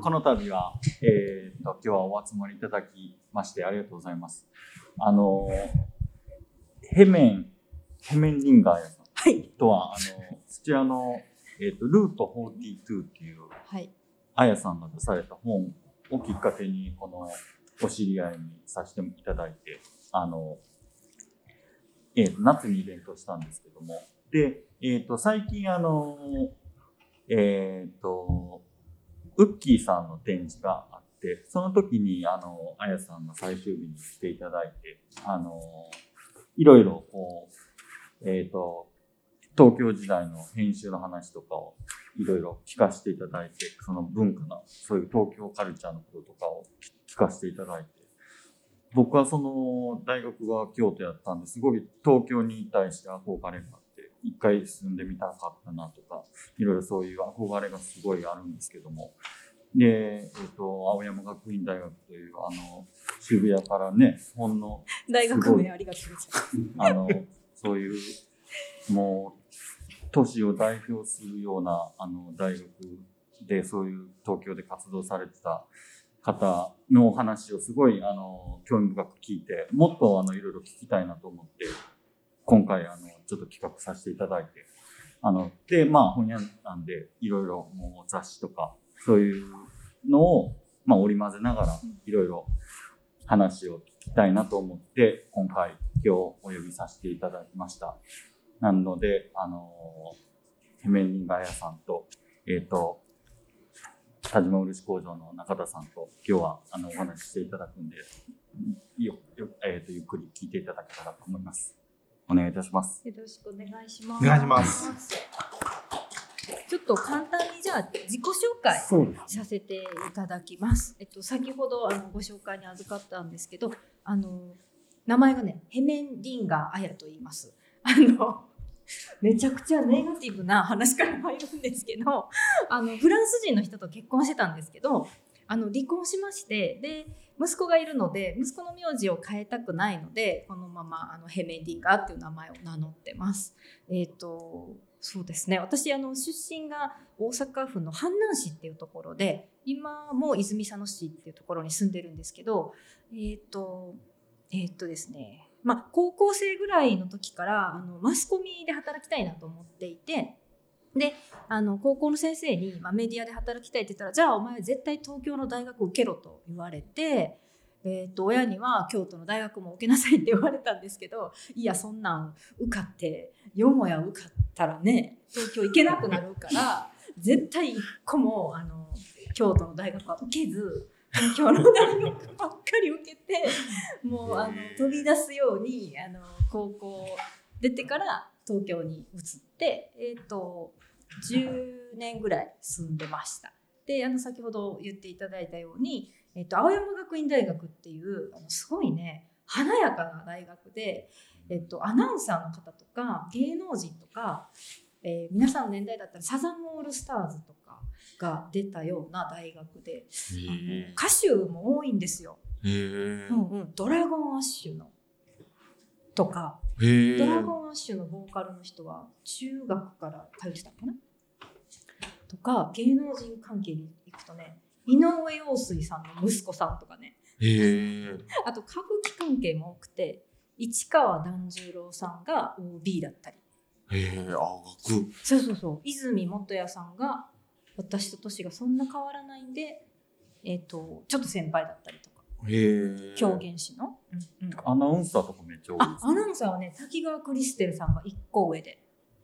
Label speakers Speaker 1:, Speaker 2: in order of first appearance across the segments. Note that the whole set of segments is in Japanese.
Speaker 1: この度は、えー、と今日はお集まりいただきましてありがとうございます。あのヘメンヘメンリンガー屋さん
Speaker 2: はい。
Speaker 1: とはあのそちらのえっ、とルート42っていう
Speaker 2: はい。
Speaker 1: あやさんが出された本をきっかけにこのお知り合いにさせていただいてあの、えーと夏にイベントをしたんですけどもで、えー、と最近あのえっ、とウッキーさんの展示があってその時にあのあやさんが最終日に来ていただいてあのいろいろこうえっ、と東京時代の編集の話とかをいろいろ聞かせていただいて、その文化の、そういう東京カルチャーのこととかを聞かせていただいて、僕はその大学が京都やったんですごい東京に対して憧れが、一回住んでみたかったなとか、いろいろそういう憧れがすごいあるんですけども、で、えっ、と、青山学院大学という、あの、渋谷からね、ほんの
Speaker 2: 大学名ありがとうございます。
Speaker 1: あの、そういう、もう、都市を代表するような、あの、大学で、そういう東京で活動されてた方のお話をすごい、あの、興味深く聞いて、もっと、あの、いろいろ聞きたいなと思って、今回、あの、ちょっと企画させていただいて、あの、で、まあ、本屋なんで、いろいろもう雑誌とか、そういうのを、まあ、織り交ぜながら、いろいろ話を聞きたいなと思って、今回、今日お呼びさせていただきました。なので、あの、ヘメンリンガー屋さんと、えっ、と、田島漆工場の中田さんと、今日は、あの、お話ししていただくんで、よ、よ、えっ、と、ゆっくり聞いていただけたらと思います。お願いいたします。
Speaker 2: よろしくお願いします。
Speaker 3: お願いします。
Speaker 2: ちょっと簡単にじゃあ自己紹介。させていただきます。えっと先ほどあのご紹介に預かったんですけど、あの名前がねヘメンリンガーアヤと言います。あのめちゃくちゃネガティブな話から入るんですけど、あのフランス人の人と結婚してたんですけど、あの離婚しましてで息子がいるので息子の名字を変えたくないのでこのままあのヘメンディガーっていう名前を名乗ってます。えっ、とそうですね私あの出身が大阪府の阪南市っていうところで今も泉佐野市っていうところに住んでるんですけどえっ、とえっ、とですねまあ高校生ぐらいの時からあのマスコミで働きたいなと思っていてであの高校の先生に、まあ、メディアで働きたいって言ったらじゃあお前絶対東京の大学受けろと言われて。えー、と親には京都の大学も受けなさいって言われたんですけどいやそんなん受かってよもや受かったらね東京行けなくなるから絶対一個もあの京都の大学は受けず東京の大学ばっかり受けてもうあの飛び出すようにあの高校出てから東京に移って、えー、と10年ぐらい住んでました。であの先ほど言っていただいたように、えっと、青山学院大学っていうあのすごいね華やかな大学で、えっと、アナウンサーの方とか芸能人とか、えー皆さんの年代だったらサザンオールスターズとかが出たような大学であの歌手も多いんですよ。うんうん、ドラゴンアッシュのとかドラゴンアッシュのボーカルの人は中学から通ってたのかな？とか芸能人関係に行くとね井上陽水さんの息子さんとかね。あと歌舞伎関係も多くて市川團十郎さんが OB だったり。
Speaker 3: へえあ学
Speaker 2: そうそうそう。泉元也さんが私と年がそんな変わらないんで、えー、とちょっと先輩だったりとか
Speaker 3: へえ
Speaker 2: 狂言師の、うんうん。
Speaker 1: アナウンサーとかめっちゃ多いです
Speaker 2: あアナウンサーはね滝川クリステルさんが1個上で。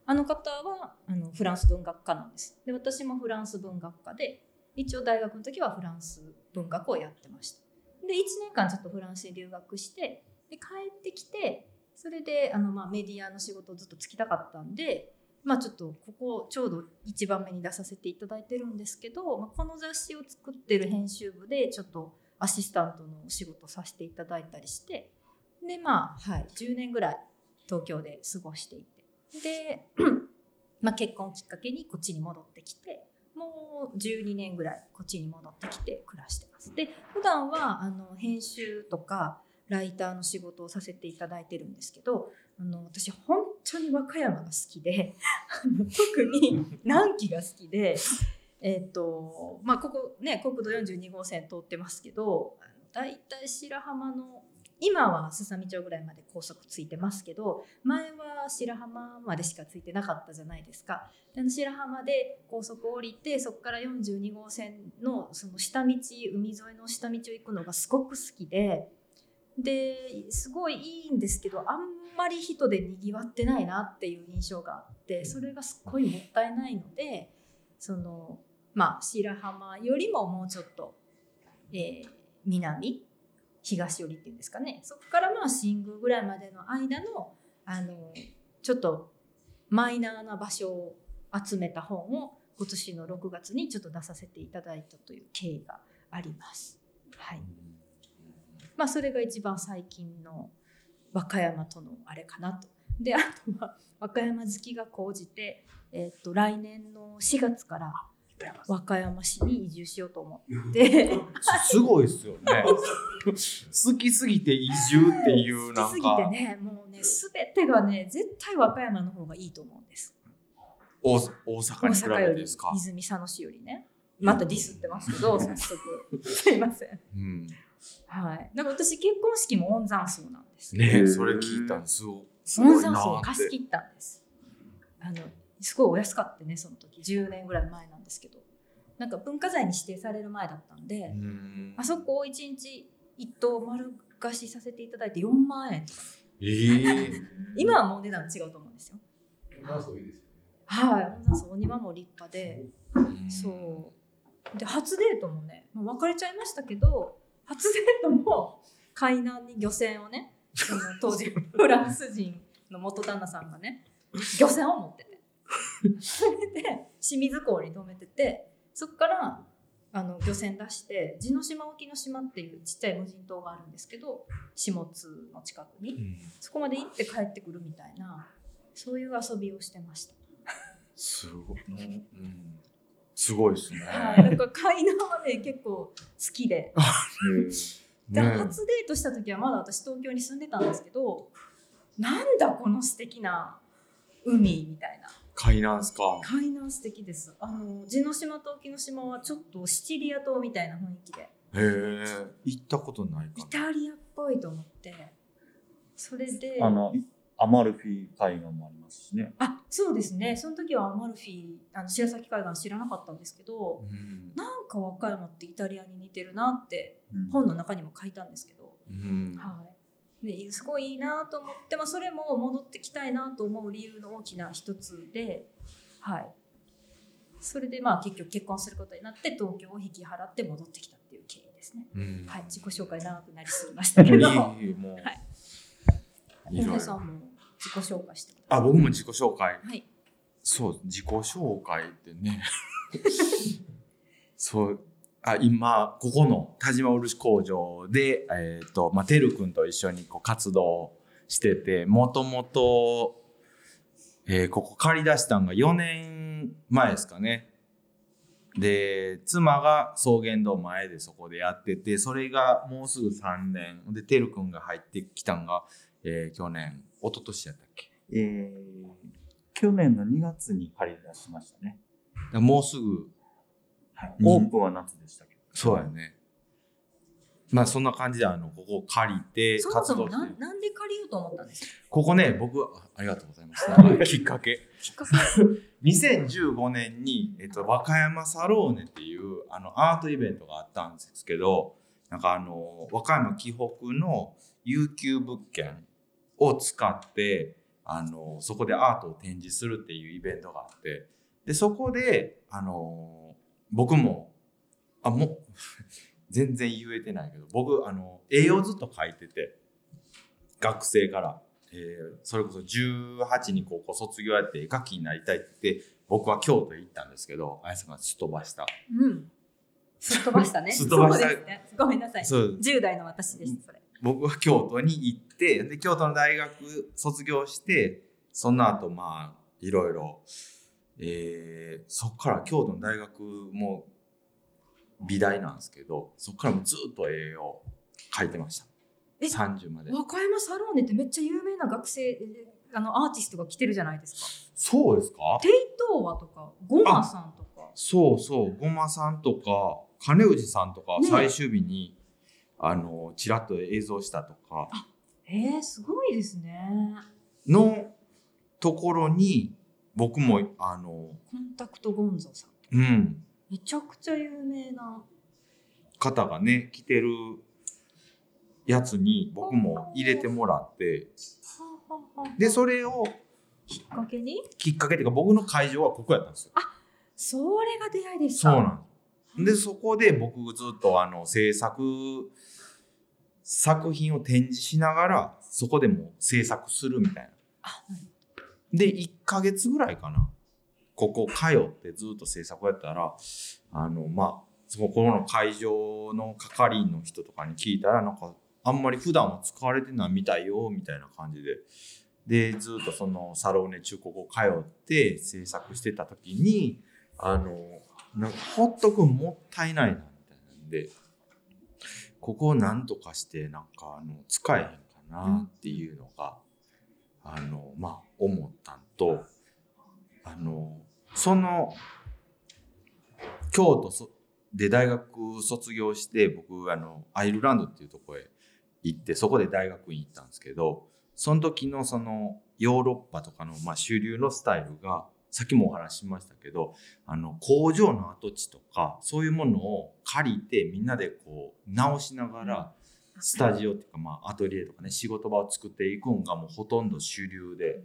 Speaker 2: あの方はあのフランス文学科なんです。で私もフランス文学科で一応大学の時はフランス文学をやってました。で1年間ちょっとフランスに留学してで帰ってきてそれであの、まあ、メディアの仕事をずっとつきたかったんでまあちょっとここちょうど1番目に出させていただいてるんですけど、まあ、この雑誌を作ってる編集部でちょっとアシスタントのお仕事させていただいたりしてでまあはい10年ぐらい東京で過ごしていて。で、まあ、結婚をきっかけにこっちに戻ってきてもう12年ぐらいこっちに戻ってきて暮らしてます。で普段はあの編集とかライターの仕事をさせていただいてるんですけどあの私本当に和歌山が好きで 特に南紀が好きでえっ、とまあここね国道42号線通ってますけどだいたい白浜の今はすさみ町ぐらいまで高速ついてますけど前は白浜までしかついてなかったじゃないですか。で白浜で高速降りてそこから42号線のその下道海沿いの下道を行くのがすごく好きでですごいいいんですけどあんまり人でにぎわってないなっていう印象があってそれがすっごいもったいないのでそのまあ白浜よりももうちょっと、えー南東寄りっていうんですかねそこからまあ新宮ぐらいまでの間のあのちょっとマイナーな場所を集めた本を今年の6月にちょっと出させていただいたという経緯があります。はいまあ、それが一番最近の和歌山とのあれかなと。であとは和歌山好きが高じて、えっと来年の4月から和歌山市に移住しようと思って。
Speaker 3: すすごいですよね。好きすぎて移住っていうな
Speaker 2: 好きすぎ
Speaker 3: んか
Speaker 2: てねもうね全てがね絶対和歌山の方がいいと思うんです。
Speaker 3: 大大
Speaker 2: 大
Speaker 3: 阪に比
Speaker 2: 阪より
Speaker 3: べてですか？
Speaker 2: 泉佐野市よりね。またディスってますけど早速。すいません。
Speaker 3: うん。
Speaker 2: はい。なんか私結婚式も温山荘なんです
Speaker 3: ねそれ聞いたんすごすごい
Speaker 2: 温山荘を。貸し切ったんです。あのすごいお安かったねその時。10年ぐらい前なんですけど。なんか文化財に指定される前だったんで、
Speaker 3: うん。
Speaker 2: あそこを1日1棟丸貸しさせていただいて4万円
Speaker 3: ええ。
Speaker 2: 今はもう値段違うと思うんですよ。はい。温山荘お庭も立派で。
Speaker 3: うん。
Speaker 2: そう。で初デートもねもう別れちゃいましたけど初デートも海南に漁船をねその当時 フランス人の元旦那さんがね漁船を持ってて それで清水港に止めててそこからあの漁船出して地の島沖の島っていうちっちゃい無人島があるんですけど下津の近くに
Speaker 3: うん。
Speaker 2: そこまで行って帰ってくるみたいなそういう遊びをしてました。
Speaker 3: すごい。うん。すごいですね。
Speaker 2: はい、なんか海南はね結構好きで。で
Speaker 3: ね。
Speaker 2: 初デートした時はまだ私東京に住んでたんですけどなんだこの素敵な海みたいな
Speaker 3: 海南ですか。
Speaker 2: 海南素敵です。あの地の島と沖ノ島はちょっとシチリア島みたいな雰囲気で。
Speaker 3: へえ。行ったことないか
Speaker 2: イ
Speaker 3: な。
Speaker 2: タリアっぽいと思って。それで。
Speaker 1: あのアマルフィ海岸もありますしね。
Speaker 2: あそうですね。その時はアマルフィあの白崎海岸知らなかったんですけど
Speaker 3: うん。
Speaker 2: なんか和歌山ってイタリアに似てるなって
Speaker 1: うん。
Speaker 2: 本の中にも書いたんですけど。
Speaker 3: うん。
Speaker 2: はい、ですごいいいなと思って、まあ、それも戻ってきたいなと思う理由の大きな一つで、はい、それでまあ結局結婚することになって東京を引き払って戻ってきたっていう経緯ですね。
Speaker 3: うん
Speaker 2: はい、自己紹介長くなりすぎましたけど。はいさんも自己紹介して
Speaker 3: あ。僕も自己紹介。
Speaker 2: はい、
Speaker 3: そう、自己紹介ってね。そう。あ今、ここの田島漆工場で、えっ、と、まあ、てるくんと一緒にこう活動してて、もともと、えーここ借り出したんが4年前ですかね。で、妻が草原堂前でそこでやってて、それがもうすぐ3年。で、てるくんが入ってきたんが、えー去年、一昨年やったっけ
Speaker 1: えー去年の2月に借り出しましたね。
Speaker 3: もうすぐ
Speaker 1: はい、
Speaker 3: うん。
Speaker 1: オープンは夏でしたけど。
Speaker 3: そうやね。まあそんな感じであのここ借りて
Speaker 2: そもそもなんなんで借りようと思ったんですか？
Speaker 3: ここね僕あありがとうございます。きっかけ。
Speaker 2: きっかけ？
Speaker 3: 2015年に、えっと、和歌山サローネっていうあのアートイベントがあったんですけどなんかあの和歌山紀北の悠久物件を使ってあのそこでアートを展示するっていうイベントがあって。でそこであの僕もあもう 全然言えてないけど僕あの絵をずっと描いてて学生から、えーそれこそ18に高校卒業やって絵描きになりたいって僕は京都へ行ったんですけどあやさんがすっ飛ばした。
Speaker 2: うん。すっ飛ばしたね。
Speaker 3: すっ飛ばした。
Speaker 2: ごめんなさい。
Speaker 3: そう。
Speaker 2: 10代の私ですそれ。
Speaker 3: 僕は京都に行ってで京都の大学卒業してその後まあいろいろ、えーそっから京都の大学も美大なんですけどそっからもずっと絵を描いてました。
Speaker 2: え
Speaker 3: 30まで。
Speaker 2: 和歌山サローネってめっちゃ有名な学生えあのアーティストが来てるじゃないですか。
Speaker 3: そうですか？
Speaker 2: テイトーワとかゴマさんとか。
Speaker 3: そうそうごまさんとか金氏さんとか
Speaker 2: ね
Speaker 3: 最終日に、あのちらっと映像したとか。
Speaker 2: えー、すごいですね。
Speaker 3: のところに僕もあの
Speaker 2: コンタクトゴンゾさん。
Speaker 3: うん
Speaker 2: めちゃくちゃ有名な。
Speaker 3: 方がね着てるやつに僕も入れてもらって
Speaker 2: ははは
Speaker 3: でそれを
Speaker 2: きっかけに？
Speaker 3: きっかけっていうか僕の会場はここやったんですよ。
Speaker 2: それが出会いでした。
Speaker 3: そうなんです。でそこで僕ずっとあの制作作品を展示しながらそこでも制作するみたいな。
Speaker 2: あ
Speaker 3: で1ヶ月ぐらいかな。ここ通ってずっと制作やったらあのまあそこの会場の係員の人とかに聞いたらなんかあんまり普段は使われてないみたいよみたいな感じで。でずっとそのサローネ中ここ通って制作してた時にあのなんかほっとくんもったいないなみたいなんでここをなんとかしてなんかあの使えへんかなっていうのが、あのまあ思ったんとあのその京都で大学卒業して僕あのアイルランドっていうとこへ行ってそこで大学院行ったんですけどその時のそのヨーロッパとかのまあ主流のスタイルがさっきもお話ししましたけどあの工場の跡地とかそういうものを借りてみんなでこう直しながらスタジオっていうかまあアトリエとかね仕事場を作っていくんがもうほとんど主流で。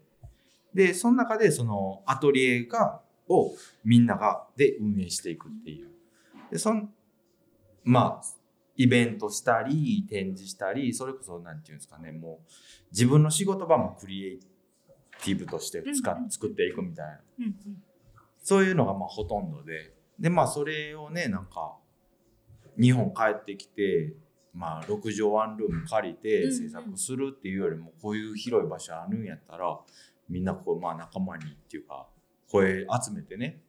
Speaker 3: でその中でそのアトリエがをみんながで運営していくっていう。でそんまあイベントしたり展示したりそれこそなんていうんですかねもう自分の仕事場もクリエイティブとして作っていくみたいな。そういうのがまあほとんどで。でまあそれをねなんか日本帰ってきてまあ6畳ワンルーム借り
Speaker 2: うん
Speaker 3: て
Speaker 2: うん
Speaker 3: 制作するっていうよりもこういう広い場所あるんやったらみんなこうまあ仲間にっていうか声集めてね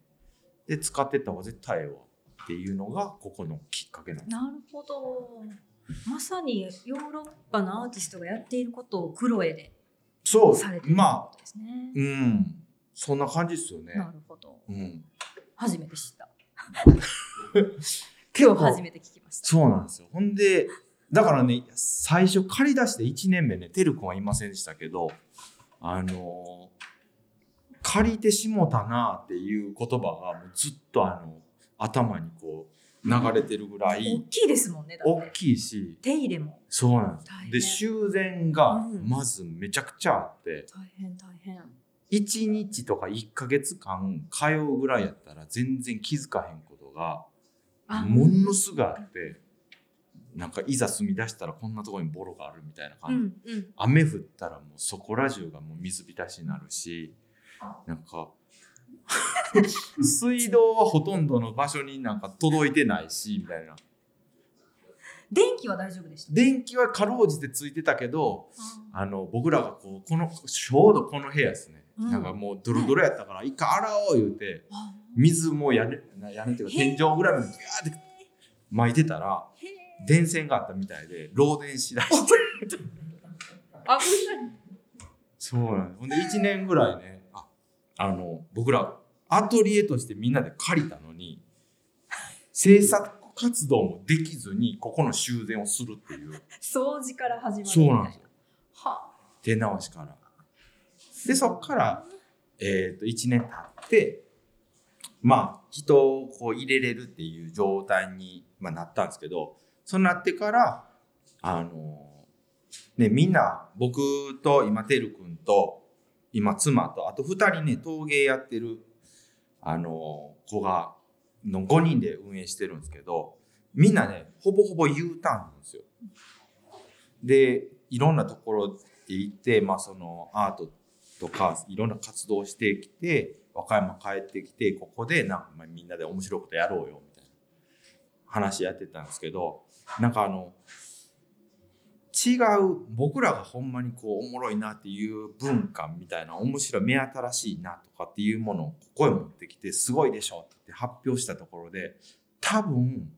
Speaker 3: で使ってった方が絶対ええわっていうのがここのきっかけなんです。
Speaker 2: なるほど。まさにヨーロッパのアーティストがやっていることをクロエで
Speaker 3: そう
Speaker 2: されている
Speaker 3: まあ
Speaker 2: ことですね。
Speaker 3: うんそんな感じですよね。
Speaker 2: なるほど。
Speaker 3: うん、
Speaker 2: 初めて知った。
Speaker 3: 結構
Speaker 2: 今日初めて聞きました。
Speaker 3: そうなんですよ。ほんで、だからね、最初借り出して1年目ね、てるくんはいませんでしたけど、あのー借りてしもたなっていう言葉がもうずっとあの、頭にこう流れてるぐら
Speaker 2: 大
Speaker 3: い、
Speaker 2: きいですもんね。だ
Speaker 3: 大きいし、
Speaker 2: 手入れも
Speaker 3: そうなんです。で、修繕が
Speaker 2: うん
Speaker 3: まずめちゃくちゃあって、
Speaker 2: 大変大変。
Speaker 3: 1日とか1ヶ月間通うぐらいやったら全然気づかへんことが、
Speaker 2: あ
Speaker 3: ものすごいあってなんかいざ住み出したらこんなところにボロがあるみたいな
Speaker 2: う
Speaker 3: 感じ、
Speaker 2: んうん。
Speaker 3: 雨降ったらもうそこら中がもう水浸しになるしなんか水道はほとんどの場所になんか届いてないしみたいな。
Speaker 2: 電気は大丈夫でした？
Speaker 3: 電気はかろうじてついてたけどあの僕らがこうこのちょうどこの部屋ですね、
Speaker 2: うん。
Speaker 3: なんかもうドロドロやったから一回洗おう言うて
Speaker 2: あ
Speaker 3: 水も屋根屋根っていうか天井ぐらいまでギャーって巻いてたら電線があったみたいで漏電しだして。
Speaker 2: 危ない。
Speaker 3: そうなんです。ほんで1年ぐらいねああの僕らアトリエとしてみんなで借りたのに制作活動もできずにここの修繕をするっていう。
Speaker 2: 掃除から始まる
Speaker 3: そうなんですよ。
Speaker 2: は
Speaker 3: 出直しから。でそっから、えー、と1年経ってまあ人をこう入れれるっていう状態に、まあ、なったんですけどそうなってからあのねみんな僕と今てるくんと今妻とあと2人ね陶芸やってるあの子がの5人で運営してるんですけどみんなねほぼほぼ U ターンなんですよ。でいろんなところで行って、まあ、そのアートとかいろんな活動をしてきて和歌山帰ってきてここでなんかまあみんなで面白いことやろうよみたいな話やってたんですけどなんかあの違う僕らがほんまにこうおもろいなっていう文化みたいな面白い目新しいなとかっていうものをここへ持ってきてすごいでしょって言って発表したところで多分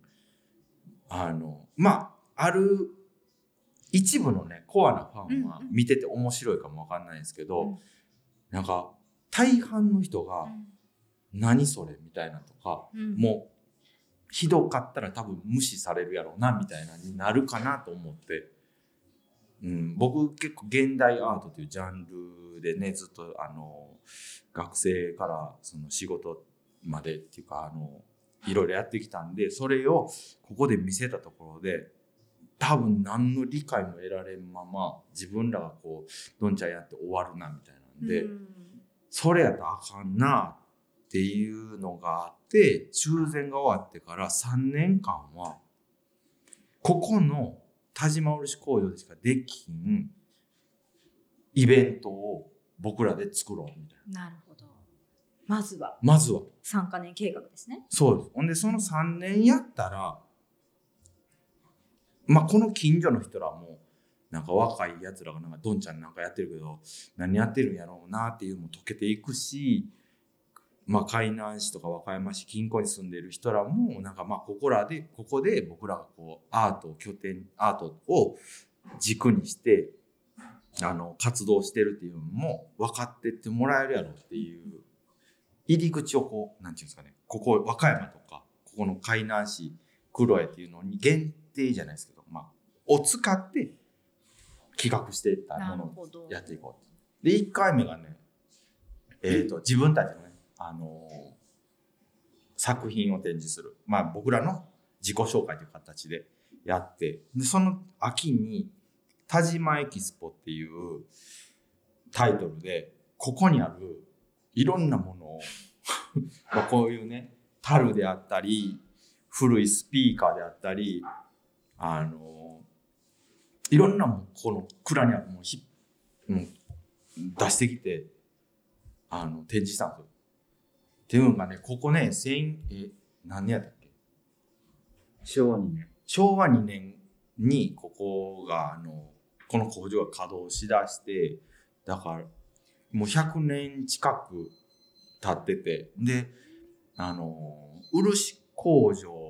Speaker 3: あのまあある一部のねコアなファンは見てて面白いかもわかんないんですけど、
Speaker 2: うん。
Speaker 3: なんか大半の人が何それみたいなとか、
Speaker 2: うん。
Speaker 3: もうひどかったら多分無視されるやろうなみたいなになるかなと思って、うん、僕結構現代アートというジャンルでねずっとあの学生からその仕事までっていうかあのいろいろやってきたんでそれをここで見せたところで多分何の理解も得られんまま自分らがこうどんちゃんやって終わるなみたいなんで。
Speaker 2: うん
Speaker 3: それやったらあかんなっていうのがあって修繕が終わってから3年間はここの田島漆工場でしかできんイベントを僕らで作ろうみたいな。
Speaker 2: なるほど。まずは。
Speaker 3: まずは。
Speaker 2: 3か年計画ですね。
Speaker 3: そうです。ほんでその3年やったらまあこの近所の人らもなんか若いやつらがなんかどんちゃんなんかやってるけど何やってるんやろうなっていうのも解けていくしまあ海南市とか和歌山市近郊に住んでる人らもなんかまあここらでここで僕らがこうアートを拠点アートを軸にしてあの活動してるっていうのも分かってってもらえるやろっていう入り口をこうなんていうんですかねここ和歌山とかここの海南市黒江っていうのに限定じゃないですけどまあを使って企画していった
Speaker 2: な
Speaker 3: ものをやっていこうで1回目がねえー、と自分たちのね、あのー作品を展示する。まあ僕らの自己紹介という形でやって。でその秋に「田島エキスポ」っていうタイトルでここにあるいろんなものを まあこういうね樽であったり古いスピーカーであったりあのいろんなもんこの蔵にあるもひ、うん、出してきてあの展示したんですよ。っていうのがねここね千え何年やったっけ？
Speaker 1: 昭和にね。
Speaker 3: 昭和2年にここがあのこの工場が稼働しだしてだからもう100年近く経っててであの漆工場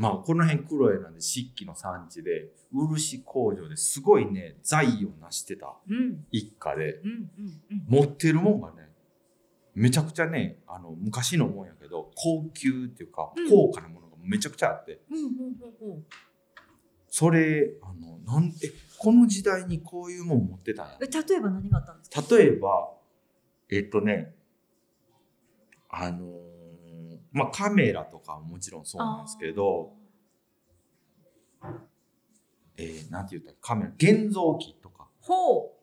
Speaker 3: まあこの辺黒江なんで漆器の産地で漆工場ですごいね財を成してた
Speaker 2: うん。
Speaker 3: 一家で持ってるもんがねめちゃくちゃねあの昔のもんやけど高級っていうか
Speaker 2: うん。
Speaker 3: 高価なものがめちゃくちゃあって、それあのなんえこの時代にこういうもん持ってたんや？
Speaker 2: え例えば何があったんですか？
Speaker 3: 例えばえっとねあのーまあカメラとかはもちろんそうなんですけどえーなんて言ったらカメラ現像機とか。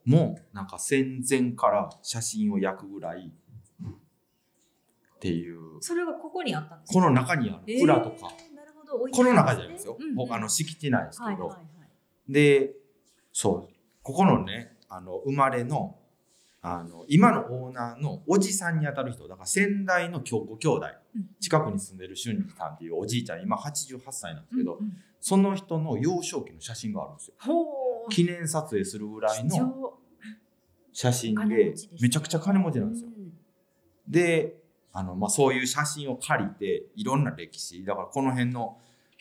Speaker 3: もなんか戦前から写真を焼くぐらいっていう。
Speaker 2: それがここにあったんですか？
Speaker 3: この中にある蔵とか、
Speaker 2: えーなるほど。置いて
Speaker 3: この中じゃないですよ、
Speaker 2: うんうん。
Speaker 3: ほあの敷地内ですけど、
Speaker 2: はいはいはい。
Speaker 3: でそう。ここのねあの生まれのあの今のオーナーのおじさんにあたる人。だから先代のご兄弟。
Speaker 2: うん。
Speaker 3: 近くに住んでる俊二さんっていうおじいちゃん。今88歳なんですけど、
Speaker 2: うんうん。
Speaker 3: その人の幼少期の写真があるんですよ。記念撮影するぐらい
Speaker 2: 貴
Speaker 3: の
Speaker 2: 重。
Speaker 3: 写真
Speaker 2: 金
Speaker 3: でめちゃくちゃ金持ちなんですよ。
Speaker 2: うん。
Speaker 3: であの、まあ、そういう写真を借りていろんな歴史。だからこの辺の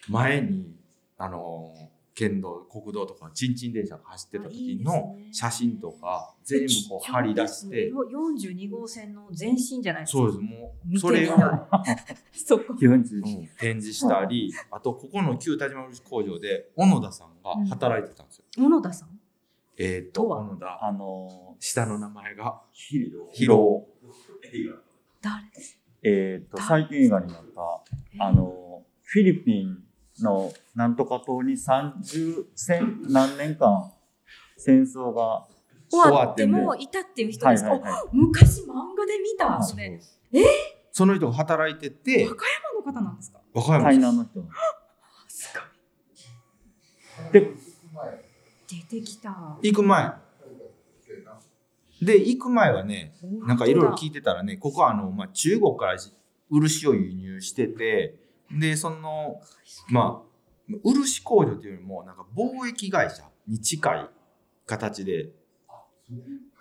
Speaker 3: 前にあの県道国道とかチンチン電車が走ってた時の写真とか全部こう貼り出して。
Speaker 2: よ42号線の前身じゃないですか？
Speaker 3: そうです。もうそれを、
Speaker 2: そこ
Speaker 1: 40
Speaker 3: うん展示したり。あとここの旧田島漆工場で小野田さんが働いてたんですよ。
Speaker 2: 小野田さん？
Speaker 3: えっ、と小野田。
Speaker 1: あの
Speaker 3: 下の名前が
Speaker 1: ヒロ。
Speaker 2: 誰？
Speaker 1: えっ、と最近映画になったあのフィリピンのなんとか島に30千何年間戦争が
Speaker 2: 終わってもいたっていう人です。か、
Speaker 1: はいはいはい。
Speaker 2: お昔漫画で見た。それ
Speaker 3: その人が働いてて。
Speaker 2: 和歌山の方なんですか？
Speaker 3: 和歌山
Speaker 1: 海南の人。
Speaker 2: すごい。
Speaker 1: で
Speaker 2: 出てきた。
Speaker 3: 行く前。で行く前はねなんかいろいろ聞いてたらね、ここはあの、まあ、中国から漆を輸入してて、で、その、まあ、漆工場というよりも、なんか貿易会社に近い形で、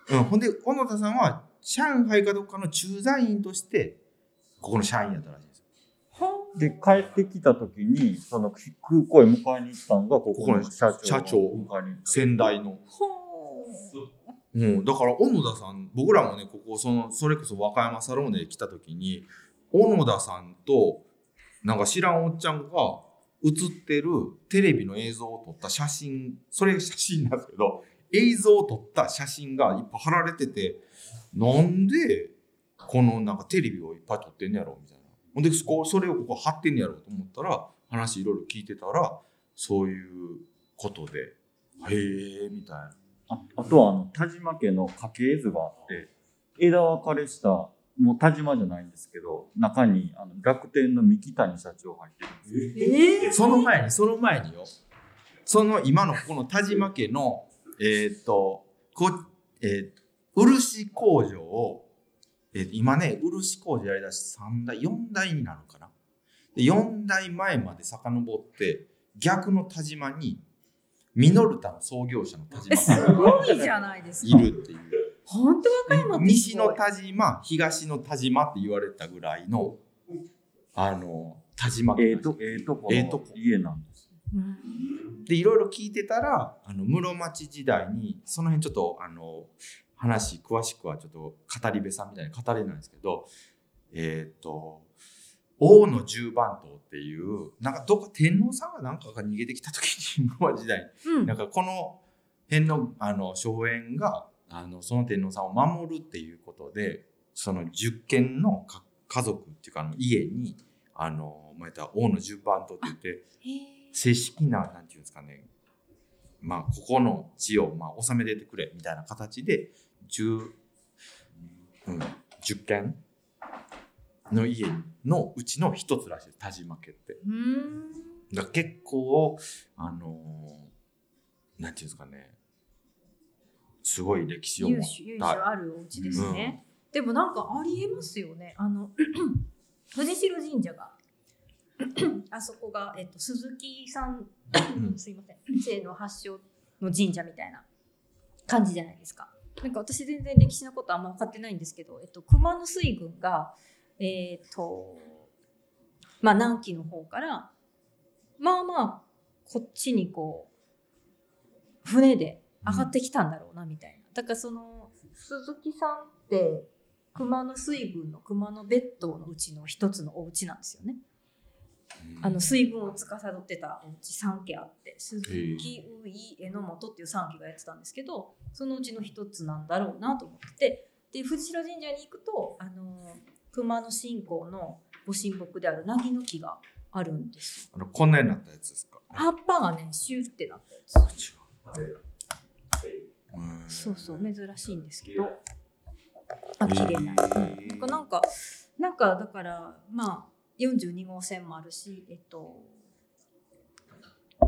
Speaker 3: うん、ほんで、小野田さんは上海かどっかの駐在員として、ここの社員やったらしいんです
Speaker 1: で帰ってきた時にその空港へ迎えに行ったのがここの社長
Speaker 3: 先代の。
Speaker 2: ほう。
Speaker 3: うん、だから小野田さん僕らもねここそのそれこそ和歌山サローネで来た時に小野田さんとなんか知らんおっちゃんが写ってるテレビの映像を撮った写真それ写真なんですけど映像を撮った写真がいっぱい貼られててなんでこのなんかテレビをいっぱい撮ってんねやろみたいなほんでこそれをここ貼ってんねやろと思ったら話いろいろ聞いてたらそういうことでへえみたいな。
Speaker 1: ああとはあの田島家の家系図があって枝分かれしたもう田島じゃないんですけど中にあの楽天の三木谷社長入ってるんですよ。
Speaker 2: え
Speaker 3: その前に、その前によ。その今のこの田島家の、えーっと、こえー漆工場を、えー今ね、漆工場やりだし3代、4代になるのかな。で、4代前まで遡って、逆の田島に、ミノルタの創業者の田島
Speaker 2: す
Speaker 3: が
Speaker 2: ごいじゃないです
Speaker 3: い
Speaker 2: か。
Speaker 3: るっていう。
Speaker 2: 本当和歌山
Speaker 3: 西の田島、東の田島って言われたぐらいの、あの、田島。家
Speaker 1: ええとええとこ
Speaker 3: ええとこ。
Speaker 1: の家なんです。
Speaker 2: うん
Speaker 3: でいろいろ聞いてたらあの室町時代にその辺ちょっとあの話詳しくはちょっと語り部さんみたいに語れないんですけどえっ、と王の十番頭っていうなんかどっか天皇さんがなんかが逃げてきた時に 室町時代
Speaker 2: うん。
Speaker 3: になんかこの辺のあの荘園があのその天皇さんを守るっていうことでその十軒のか家族っていうかあの家にあのまたら王の十番頭って言って正式な、なんていうんですかね、まあ、ここの地を、まあ、収めててくれ、みたいな形で、10、うん、10軒の家のうちの一つらしい田島家って。
Speaker 2: うん
Speaker 3: だ結構、あのーなんていうんですかね、すごい歴史を持っ
Speaker 2: 由緒由緒
Speaker 3: た。
Speaker 2: あるお家ですね、でもなんかありえますよね。あの 藤代神社が あそこが、えっと、鈴木さん
Speaker 3: うん。
Speaker 2: すいません。姓の発祥の神社みたいな感じじゃないですか。なんか私全然歴史のことあんま分かってないんですけど、えっと、熊野水軍がえっとまあ南紀の方からまあまあこっちにこう船で上がってきたんだろうなみたいな、だからその鈴木さんって熊野水軍の熊野別当のうちの一つのお家なんですよね。あの水軍を司ってたお家3家あって鈴木宇井榎本っていう3家がやってたんですけどそのうちの一つなんだろうなと思っててで藤代神社に行くとあの熊野信仰のご神木である凪の木があるんです。
Speaker 3: あのこんなになったやつですか？
Speaker 2: 葉っぱがねシューってなったやつ。
Speaker 3: う。ん
Speaker 2: そうそう珍しいんですけど。あ綺麗な、うんなんかなんかなんかだからまあ42号線もあるしえっと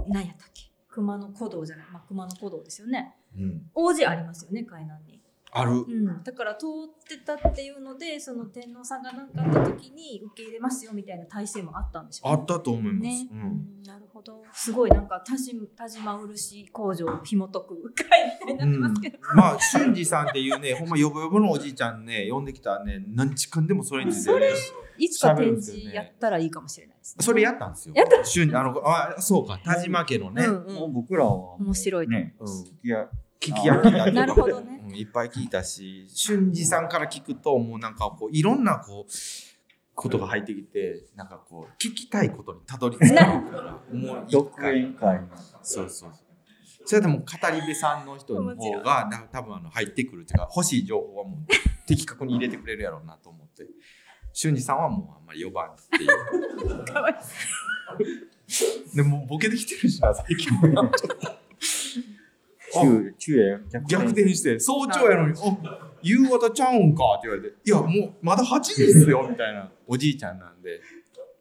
Speaker 2: 何やったっけ？熊野古道じゃない、まあ、熊野古道ですよね。
Speaker 3: うん。
Speaker 2: 王子ありますよね海南に、
Speaker 3: ある。
Speaker 2: うん、だから通ってたっていうのでその天皇さんが何かあった時に受け入れますよみたいな体制もあったんでしょうね。
Speaker 3: あったと思います。
Speaker 2: ね、
Speaker 3: う
Speaker 2: うん。ん、なるほど。すごいなんか田島漆工場を紐解く会みたいになってますけど、
Speaker 3: まあ俊二さんっていうね ほんまヨボヨボのおじいちゃんね呼んできたらね何時間でもそれについて
Speaker 2: それいつか展示やったらいいかもしれないですね。
Speaker 3: それやったんですよ。
Speaker 2: やった
Speaker 3: 俊あのあそうか田島家のね、
Speaker 2: うん
Speaker 1: もう僕らは
Speaker 2: 面白い
Speaker 1: ね、
Speaker 3: うん。
Speaker 1: いや
Speaker 3: 聞き焼きだ
Speaker 2: なるほどね。
Speaker 3: うんいっぱい聞いたし俊二さんから聞くともうなんかこういろんなこうことが入ってきてなんかこう聞きたいことにたどり着くからもう一
Speaker 1: 独
Speaker 3: 回そうそうそれでも語り部さんの人の方がな多分あの入ってくるっていうか欲しい情報はもう的確に入れてくれるやろうなと思って。俊二さんはもうあんまり呼ばんっていう。
Speaker 2: かわい
Speaker 3: でもボケてきてるしな最近はちょっと
Speaker 1: 中中へ逆
Speaker 3: 逆転して早朝やのに「あ夕方ちゃうんか」って言われて「いやもうまだ8時っすよ」みたいな。おじいちゃんなんで。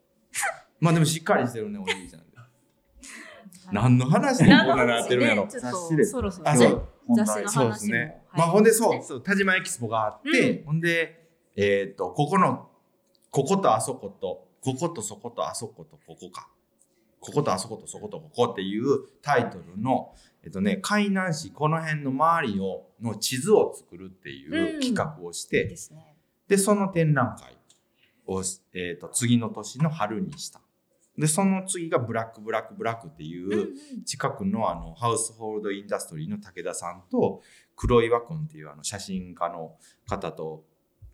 Speaker 3: まあでもしっかりしてるねおじいちゃんで。何の話でこんななってるんやろ。
Speaker 2: そろそろ。
Speaker 3: あそう。
Speaker 2: ね雑誌の
Speaker 3: そうですね。
Speaker 2: はい。
Speaker 3: まあほんでそう、そう田島エキスポがあって、
Speaker 2: うん。
Speaker 3: ほんで、えっ、と、ここの、こことあそこと、こことそことあそことここか。こことあそことそことここっていうタイトルの、えっ、とね、海南市この辺の周りを、の地図を作るっていう企画をして、
Speaker 2: ですね。
Speaker 3: で、その展覧会を、えっ、と、次の年の春にした。でその次がブラックブラックブラックっていう、
Speaker 2: うんうん
Speaker 3: 近くのあのハウスホールドインダストリーの武田さんと黒岩君っていうあの写真家の方と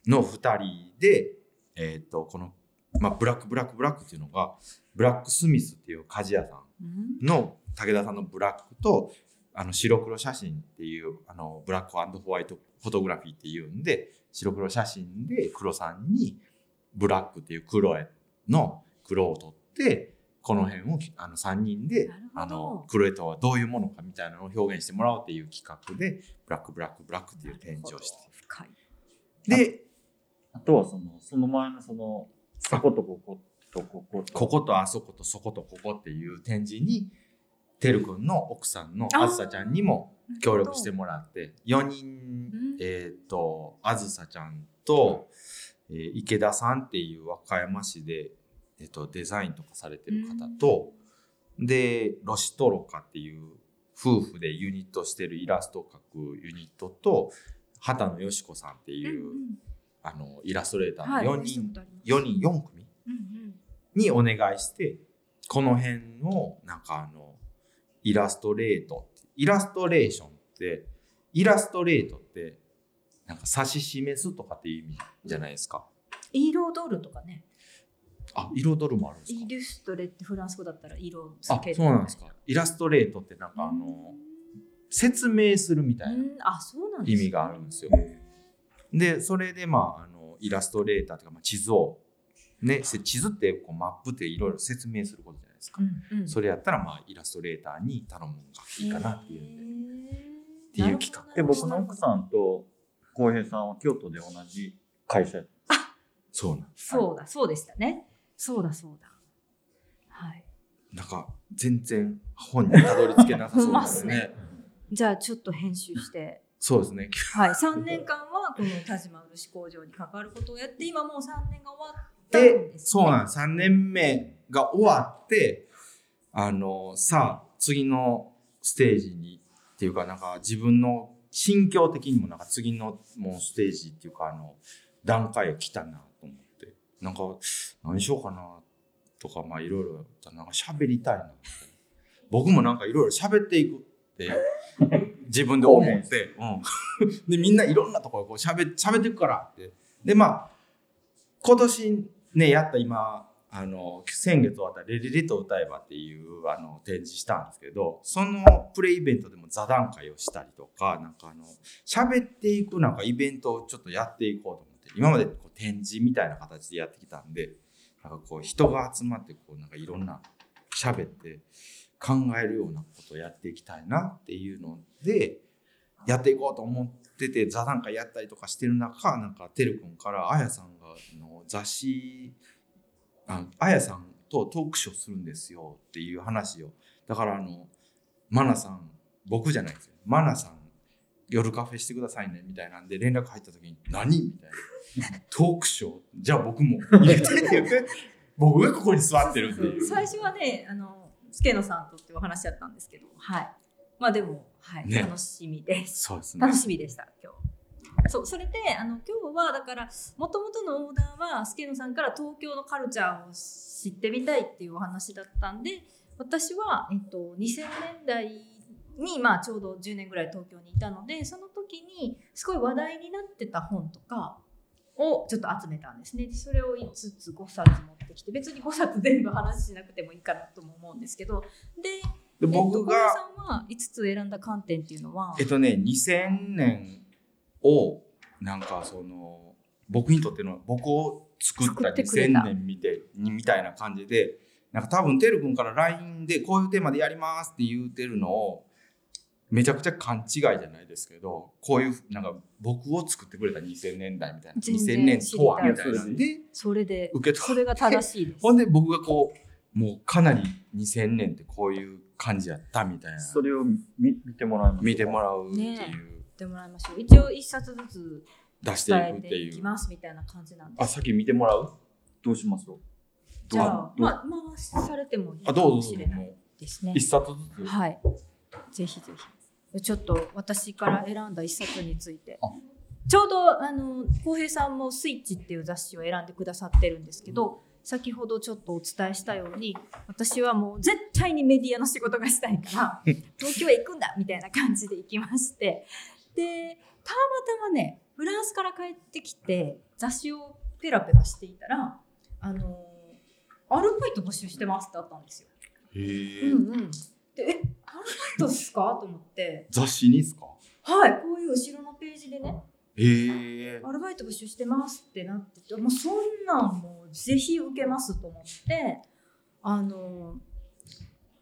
Speaker 3: の2人で、えー、とこの、まあ、ブラックブラックブラックっていうのがブラックスミスっていう鍛冶屋さん
Speaker 2: うん
Speaker 3: の武田さんのブラックとあの白黒写真っていうあのブラックホワイトフォトグラフィーっていうんで白黒写真で黒さんにブラックっていう黒絵の黒を取ってこの辺をあの3人であの黒絵とはどういうものかみたいなのを表現してもらおうっていう企画でブラックブラックブラックっていう展示をして。
Speaker 2: 深い。
Speaker 3: で
Speaker 1: あとはその、その前のその、そことこことここと。
Speaker 3: こことあそことそことここっていう展示にてるくんの奥さんの
Speaker 2: あ
Speaker 3: ずさちゃんにも協力してもらって4人
Speaker 2: うん。
Speaker 3: えっ、とあずさちゃんと、えー池田さんっていう和歌山市で、えー、とデザインとかされてる方と、でロシトロカっていう夫婦でユニットしてるイラストを描くユニットと畑野よし子さんっていう、
Speaker 2: うん
Speaker 3: あのイラストレータ
Speaker 2: うんはい
Speaker 3: ーの4人、
Speaker 2: 見たことあります。
Speaker 3: 4人4組
Speaker 2: うんうん。
Speaker 3: にお願いしてこの辺をなんかあのイラストレートイラストレーションってイラストレートってなんか指し示すとかっていう意味じゃないですか？
Speaker 2: 彩るとかね
Speaker 3: あ彩るもあるんですか？
Speaker 2: イルストレってフランス語だったら色
Speaker 3: あそうなんですか。イラストレートってなんかあの説明するみたいな意味があるんですよ。でそれでまああのイラストレーターというか、まあ、地図をねせ地図ってこうマップっていろいろ説明することじゃないですか。
Speaker 2: うんうん。
Speaker 3: それやったらまあイラストレーターに頼むのがいいかなっていう。んで。
Speaker 2: って
Speaker 3: いう企画。
Speaker 1: で、僕の奥さんと浩平さんは京都で同じ会社。
Speaker 3: そうなん
Speaker 2: そうだそうでしたね。そうだそうだ。はい。
Speaker 3: なんか全然本にたどり着けなさそうですね。
Speaker 2: じゃあちょっと編集して
Speaker 3: そうですね。
Speaker 2: はい3年間はこの田島漆工場に。関わることをやって今もう3年が終わっ
Speaker 3: で、そうなんです。3年目が終わって、あの、さあ、次のステージに、っていうか、なんか自分の心境的にも、なんか次のもうステージっていうか、あの、段階が来たなと思って、なんか、何しようかなとか、まあいろいろ、なんか喋りたいな。僕もなんかいろいろ喋っていくって、自分で思って、うん。で、みんないろんなところこう喋喋っていくからって。で、まあ、今年ね、やった今、あの、先月終わったレレレと歌えばっていうあの展示したんですけど、そのプレイイベントでも座談会をしたりとか、なんかあの、喋っていくなんかイベントをちょっとやっていこうと思って、今までこう展示みたいな形でやってきたんで、なんかこう人が集まってこうなんかいろんな喋って考えるようなことをやっていきたいなっていうので、やっていこうと思って座談会やったりとかしてる中なんかてるくんからあやさんがの雑誌あやさんとトークショーするんですよっていう話を。だからあのマナさん僕じゃないですよ。マナさん夜カフェしてくださいねみたいなんで連絡入った時に「何?」みたいな「トークショー？じゃあ僕も入れて」って言って僕がここに座ってるっていう。
Speaker 2: 最初はねあの助野さんとってお話だったんですけどはい。まあでも、はい。
Speaker 3: ね。
Speaker 2: 楽しみです。
Speaker 3: そうですね。
Speaker 2: 楽しみでした今日。そうそれであの今日はだからもともとのオーダーは助野さんから東京のカルチャーを知ってみたいっていうお話だったんで私は、えっと、2000年代に、まあ、ちょうど10年ぐらい東京にいたのでその時にすごい話題になってた本とかをちょっと集めたんですね。でそれを5つ5冊持ってきて別に5冊全部話しなくてもいいかなとも思うんですけど。で
Speaker 3: で僕
Speaker 2: えっと、さんは5つ選んだ観点っていうのは？
Speaker 3: えっとね2000年をなんかその僕にとっての僕を作った
Speaker 2: 作ってくれた。
Speaker 3: 2000年見てにみたいな感じでなんか多分てるくんから LINE でこういうテーマでやりますって言うてるのをめちゃくちゃ勘違いじゃないですけどこういうなんか僕を作ってくれた2000年代みたいな
Speaker 2: 全然
Speaker 3: 2000年とはみたいなんで
Speaker 2: それで
Speaker 3: 受け取
Speaker 2: それが正しいです。
Speaker 3: ほんで僕がこうもうかなり2000年ってこういう感じやったみたいな。
Speaker 1: それを見見てもらいます
Speaker 3: 見てもらうっていう、
Speaker 2: ねってもらいましょう。一応一冊ずつ
Speaker 3: 出していくっていう
Speaker 2: きますみたいな感じなんです。
Speaker 3: あ先見てもらう？
Speaker 1: どうします？
Speaker 2: じゃあ
Speaker 1: どう？
Speaker 2: まあ回されてもいいかもしれないですね。
Speaker 3: う一冊ずつ？
Speaker 2: はい。ぜひぜひ。ちょっと私から選んだ一冊について。
Speaker 1: あ。
Speaker 2: ちょうどあの浩平さんも「スイッチ」っていう雑誌を選んでくださってるんですけど先ほどちょっとお伝えしたように私はもう絶対にメディアの仕事がしたいから東京へ行くんだみたいな感じで行きましてでたまたまねフランスから帰ってきて雑誌をペラペラしていたらあのアルバイト募集してますってあったんですよ。
Speaker 3: へえ、
Speaker 2: うんうん、でえアルバイトですか？と思って。
Speaker 3: 雑誌にですか？
Speaker 2: はいこういう後ろのページでね
Speaker 3: へえ
Speaker 2: アルバイト募集してますってなっててもうそんなんもうぜひ受けますと思ってあの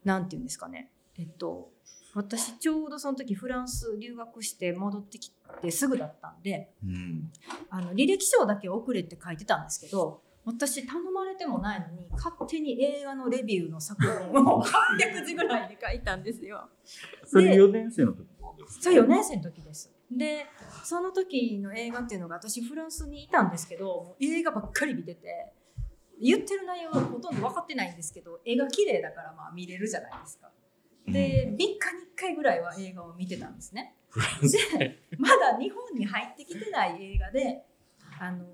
Speaker 2: なんていうんですかねえっと私ちょうどその時フランス留学して戻ってきてすぐだったんで
Speaker 3: うん
Speaker 2: あの履歴書だけ送れって書いてたんですけど私頼まれてもないのに勝手に映画のレビューの作文を 800字ぐらいで書いたんですよ。
Speaker 1: それ4年生の時
Speaker 2: それ4年生の時です。でその時の映画っていうのが私フランスにいたんですけど映画ばっかり見てて言ってる内容はほとんど分かってないんですけど絵が綺麗だからまあ見れるじゃないですか。で3日に1回ぐらいは映画を見てたんですね。でまだ日本に入ってきてない映画であの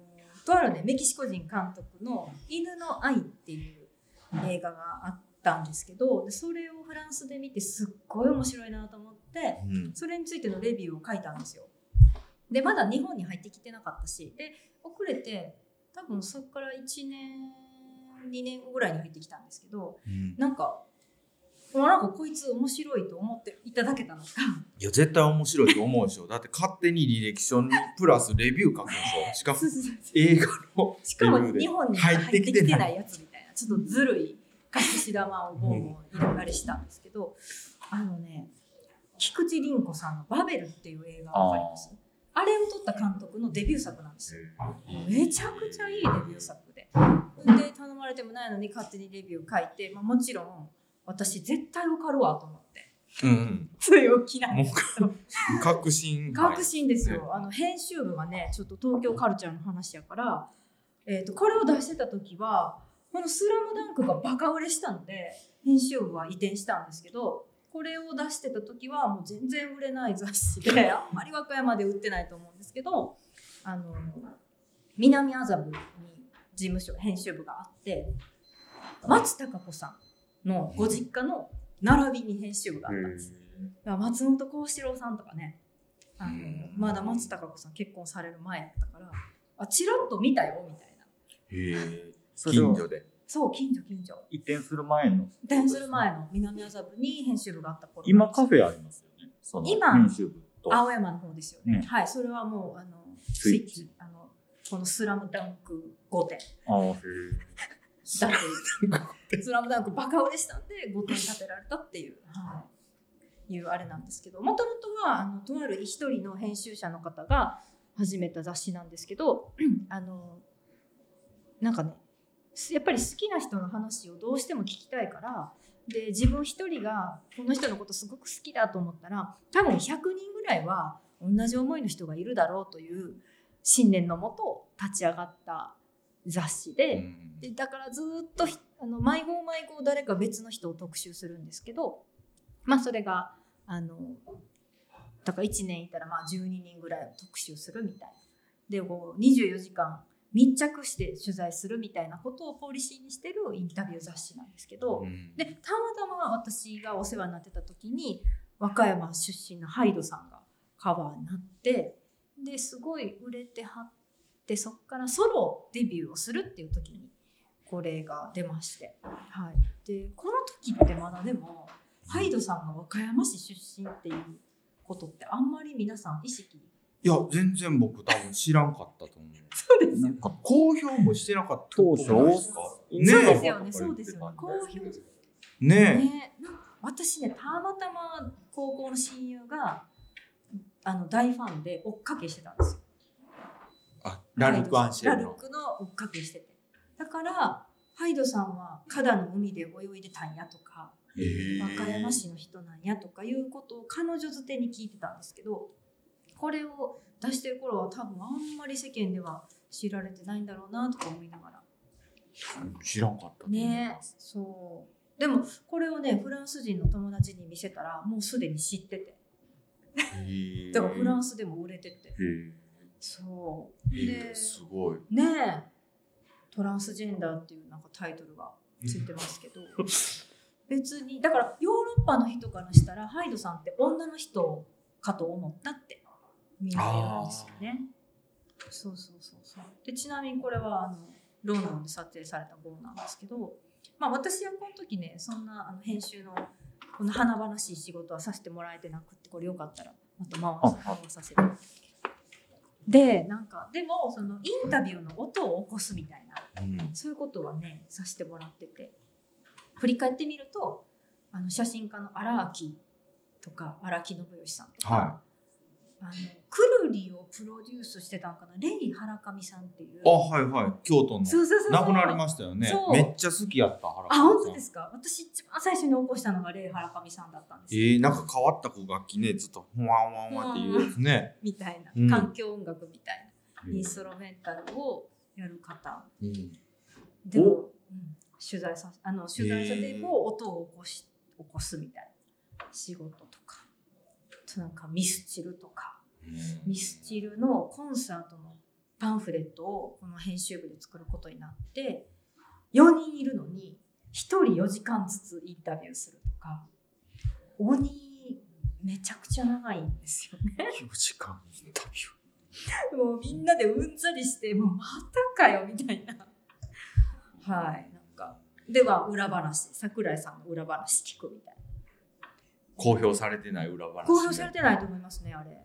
Speaker 2: とあるねメキシコ人監督の「犬の愛」っていう映画があったんですけどでそれをフランスで見てすっごい面白いなと思って
Speaker 3: うん。
Speaker 2: それについてのレビューを書いたんですよ。でまだ日本に入ってきてなかったしで遅れて多分そこから1年2年後ぐらいに入ってきたんですけど
Speaker 3: うん。
Speaker 2: なんかもうなんかこいつ面白いと思っていただけたのか。
Speaker 3: いや絶対面白いと思うでしょ。だって勝手に履歴書にプラスレビュー書くでしょ。しかも映画の
Speaker 2: しかも日本に入ってきてないやつみたいな。ちょっとずるい隠し玉をボンボン入れたりしたんですけど、あのね菊池凛子さんの「バベル」っていう映画わかります。あれを撮った監督のデビュー作なんです。よめちゃくちゃいいレビュー作で。で頼まれてもないのに勝手にレビュー書いて、まあ、もちろん私絶対受かるわと思って。
Speaker 3: うん。
Speaker 2: 強気なん
Speaker 3: も
Speaker 2: ですけど。
Speaker 3: う確信。
Speaker 2: 確信ですよ、あの編集部がねちょっと東京カルチャーの話やから、えー、とこれを出してた時はこの「スラムダンクがバカ売れしたので編集部は移転したんですけどこれを出してた時はもう全然売れない雑誌で あんまり和歌山で売ってないと思うんですけどあの南麻布に事務所編集部があって松たか子さんのご実家の並びに編集部があったんです。松本幸四郎さんとかねあの
Speaker 3: うん。
Speaker 2: まだ松たか子さん結婚される前やったからあちらっと見たよみたいな。
Speaker 3: へえ近所で。
Speaker 2: そう近所近所。
Speaker 1: 移転する前の。
Speaker 2: 移転する前の南麻布に編集部があった頃
Speaker 1: 今カフェありますよね。その
Speaker 2: 今
Speaker 1: 編集部と。
Speaker 2: 青山の方ですよね、
Speaker 1: ね
Speaker 2: はいそれはもうあの
Speaker 1: スイッチ。
Speaker 2: あのこの「スラムダンク5点
Speaker 1: ああへえ
Speaker 2: だってスラムダンクバカ売れしたんで5点建てられたっていう、はい、いうあれなんですけど。もともとはあのとある一人の編集者の方が始めた雑誌なんですけど あのなんかねやっぱり好きな人の話をどうしても聞きたいからで自分一人がこの人のことすごく好きだと思ったら多分100人ぐらいは同じ思いの人がいるだろうという信念のもと立ち上がった雑誌で。
Speaker 3: うん
Speaker 2: でだからずーっとひあの毎号毎号誰か別の人を特集するんですけどまあそれがあのだから1年いたらまあ12人ぐらいを特集するみたいなでこう24時間密着して取材するみたいなことをポリシーにしてるインタビュー雑誌なんですけど、
Speaker 3: うん。
Speaker 2: でたまたま私がお世話になってた時に和歌山出身のハイドさんがカバーになってですごい売れてはってそこからソロデビューをするっていう時にこれが出まして、はい、でこの時ってまだでもハイドさんが和歌山市出身っていうことってあんまり皆さん意識
Speaker 3: いや全然僕多分知らんかったと思う。
Speaker 2: そうです
Speaker 1: なんか
Speaker 3: 公表もしてなかった
Speaker 1: 当初
Speaker 3: と思いますか。
Speaker 2: そう
Speaker 3: ね。
Speaker 2: ですよね。そうですよね。公表。
Speaker 3: ね
Speaker 2: ね私ねたまたま高校の親友があの大ファンで追っかけしてたんですよ。
Speaker 3: あラルク・アンシェルの。
Speaker 2: ラルクの追っかけしてて。だからハイドさんは加の海で泳いでたんやとか和歌山市の人なんやとかいうことを彼女づてに聞いてたんですけどこれを出してる頃は多分あんまり世間では知られてないんだろうなとか思いながら。
Speaker 3: 知らんかった
Speaker 2: ねそう。でもこれをねフランス人の友達に見せたらもうすでに知ってて。だからフランスでも売れてて。そう。
Speaker 3: へ
Speaker 2: で
Speaker 3: ーすごい。
Speaker 2: ねえトランスジェンダーっていうなんかタイトルがついてますけど。別にだからヨーロッパの人からしたらハイドさんって女の人かと思ったって見えるんですよね。そうそうそうそう。でちなみにこれはあのロンドンで撮影された号なんですけど、まあ、私はこの時ねそんなあの編集のこの華々しい仕事はさせてもらえてなくってこれよかったらまた回す回させてでなんかでもそのインタビューの音を起こすみたいな
Speaker 3: うん。
Speaker 2: そういうことはねさせてもらってて。振り返ってみるとあの写真家の荒木とか荒木信義さんとか、
Speaker 3: は
Speaker 2: あのくるりをプロデュースしてたんかな？レイ原上さんっていう。
Speaker 3: あはいはい。京都の。
Speaker 2: そうそうそう
Speaker 3: 亡くなりましたよね。めっちゃ好きやった原
Speaker 2: あ本当ですか？私一番最初に起こしたのがレイ原上さんだったんです。よ
Speaker 3: えー、なんか変わった子楽器ねずっとワンワンワンっていうやつね、
Speaker 2: みたいな、
Speaker 3: うん。
Speaker 2: 環境音楽みたいな。インストロメンタルをやる方。
Speaker 3: うん、
Speaker 2: でも、うん取材さあの取材者でも音を起こし起こすみたいな。仕事とか。なんかミスチルとかミスチルのコンサートのパンフレットをこの編集部で作ることになって4人いるのに1人4時間ずつインタビューするとか鬼めちゃくちゃ長いんですよね。
Speaker 3: 4時間インタビ
Speaker 2: もうみんなでうんざりしてもうまたかよみたいな。はい。なんかでは裏話桜井さんの裏話聞くみたいな。
Speaker 3: ュー公表されてない裏話、ね、
Speaker 2: 公表されてないと思いますねあれ。
Speaker 3: はい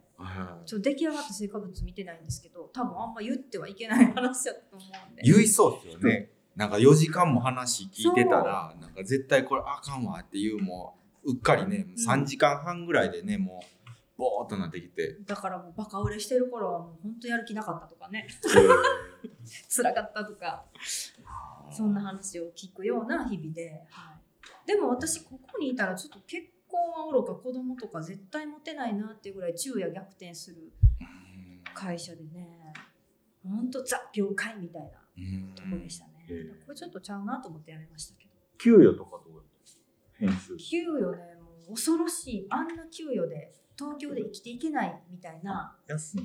Speaker 2: ちょっと出来上がった成果物見てないんですけど多分あんま言ってはいけない話だと思うんで。
Speaker 3: 言いそうですよね。なんか4時間も話聞いてたらなんか絶対これあかんわっていうもううっかりね3時間半ぐらいでねもうボーっとなってきて、
Speaker 2: だからもうバカ売れしてる頃はもう本当やる気なかったとかね。辛かったとか。そんな話を聞くような日々で、はい、でも私ここにいたらちょっと結婚はおろか子供とか絶対持てないなっていうぐらい昼夜逆転する
Speaker 3: うん
Speaker 2: 会社でね。ほんとザ業界みたいな
Speaker 3: うん
Speaker 2: とこでしたね、
Speaker 1: え
Speaker 2: これちょっとちゃうなと思ってやめましたけど。
Speaker 1: 給与とかどうやった編集。
Speaker 2: 給与ねもう恐ろしい。あんな給与で東京で生きていけないみたいな。
Speaker 1: 安い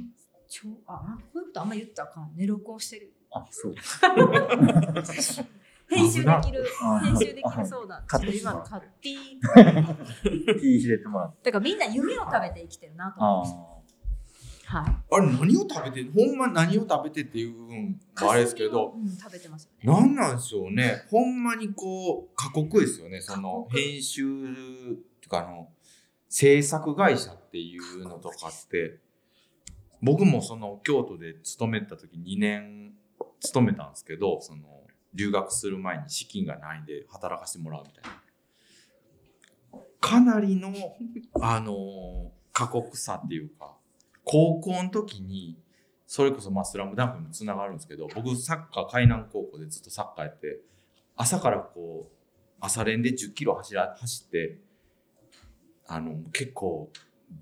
Speaker 2: 超あなんかこういうことあんま言ったらあかん。ね録音してる。
Speaker 1: あそう
Speaker 2: 編集できる
Speaker 1: あ
Speaker 2: 編集できるそうなんです
Speaker 1: カット
Speaker 2: けど
Speaker 1: してもらって
Speaker 2: 今のカッティー
Speaker 1: 気入れてもらって。
Speaker 2: だからみんな夢を食べて生きてるなと思い
Speaker 1: あ
Speaker 2: ましたはい。
Speaker 3: あれ何を食べてほんま何を食べてっていううんあれですけど。
Speaker 2: うん、食べてますよね。
Speaker 3: 何なんでしょうね。ほんまにこう過酷ですよね。その編集っていうかあの制作会社っていうのとかって。僕もその京都で勤めた時2年勤めたんですけどその留学する前に資金がないんで働かせてもらうみたいな。かなりの あの過酷さっていうか高校の時にそれこそまあスラムダンクにもつながるんですけど僕サッカー海南高校でずっとサッカーやって朝からこう朝練で1 0キロ走ら走ってあの結構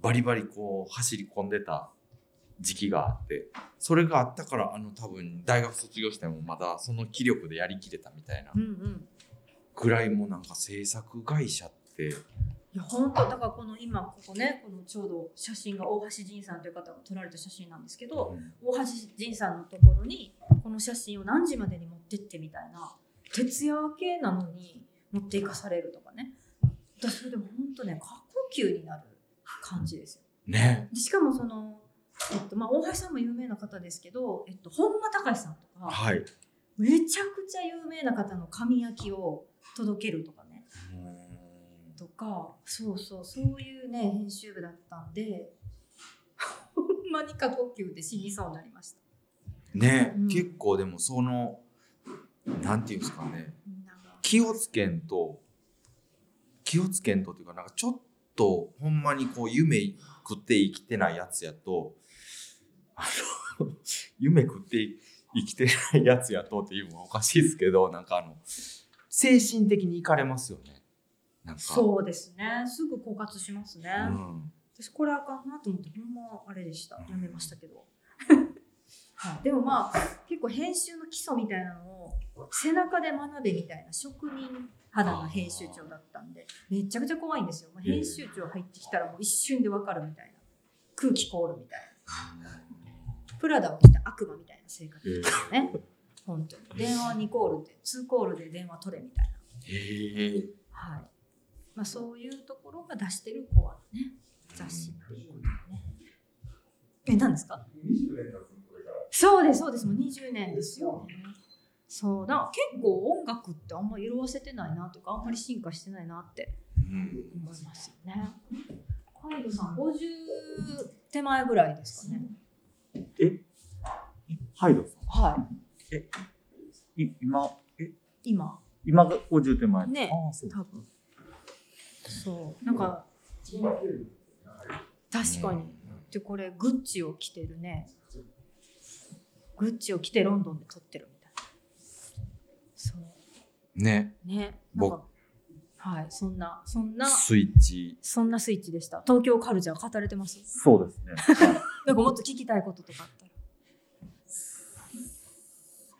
Speaker 3: バリバリこう走り込んでた時期があって。それがあったからあの多分大学卒業してもまだその気力でやりきれたみたいな。
Speaker 2: うんうん。
Speaker 3: ぐらいもなんか制作会社って。
Speaker 2: いや本当だからこの今ここねこのちょうど写真が大橋仁さんという方が撮られた写真なんですけど、大橋仁さんのところにこの写真を何時までに持ってってみたいな徹夜明けなのに持っていかされるとかね。私それでも本当ね過呼吸になる感じですよ。
Speaker 3: ね。
Speaker 2: でしかもその、えっとまあ、大橋さんも有名な方ですけど、えっと、本間隆さんとか
Speaker 3: はい。
Speaker 2: めちゃくちゃ有名な方の紙焼きを届けるとかね。とかそうそうそういうね編集部だったんで ほんまに過呼吸で死にそうになりました。
Speaker 3: ね、
Speaker 2: うん。
Speaker 3: 結構でもそのなんていうんですかね。気をつけんと気をつけんとっていうかなんかちょっとほんまにこう夢食って生きてないやつやとあの夢食って生きてないやつやとっていうのはおかしいですけどなんかあの精神的にいかれますよね。なんか。
Speaker 2: そうですね。すぐ枯渇しますね、
Speaker 3: うん。
Speaker 2: 私これあかんなと思ってほんまあれでした。やめましたけど、はい、でもまあ結構編集の基礎みたいなのを背中で学べみたいな職人肌の編集長だったんでめちゃくちゃ怖いんですよ、もう編集長入ってきたらもう一瞬でわかるみたいな。空気凍るみたいなプラダを着た悪魔みたいな生活ですね、本当に。電話2コールで2コールで電話取れみたいな。
Speaker 3: へえ。
Speaker 2: はい。まあそういうところが出してるコアなね雑誌っていうことでね。え何ですか？そうですそうです。もう20年ですよね。そう。だ結構音楽ってあんまり色あせてないなというかあんまり進化してないなって
Speaker 3: うん。
Speaker 2: 思いますよね。カイドさん50手前ぐらいですかね
Speaker 1: え？ハイド？さん
Speaker 2: はい。
Speaker 1: い今？え？
Speaker 2: 今。
Speaker 1: 今が50手前
Speaker 2: ね。
Speaker 1: ああそう。
Speaker 2: 多分。そう。なんか確かに。でこれグッチを着てるね。グッチを着てロンドンで撮ってるみたいな。そう。
Speaker 3: ね。
Speaker 2: ね。なん
Speaker 3: 僕
Speaker 2: かはい。そんなそんな
Speaker 3: スイッチ。
Speaker 2: そんなスイッチでした。東京カルチャー語れてます？
Speaker 1: そうですね、はい。
Speaker 2: なんかもっと聞きたいこととかあったら。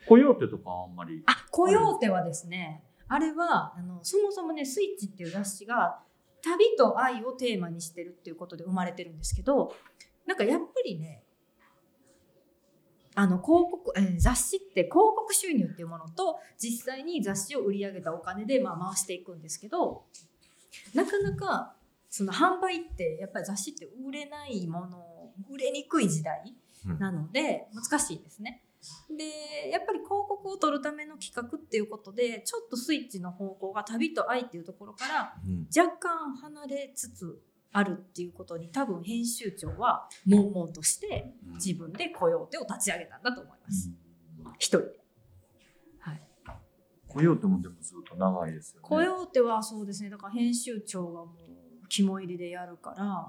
Speaker 1: コヨーテとかあんまり。
Speaker 2: あコヨーテはですねあれはあのそもそもね「スイッチ」っていう雑誌が旅と愛をテーマにしてるっていうことで生まれてるんですけどなんかやっぱりねあの広告、えー雑誌って広告収入っていうものと実際に雑誌を売り上げたお金でまあ回していくんですけどなかなかその販売ってやっぱり雑誌って売れないもの売れにくい時代なので難しいですね。でやっぱり広告を取るための企画っていうことでちょっとスイッチの方向が旅と愛っていうところから
Speaker 3: うん
Speaker 2: 若干離れつつあるっていうことに多分編集長は悶々として自分で雇用手を立ち上げたんだと思います。一人で。はい、
Speaker 1: コヨーテもでもずっと長いですよね。
Speaker 2: 雇用手はそうですね。だから編集長がもう肝入りでやるから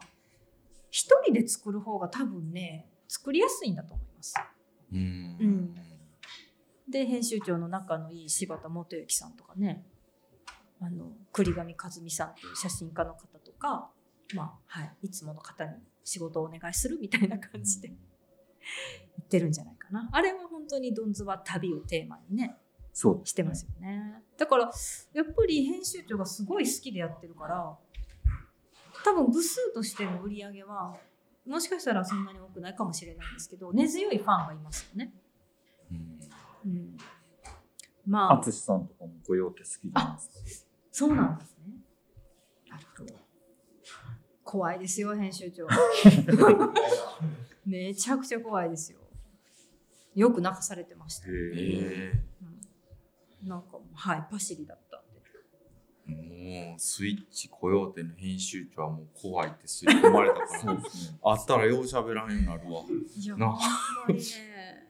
Speaker 2: 一人で作る方が多分ね作りやすいんだと思います。
Speaker 3: うん。
Speaker 2: うん。で編集長の仲のいい柴田元幸さんとかねあの栗上和美さんっていう写真家の方とか、まあはい、いつもの方に仕事をお願いするみたいな感じで。言ってるんじゃないかな。あれは本当にドンズは旅をテーマにね
Speaker 1: そう。
Speaker 2: してますよね。だからやっぱり編集長がすごい好きでやってるから多分部数としての売り上げはもしかしたらそんなに多くないかもしれないんですけど根強いファンがいますよね。
Speaker 3: うん。
Speaker 2: うん、まあ。
Speaker 1: 淳さんとかもコヨーテ好きじゃないですか。
Speaker 2: そうなんですね。なるほど。怖いですよ編集長。めちゃくちゃ怖いですよ。よく泣かされてました。
Speaker 1: へえ
Speaker 3: え
Speaker 2: うん、なんかはいパシリだったんで。
Speaker 3: えもうスイッチコヨーテの編集長はもう怖いって吸い込まれたから
Speaker 1: ね
Speaker 3: あったらよう喋らんようになるわ
Speaker 2: いや、
Speaker 3: な
Speaker 2: ほんまにね、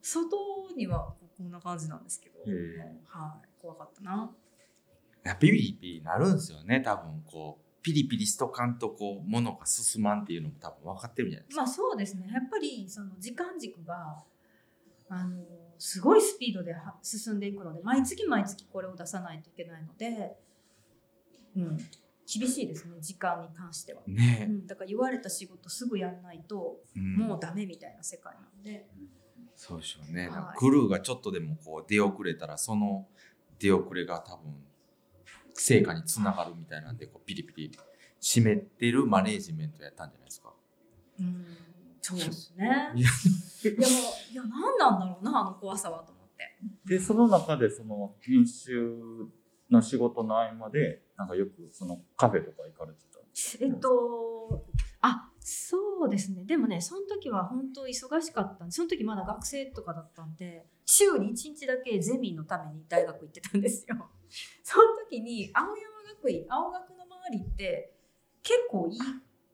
Speaker 2: 外にはこんな感じなんですけど、はい、怖かったな。
Speaker 3: いやピリピリなるんですよね多分こうピリピリしとかんとこう物が進まんっていうのも多分分かってるんじゃないですか、
Speaker 2: まあそうですね、やっぱりその時間軸が、あの、すごいスピードでは進んでいくので、毎月毎月これを出さないといけないので、うん、厳しいですね、時間に関しては。う
Speaker 3: ね
Speaker 2: ん、だから言われた仕事すぐやんないと、
Speaker 3: え、うん。
Speaker 2: もうダメみたいな世界なので、
Speaker 3: そうでしょうね、
Speaker 2: はい。
Speaker 3: クルーがちょっとでもこう出遅れたらその出遅れが多分成果につながるみたいなんでこうピリピリ。締めてるマネージメントやったんじゃないですか。
Speaker 2: うん、そうですね。
Speaker 3: いや。
Speaker 2: でも、いや、何なんだろうな、あの怖さはと思って。
Speaker 1: でその中でその編集の仕事の合間でなんかよくそのカフェとか行かれてた
Speaker 2: えっと、あそうですね、でもね、その時は本当忙しかったんで、その時まだ学生とかだったんで、週に1日だけゼミのために大学行ってたんですよ。その時に、青山学院、青学の周りって、結構いい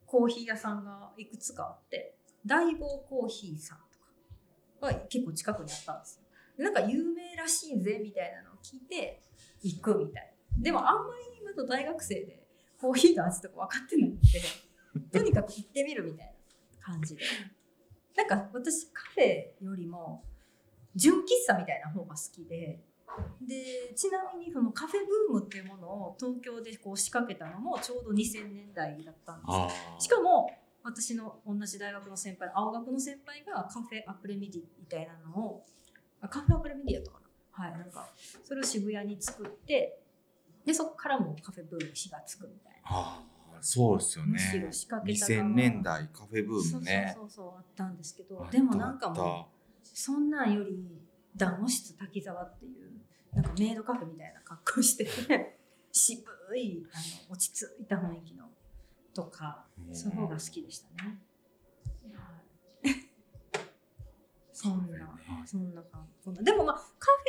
Speaker 2: コーヒー屋さんがいくつかあって、大坊コーヒーさんとかは結構近くにあったんですよ。なんか有名らしいぜみたいなのを聞いて、行くみたいな。でもあんまりまだ大学生で、コーヒーの味とか分かってないんで、とにかく行ってみるみたいな感じで。なんか私カフェよりも純喫茶みたいな方が好きで、でちなみにそのカフェブームっていうものを東京でこう仕掛けたのもちょうど2000年代だったんです。しかも私の同じ大学の先輩青学の先輩がカフェアプレミディみたいなのをあカフェアプレミディやったかな。はいなんかそれを渋谷に作ってでそこからもうカフェブームに火がつくみたいな。
Speaker 3: あそうですよ
Speaker 2: むし
Speaker 3: ね
Speaker 2: ろ仕掛けた側
Speaker 3: 2000年代カフェブームね。
Speaker 2: そうそうそうあったんですけど。でもなんかもうそんなんより談話室滝沢っていうなんかメイドカフェみたいな格好してて 渋いあの落ち着いた雰囲気のとかそういう方が好きでしたね。は いそんな、そんな感じ。そんなでもまあカ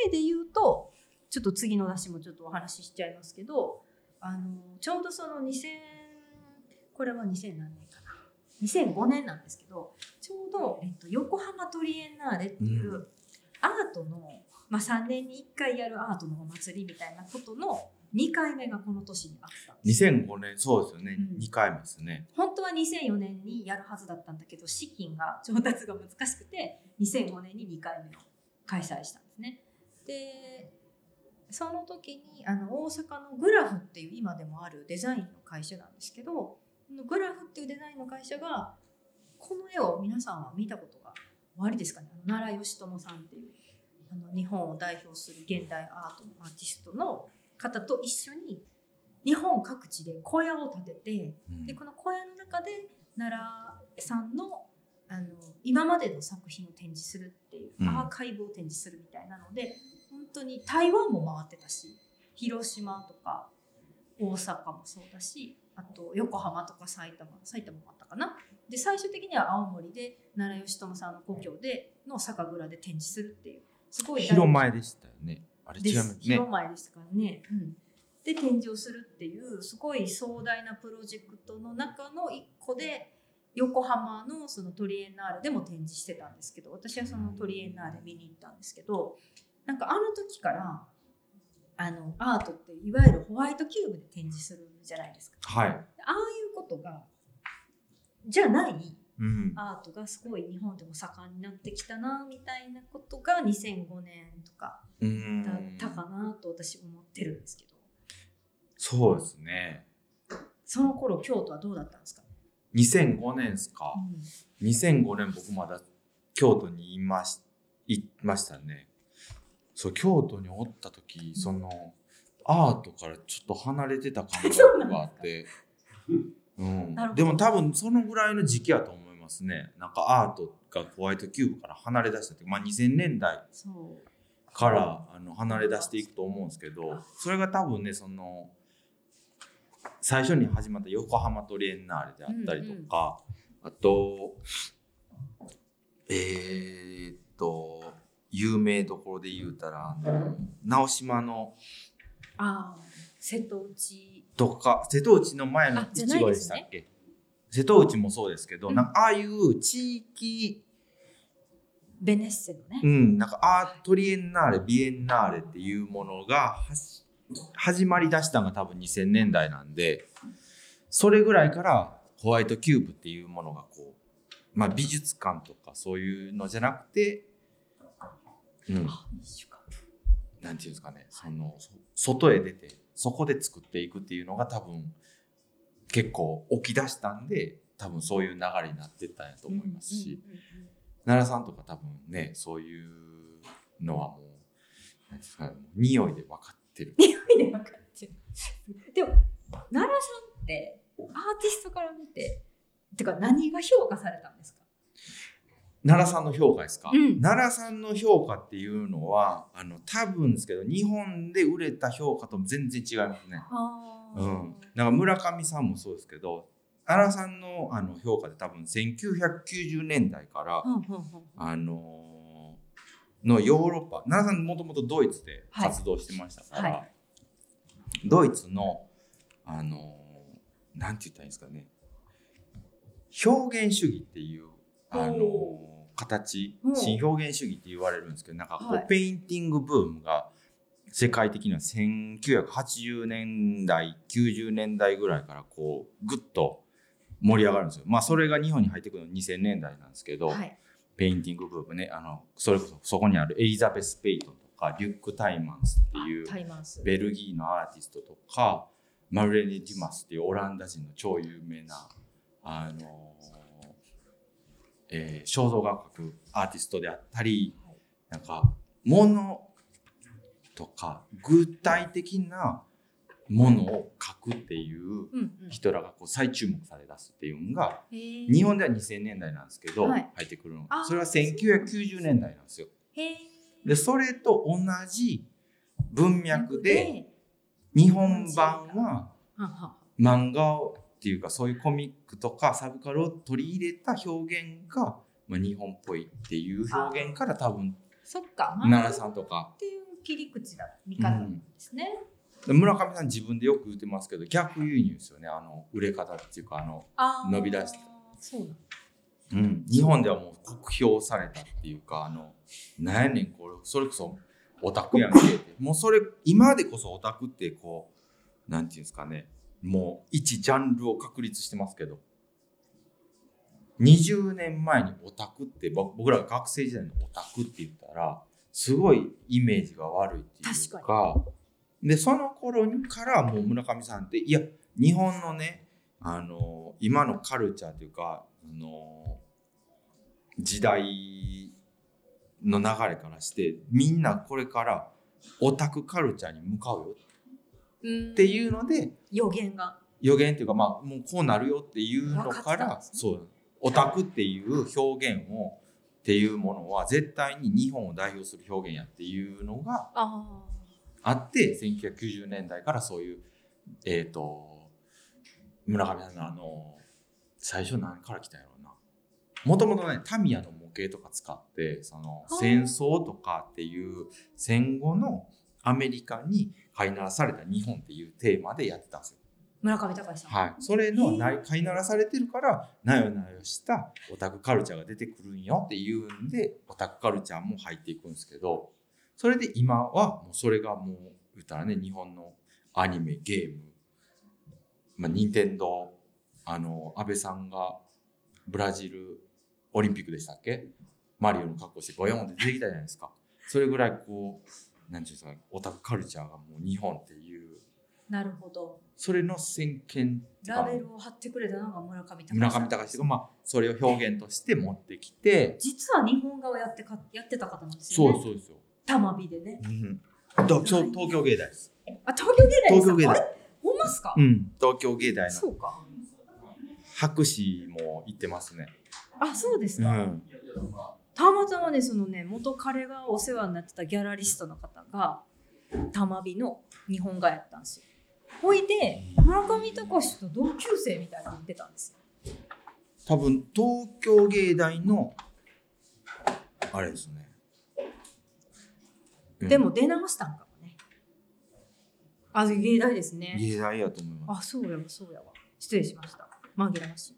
Speaker 2: フェで言うとちょっと次の出しもちょっとお話ししちゃいますけどあのちょうどその2000これは2000何年かな2005年なんですけどちょうど、えっと、横浜トリエンナーレっていう、
Speaker 3: う
Speaker 2: アートの、まあ、3年に1回やるアートのお祭りみたいなことの2回目がこの年にあったんです
Speaker 3: 2005年そうですよね、
Speaker 2: うん。
Speaker 3: 2回目ですね。
Speaker 2: 本当は2004年にやるはずだったんだけど資金が調達が難しくて2005年に2回目を開催したんですね。でその時にあの大阪のグラフっていう今でもあるデザインの会社なんですけどグラフっていうデザインの会社がこの絵を皆さんは見たことがおありですかね？奈良義朝さんっていうあの日本を代表する現代アートのアーティストの方と一緒に日本各地で小屋を建てて
Speaker 3: うん。
Speaker 2: でこの小屋の中で奈良さんのあの今までの作品を展示するっていう、
Speaker 3: うん。
Speaker 2: アーカイブを展示するみたいなので本当に台湾も回ってたし広島とか大阪もそうだしあと横浜とか埼玉埼玉もあったかな。で最終的には青森で奈良義朝さんの故郷での酒蔵で展示するっていう。すごい大
Speaker 3: 広前でしたよね。あれ違い
Speaker 2: で
Speaker 3: ますすね。
Speaker 2: 広前でしたからね、うん、で展示をするっていうすごい壮大なプロジェクトの中の一個で横浜のそのトリエンナーレでも展示してたんですけど私はそのトリエンナーレ見に行ったんですけどなんかあの時からあのアートっていわゆるホワイトキューブで展示するじゃないですか。
Speaker 3: はい、
Speaker 2: ああいうことがじゃない。
Speaker 3: うん、
Speaker 2: アートがすごい日本でも盛んになってきたなみたいなことが2005年とか
Speaker 3: うん。
Speaker 2: だったかなと私思ってるんですけど。
Speaker 3: そうですね。
Speaker 2: その頃京都はどうだったんですか、
Speaker 3: 2005年ですか、2005年僕まだ京都にいましいましたねそう京都におった時、そのアートからちょっと離れてた感覚があって。うんでも多分そのぐらいの時期やと思いますね。なんかアートがホワイトキューブから離れ出したって。いうかまあ2000年代からあの離れ出していくと思うんですけどそれが多分ねその最初に始まった横浜トリエンナーレであったりとか、あとえー、っと有名どころで言うたら直島の
Speaker 2: ああ瀬戸内。
Speaker 3: とか瀬戸内の前のいち
Speaker 2: で
Speaker 3: したっけ？瀬戸内もそうですけど、
Speaker 2: うん。
Speaker 3: なんかああいう地域
Speaker 2: ベネッセのね、
Speaker 3: うん、なんかアートリエンナーレビエンナーレっていうものが始まりだしたのが多分2000年代なんでそれぐらいからホワイトキューブっていうものがこう、まあ、美術館とかそういうのじゃなくて、うん、なんていうんですかね。そのそ外へ出てそこで作っていくっていうのが多分結構起き出したんで多分そういう流れになってったんやと思いますし。
Speaker 2: うんうんうん
Speaker 3: 奈良さんとか多分ねそういうのはもうなんですかね匂いで分かってる。
Speaker 2: 匂いで分かってる。でも奈良さんってアーティストから見ててか何が評価されたんですか？
Speaker 3: 奈良さんの評価ですか、
Speaker 2: うん。
Speaker 3: 奈良さんの評価っていうのはあの多分ですけど日本で売れた評価と全然違いますね。
Speaker 2: あ
Speaker 3: うん、だから村上さんもそうですけど奈良さんのあの評価で多分1990年代から、
Speaker 2: うん
Speaker 3: あのーのヨーロッパ奈良さんもともとドイツで活動してましたから、
Speaker 2: はい。
Speaker 3: ドイツのあのーなんて言ったらいいんですかね。表現主義っていうあの形
Speaker 2: う。ん
Speaker 3: 新表現主義って言われるんですけどなんかこう、
Speaker 2: はい。
Speaker 3: ペインティングブームが世界的には1980年代90年代ぐらいからこうグッと盛り上がるんですよ。まあそれが日本に入ってくるのは2000年代なんですけど、
Speaker 2: はい。
Speaker 3: ペインティングブームねあのそれこそそこにあるエリザベス・ペイトンとかリュック・タイマンスっていうベルギーのアーティストとかマルレネ・デュマスっていうオランダ人の超有名なあの、えー肖像画を描くアーティストであったり
Speaker 2: はい
Speaker 3: なんかものとか具体的なものを描くっていう人らがこう再注目され出すっていうのが日本では2000年代なんですけど、
Speaker 2: はい。
Speaker 3: 入ってくるの。それは1990年代なんですよ。でそれと同じ文脈で日本版は漫画っていうかそういうコミックとかサブカルを取り入れた表現が、まあ、日本っぽいっていう表現から多分
Speaker 2: そっか
Speaker 3: 奈良さんとか。
Speaker 2: っていう切り口だ見方なんですね、
Speaker 3: で村上さん自分でよく言ってますけど逆輸入ですよね。あの売れ方っていうかあの、伸び出して
Speaker 2: そうなん
Speaker 3: うん、日本ではもう酷評されたっていうかあのなんやねんこれそれこそオタクやんけもうそれ今でこそオタクってこうなんていうんですかねもう一ジャンルを確立してますけど。20年前にオタクってぼ僕らが学生時代のオタクって言ったらすごいイメージが悪いっていう
Speaker 2: 確
Speaker 3: かでその頃からもう村上さんっていや日本のねあの今のカルチャーというかあの時代の流れからしてみんなこれからオタクカルチャーに向かうよ
Speaker 2: うん
Speaker 3: っていうので
Speaker 2: 予言が。
Speaker 3: 予言っていうかまあもうこうなるよっていうの
Speaker 2: 分か
Speaker 3: らそうオタクっていう表現をっていうものは絶対に日本を代表する表現やっていうのが
Speaker 2: あ
Speaker 3: あって1990年代からそういうえっ、と村上さんのあの最初何から来たんやろうな。もともとねタミヤの模型とか使ってその
Speaker 2: はあ。
Speaker 3: 戦争とかっていう戦後のアメリカに飼いならされた日本っていうテーマでやってたんですよ。
Speaker 2: 村上隆さん、
Speaker 3: はい、それのな飼いならされてるからなよなよしたオタクカルチャーが出てくるんよっていうんでオタクカルチャーも入っていくんですけどそれで今はもうそれがもう言ったらね日本のアニメゲームまあ任天堂あの安倍さんがブラジルオリンピックでしたっけ？マリオの格好してボヨンって出てきたじゃないですか。それぐらいこうなんていうんですかオタクカルチャーがもう日本っていう。
Speaker 2: なるほど。
Speaker 3: それの先見
Speaker 2: ラベルを貼ってくれたのが村上隆
Speaker 3: 村上隆が、まあ、それを表現として持ってきて、
Speaker 2: 実は日本画をやってかやってた方なんです
Speaker 3: そ
Speaker 2: よね。
Speaker 3: うそうですよ。
Speaker 2: 玉美でね。
Speaker 3: うん、東京芸大です。
Speaker 2: あ東京芸大ですか？
Speaker 3: 東京芸大。
Speaker 2: ほんますか、
Speaker 3: うん、東京芸大の。
Speaker 2: そうか。
Speaker 3: 博士も行ってますね。
Speaker 2: あそうですか、
Speaker 3: うん、
Speaker 2: たまたまねそのね元彼がお世話になってたギャラリストの方が玉美の日本画やったんですよ。ほいで村上隆と同級生みたいなの言ってたんですよ。
Speaker 3: 多分東京芸大のあれですね。うん。
Speaker 2: でも出直したんかもね。あ芸大ですね。
Speaker 3: 芸大やと思います。
Speaker 2: あそうやわそうやわ。失礼しました。紛らわしい。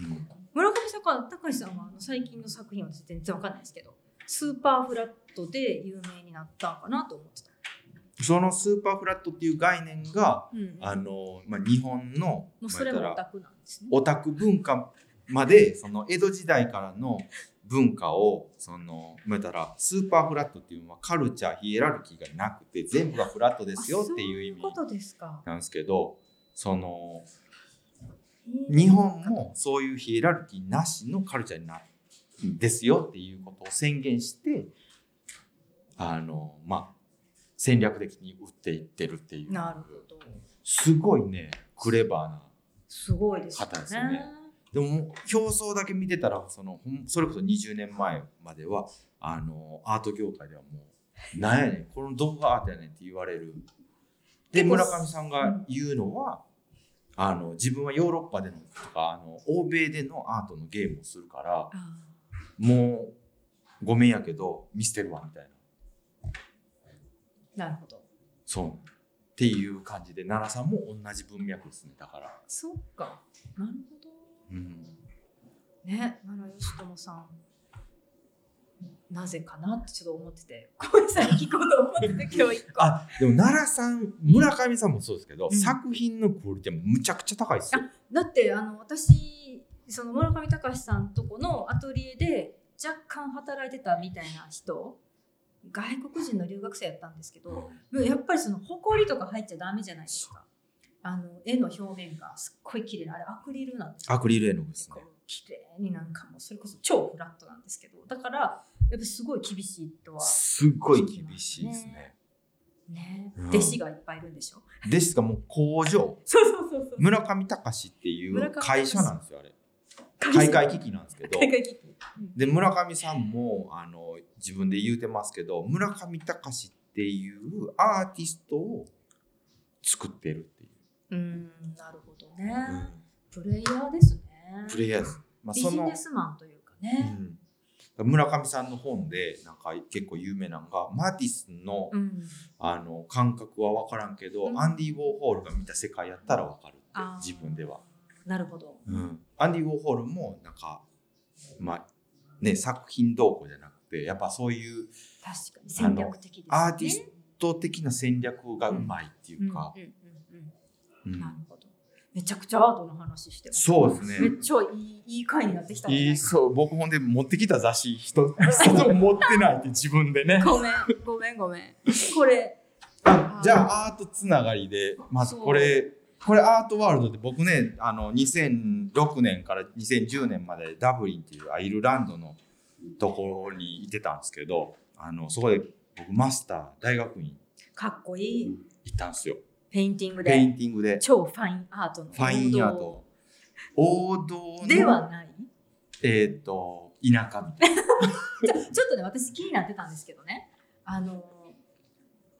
Speaker 3: うん
Speaker 2: 村上さんか高橋さんはあの最近の作品は私全然わかんないですけど。スーパーフラットで有名になったんかなと思ってた、
Speaker 3: そのスーパーフラットっていう概念が、
Speaker 2: うん、
Speaker 3: あの、まあ、日本の、
Speaker 2: もうそれもオタクなんですね。
Speaker 3: オタク文化までその江戸時代からの 文化をそのまたらスーパーフラットっていうのはカルチャーヒエラルキーがなくて全部がフラットですよっていう意味なんですけどその日本もそういうヒエラルキーなしのカルチャーになるんですよっていうことを宣言してあのまあ戦略的に打っていってるっていう。
Speaker 2: なるほど。
Speaker 3: すごいねクレバーな
Speaker 2: すごいです
Speaker 3: ですよね。
Speaker 2: ね
Speaker 3: でももう表層だけ見てたらそのそれこそ20年前まではあのアート業界ではもう「なんやねんこのどこがアートやねん」って言われる。で村上さんが言うのは、あの自分はヨーロッパでのとかあの欧米でのアートのゲームをするから
Speaker 2: あ
Speaker 3: もうごめんやけど見捨てるわみたいな。
Speaker 2: ーなるほど。
Speaker 3: そう。っていう感じで奈良さんも同じ文脈ですねだから、
Speaker 2: そっか。なるほど。
Speaker 3: うん、
Speaker 2: ね奈良義朝さんなぜかなってちょっと思っててごめんなさい聞こうと思ってて 今日一個。
Speaker 3: あでも奈良さん村上さんもそうですけど、
Speaker 2: うん。
Speaker 3: 作品のクオリティはむちゃくちゃ高いですよ。
Speaker 2: だってあの私その村上隆さんとこのアトリエで若干働いてたみたいな人外国人の留学生やったんですけど、やっぱりその埃とか入っちゃダメじゃないですか。あの絵の表面がすっごい綺麗なあれアクリルなんですよ。
Speaker 3: アクリル絵の具ですね。
Speaker 2: 綺麗になんかもうそれこそ超フラットなんですけど。だからやっぱすごい厳しいとは
Speaker 3: すっごい厳しいですね。
Speaker 2: ね、
Speaker 3: うん。
Speaker 2: 弟子がいっぱいいるんでしょ？
Speaker 3: ですがもう工場。
Speaker 2: そうそうそうそう。
Speaker 3: 村上隆っていう会社なんですよあれ。開会機器なんですけど。
Speaker 2: 海外機。器
Speaker 3: で村上さんもあの自分で言うてますけど村上隆っていうアーティストを作ってるってい
Speaker 2: う。んなるほどね、
Speaker 3: う、
Speaker 2: プレイヤーですね。
Speaker 3: プレイヤーです。まあ、
Speaker 2: ビジネスマンというかね、
Speaker 3: うん、村上さんの本でなんか結構有名なのがマティスの,、
Speaker 2: うん。
Speaker 3: あの感覚は分からんけど、
Speaker 2: うん。
Speaker 3: アンディ・ウォーホールが見た世界やったら分かるって自分では、
Speaker 2: なるほど。
Speaker 3: うん、アンディ・ウォーホールもなんかまあね作品どうこうじゃなくてやっぱそういう
Speaker 2: 確かに戦略的ですね。
Speaker 3: アーティスト的な戦略がうまいっていうか、
Speaker 2: なるほどめちゃくちゃアートの話してます。
Speaker 3: そうですね。
Speaker 2: めっちゃいいいい回になってきたんじゃない
Speaker 3: いいそう僕ほんで持ってきた雑誌一つ持ってないって自分でね。
Speaker 2: ごめんごめんごめん。これ。
Speaker 3: あじゃあアートつながりでまずこれこれアートワールドで僕ねあの2006年から2010年までダブリンっていうアイルランドのところにいてたんですけどあのそこで僕マスター大学院
Speaker 2: かっこいい。
Speaker 3: 行ったんですよ
Speaker 2: ペインティング
Speaker 3: ペイ
Speaker 2: で
Speaker 3: ンティングで。
Speaker 2: 超ファインアートの。
Speaker 3: ファインアート。王道の
Speaker 2: ではない？
Speaker 3: えっ、と田舎みたいな。
Speaker 2: ちょちょっとね私気になってたんですけどね。あの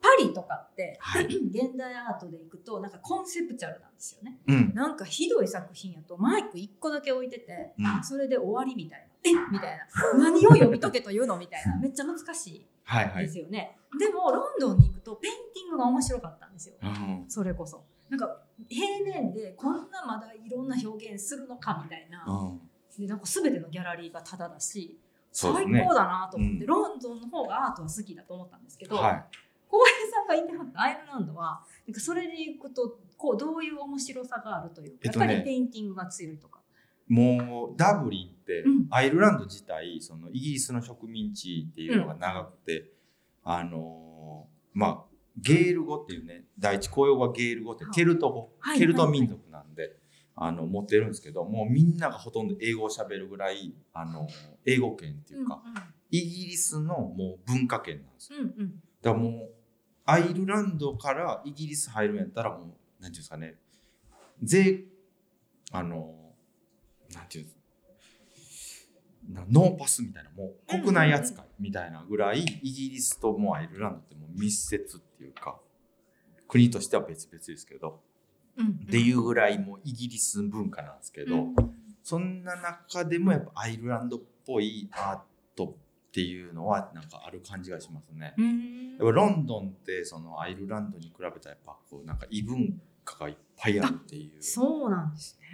Speaker 2: パリとかって、
Speaker 3: はい。
Speaker 2: 現代アートでいくとなんかコンセプチュアルなんですよね。
Speaker 3: うん。
Speaker 2: なんかひどい作品やとマイク1個だけ置いてて、
Speaker 3: うん。
Speaker 2: それで終わりみたいな。え？みたいな。何を読み解けというの？みたいな。めっちゃ難し
Speaker 3: はいはいい。
Speaker 2: ですよね、でもロンドンに行くとペインティングが面白かったんですよ。
Speaker 3: うん。
Speaker 2: それこそ。なんか平面でこんなまだいろんな表現するのかみたいな、
Speaker 3: うん。
Speaker 2: でなんか全てのギャラリーがタダだし最高だなと思って、
Speaker 3: うん。
Speaker 2: ロンドンの方がアートは好きだと思ったんですけど、
Speaker 3: はい。
Speaker 2: 浩平さんが言ってはったアイルランドはなんかそれでいくとこうどういう面白さがあるというやっぱりペインティングが強いとか。
Speaker 3: もうダブリンって、
Speaker 2: うん。
Speaker 3: アイルランド自体そのイギリスの植民地っていうのが長くて、あのーまあゲール語っていうね第一公用語がゲール語って
Speaker 2: はい。
Speaker 3: ケルト語、
Speaker 2: はい
Speaker 3: ケルト民族なんで、あの持ってるんですけどもうみんながほとんど英語を喋るぐらいあの英語圏っていうか、イギリスのもう文化圏なんですよ。
Speaker 2: うんうん。うん
Speaker 3: だからもうアイルランドからイギリス入るんやったらもうなんていうんですかね税あのなんていうんですなノーパスみたいなもう国内扱いみたいなぐらいイギリスともうアイルランドってもう密接っていうか国としては別々ですけど、
Speaker 2: うんうん。
Speaker 3: っていうぐらいもうイギリス文化なんですけど、
Speaker 2: うん。
Speaker 3: そんな中でもやっぱアイルランドっぽいアートっていうのはなんかある感じがしますね。
Speaker 2: うん。
Speaker 3: やっぱロンドンってそのアイルランドに比べたらやっぱこうなんか異文化がいっぱいあるっていう、
Speaker 2: そうなんですね。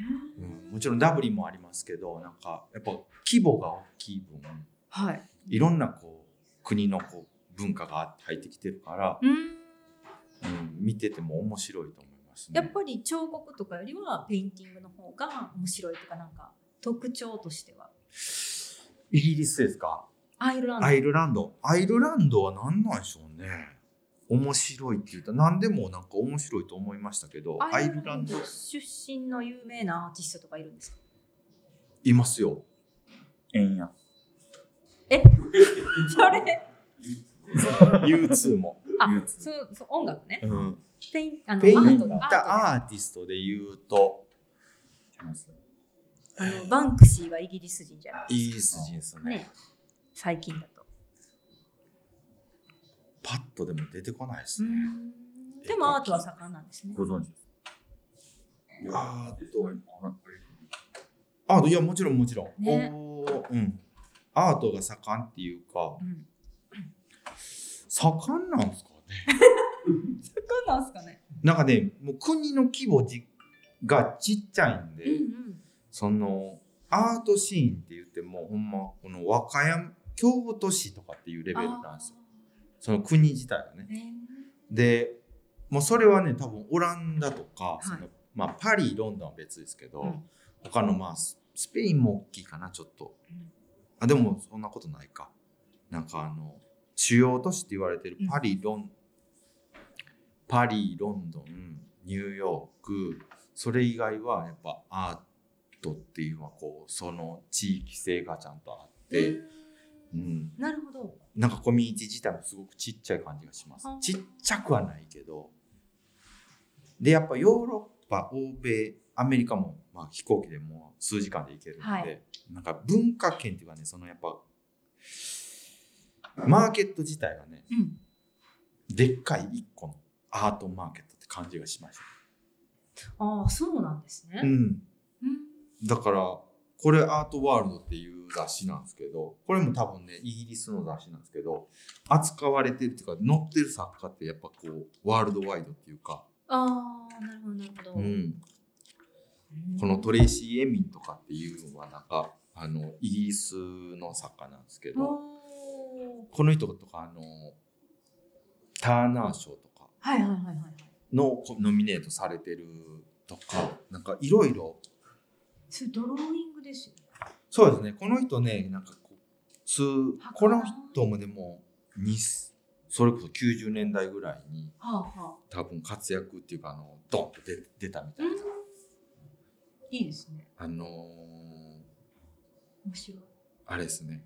Speaker 3: うん、もちろんダブリンもありますけどなんかやっぱ規模が大きい分
Speaker 2: はい。
Speaker 3: いろんなこう国のこう文化が入ってきてるから、
Speaker 2: うん。
Speaker 3: うん、見てても面白いと思いますね。
Speaker 2: やっぱり彫刻とかよりはペインティングの方が面白いとかなんか特徴としては？
Speaker 3: イギリスですか？
Speaker 2: アイルランド。
Speaker 3: アイルランド。アイルランドは何なんでしょうね面白いって言ったら何でもなんか面白いと思いましたけどアイルランド
Speaker 2: 出身の有名なアーティストとかいるんですか？
Speaker 3: いますよ。
Speaker 1: エンヤ。
Speaker 2: え？それ
Speaker 3: ？U2 も。
Speaker 2: あそうそう音楽ね。
Speaker 3: うん。
Speaker 2: ペインあの
Speaker 3: ペイン
Speaker 2: アー
Speaker 3: ティストで言うと。
Speaker 2: トあのバンクシーはイギリス人じゃない
Speaker 3: イギリス人ですね。
Speaker 2: ね。最近だと
Speaker 3: パッとでも出てこないですね。
Speaker 2: でもアートは盛んなんですね
Speaker 1: ご存知です
Speaker 3: アートアートいやもちろんもちろん。
Speaker 2: ね
Speaker 3: おーうん。アートが盛んっていうか
Speaker 2: うん
Speaker 3: 盛んなんですかね？
Speaker 2: 盛んなんすかね？
Speaker 3: なんかねもう国の規模じがちっちゃいんで、
Speaker 2: うんうん
Speaker 3: そのアートシーンって言ってもほんまこの和歌山京都市とかっていうレベルなんですよ。その国自体がね。でもうそれはね多分オランダとか、
Speaker 2: い。
Speaker 3: そのまあ、パリロンドンは別ですけど、
Speaker 2: うん。
Speaker 3: 他のまあススペインも大きいかなちょっと、
Speaker 2: うん。
Speaker 3: あでもそんなことないか。なんかあの主要都市って言われてる
Speaker 2: うん。
Speaker 3: パリロン、パリロンドンニューヨークそれ以外はやっぱアートっていうのはこうその地域性がちゃんとあって、
Speaker 2: うん
Speaker 3: うん、
Speaker 2: なるほど
Speaker 3: なんかコミュニティ自体もすごくちっちゃい感じがします
Speaker 2: あ。
Speaker 3: ちっちゃくはないけど。で、やっぱヨーロッパ欧米アメリカも、まあ、飛行機でもう数時間で行けるので、
Speaker 2: はい
Speaker 3: なんか文化圏っていうかねそのやっぱマーケット自体がね
Speaker 2: うん
Speaker 3: でっかい一個のアートマーケットって感じがしました。
Speaker 2: ああそうなんですね。
Speaker 3: うん、
Speaker 2: うん
Speaker 3: だからこれアートワールドっていう雑誌なんですけどこれも多分ねイギリスの雑誌なんですけど扱われてるっていうか載ってる作家ってやっぱこうワールドワイドっていうか、
Speaker 2: ああなるほどなるほど。
Speaker 3: うん、
Speaker 2: うん
Speaker 3: このトレイシー・エミンとかっていうのはなんかあのイギリスの作家なんですけどこの人とかあのターナー賞とか
Speaker 2: はいはいはいはいはい。
Speaker 3: のノミネートされてるとかなんかいろいろ
Speaker 2: それドローイングですよね。
Speaker 3: そうですねこの人ねなんかこうこの人もでもにそれこそ90年代ぐらいに
Speaker 2: はあはあ。
Speaker 3: 多分活躍っていうかあのドンと出出たみたいな、
Speaker 2: いいですね。
Speaker 3: あのー
Speaker 2: 面白い。
Speaker 3: あれですね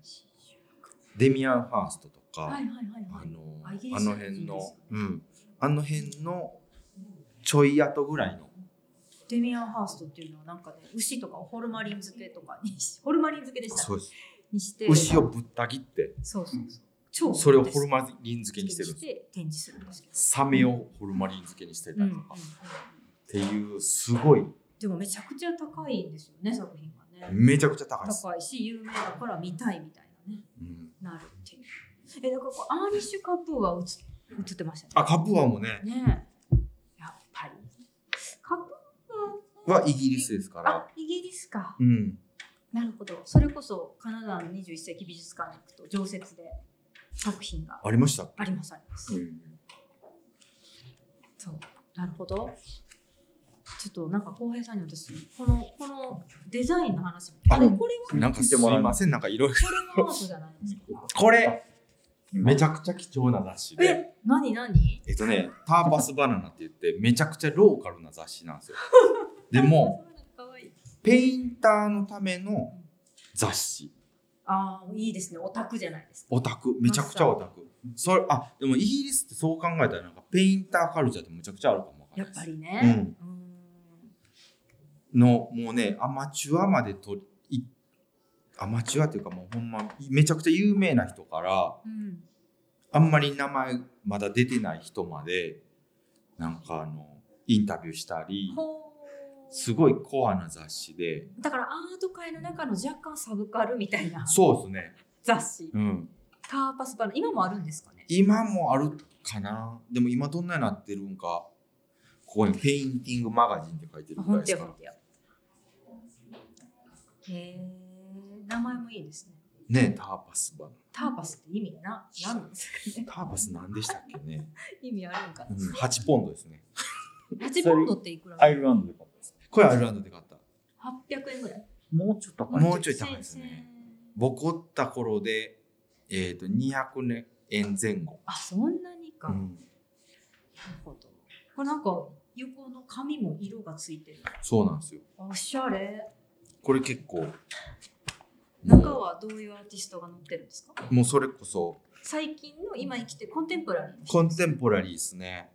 Speaker 3: デミアン・ファーストとか、
Speaker 2: はいはいはい
Speaker 3: あ
Speaker 2: はい。
Speaker 3: の
Speaker 2: あ
Speaker 3: の辺のうんあの辺のちょい後ぐらいの
Speaker 2: デミアン・ハーストっていうのはなんかね牛とかをホルマリン漬けとかにし ホルマリン漬けでした。
Speaker 3: そうです。
Speaker 2: にして。
Speaker 3: 牛をぶった切って。
Speaker 2: そうそうそう。超
Speaker 3: それをホルマリン漬けにしてる
Speaker 2: 展示するんですけど。
Speaker 3: サメをホルマリン漬けにしてた
Speaker 2: うんうん
Speaker 3: りとか、っていうすごい。
Speaker 2: でもめちゃくちゃ高いんですよね作品がね。
Speaker 3: めちゃくちゃ高い
Speaker 2: 高いし有名だから見たいみたいなね。
Speaker 3: うん、
Speaker 2: なるっていう。えだからこうアーニッシュカップは映映ってましたね。
Speaker 3: あカプアもね
Speaker 2: ねえやっぱりカップ
Speaker 3: はイギリスですか
Speaker 2: あ
Speaker 3: ら
Speaker 2: イギリスか。
Speaker 3: うん。
Speaker 2: なるほど。それこそカナダの21世紀美術館に行くと常設で作品が
Speaker 3: ありました
Speaker 2: ありますあります、そう。なるほど。ちょっとなんか浩平さんに私このこのデザインの話も
Speaker 3: あ
Speaker 2: あれこれは？
Speaker 3: なんかすいませんなんかいろいろ。
Speaker 2: これもアートじゃないですか？
Speaker 3: これめちゃくちゃ貴重な雑誌で。
Speaker 2: え何何？
Speaker 3: えっとねターパスバナナって言ってめちゃくちゃローカルな雑誌なんですよ でもペインターのための雑誌。
Speaker 2: ああいいですね。オタクじゃないですか。
Speaker 3: オタク。めちゃくちゃオタク。それあでもイギリスってそう考えたらなんかペインターカルチャーってむちゃくちゃあるかも
Speaker 2: やっぱりね。うん。
Speaker 3: のもうねアマチュアまでといアマチュアっていうかもうほんまめちゃくちゃ有名な人から
Speaker 2: うん。
Speaker 3: あんまり名前まだ出てない人までなんかあのインタビューしたり
Speaker 2: ほう
Speaker 3: すごいコアな雑誌で。
Speaker 2: だからアート界の中の若干サブカルみたいな
Speaker 3: そうですね。
Speaker 2: 雑誌。
Speaker 3: うん。
Speaker 2: ターパスバナ今もあるんですかね？
Speaker 3: 今もあるかな。でも今どんなになってるんか。ここに Painting Magazine って書いてる
Speaker 2: あ
Speaker 3: ぐらいですか
Speaker 2: へえ名前もいいですね。
Speaker 3: ね
Speaker 2: Turps Bana Turps って意味な何なんですかね？
Speaker 3: ターパス何でしたっけね、
Speaker 2: 意味あるんかな、
Speaker 3: うん、8ポンドですね。
Speaker 2: 8ポンドっていくら？
Speaker 1: アイルランドで
Speaker 3: これアイルランドで買った。
Speaker 2: 800円ぐらい。
Speaker 1: もうちょっと高い。
Speaker 3: もうちょい高いですね。僕おった頃でえっ、と200円前後、
Speaker 2: あそんなにか、なる
Speaker 3: うん、
Speaker 2: ほど。これなんか横の紙も色がついてる。
Speaker 3: そうなんですよ。
Speaker 2: おしゃれ。
Speaker 3: これ結構
Speaker 2: 中はどういうアーティストが載ってるんですか？
Speaker 3: もうそれこそ。
Speaker 2: 最近の今生きてるコンテンポラリー
Speaker 3: コンテンポラリーですね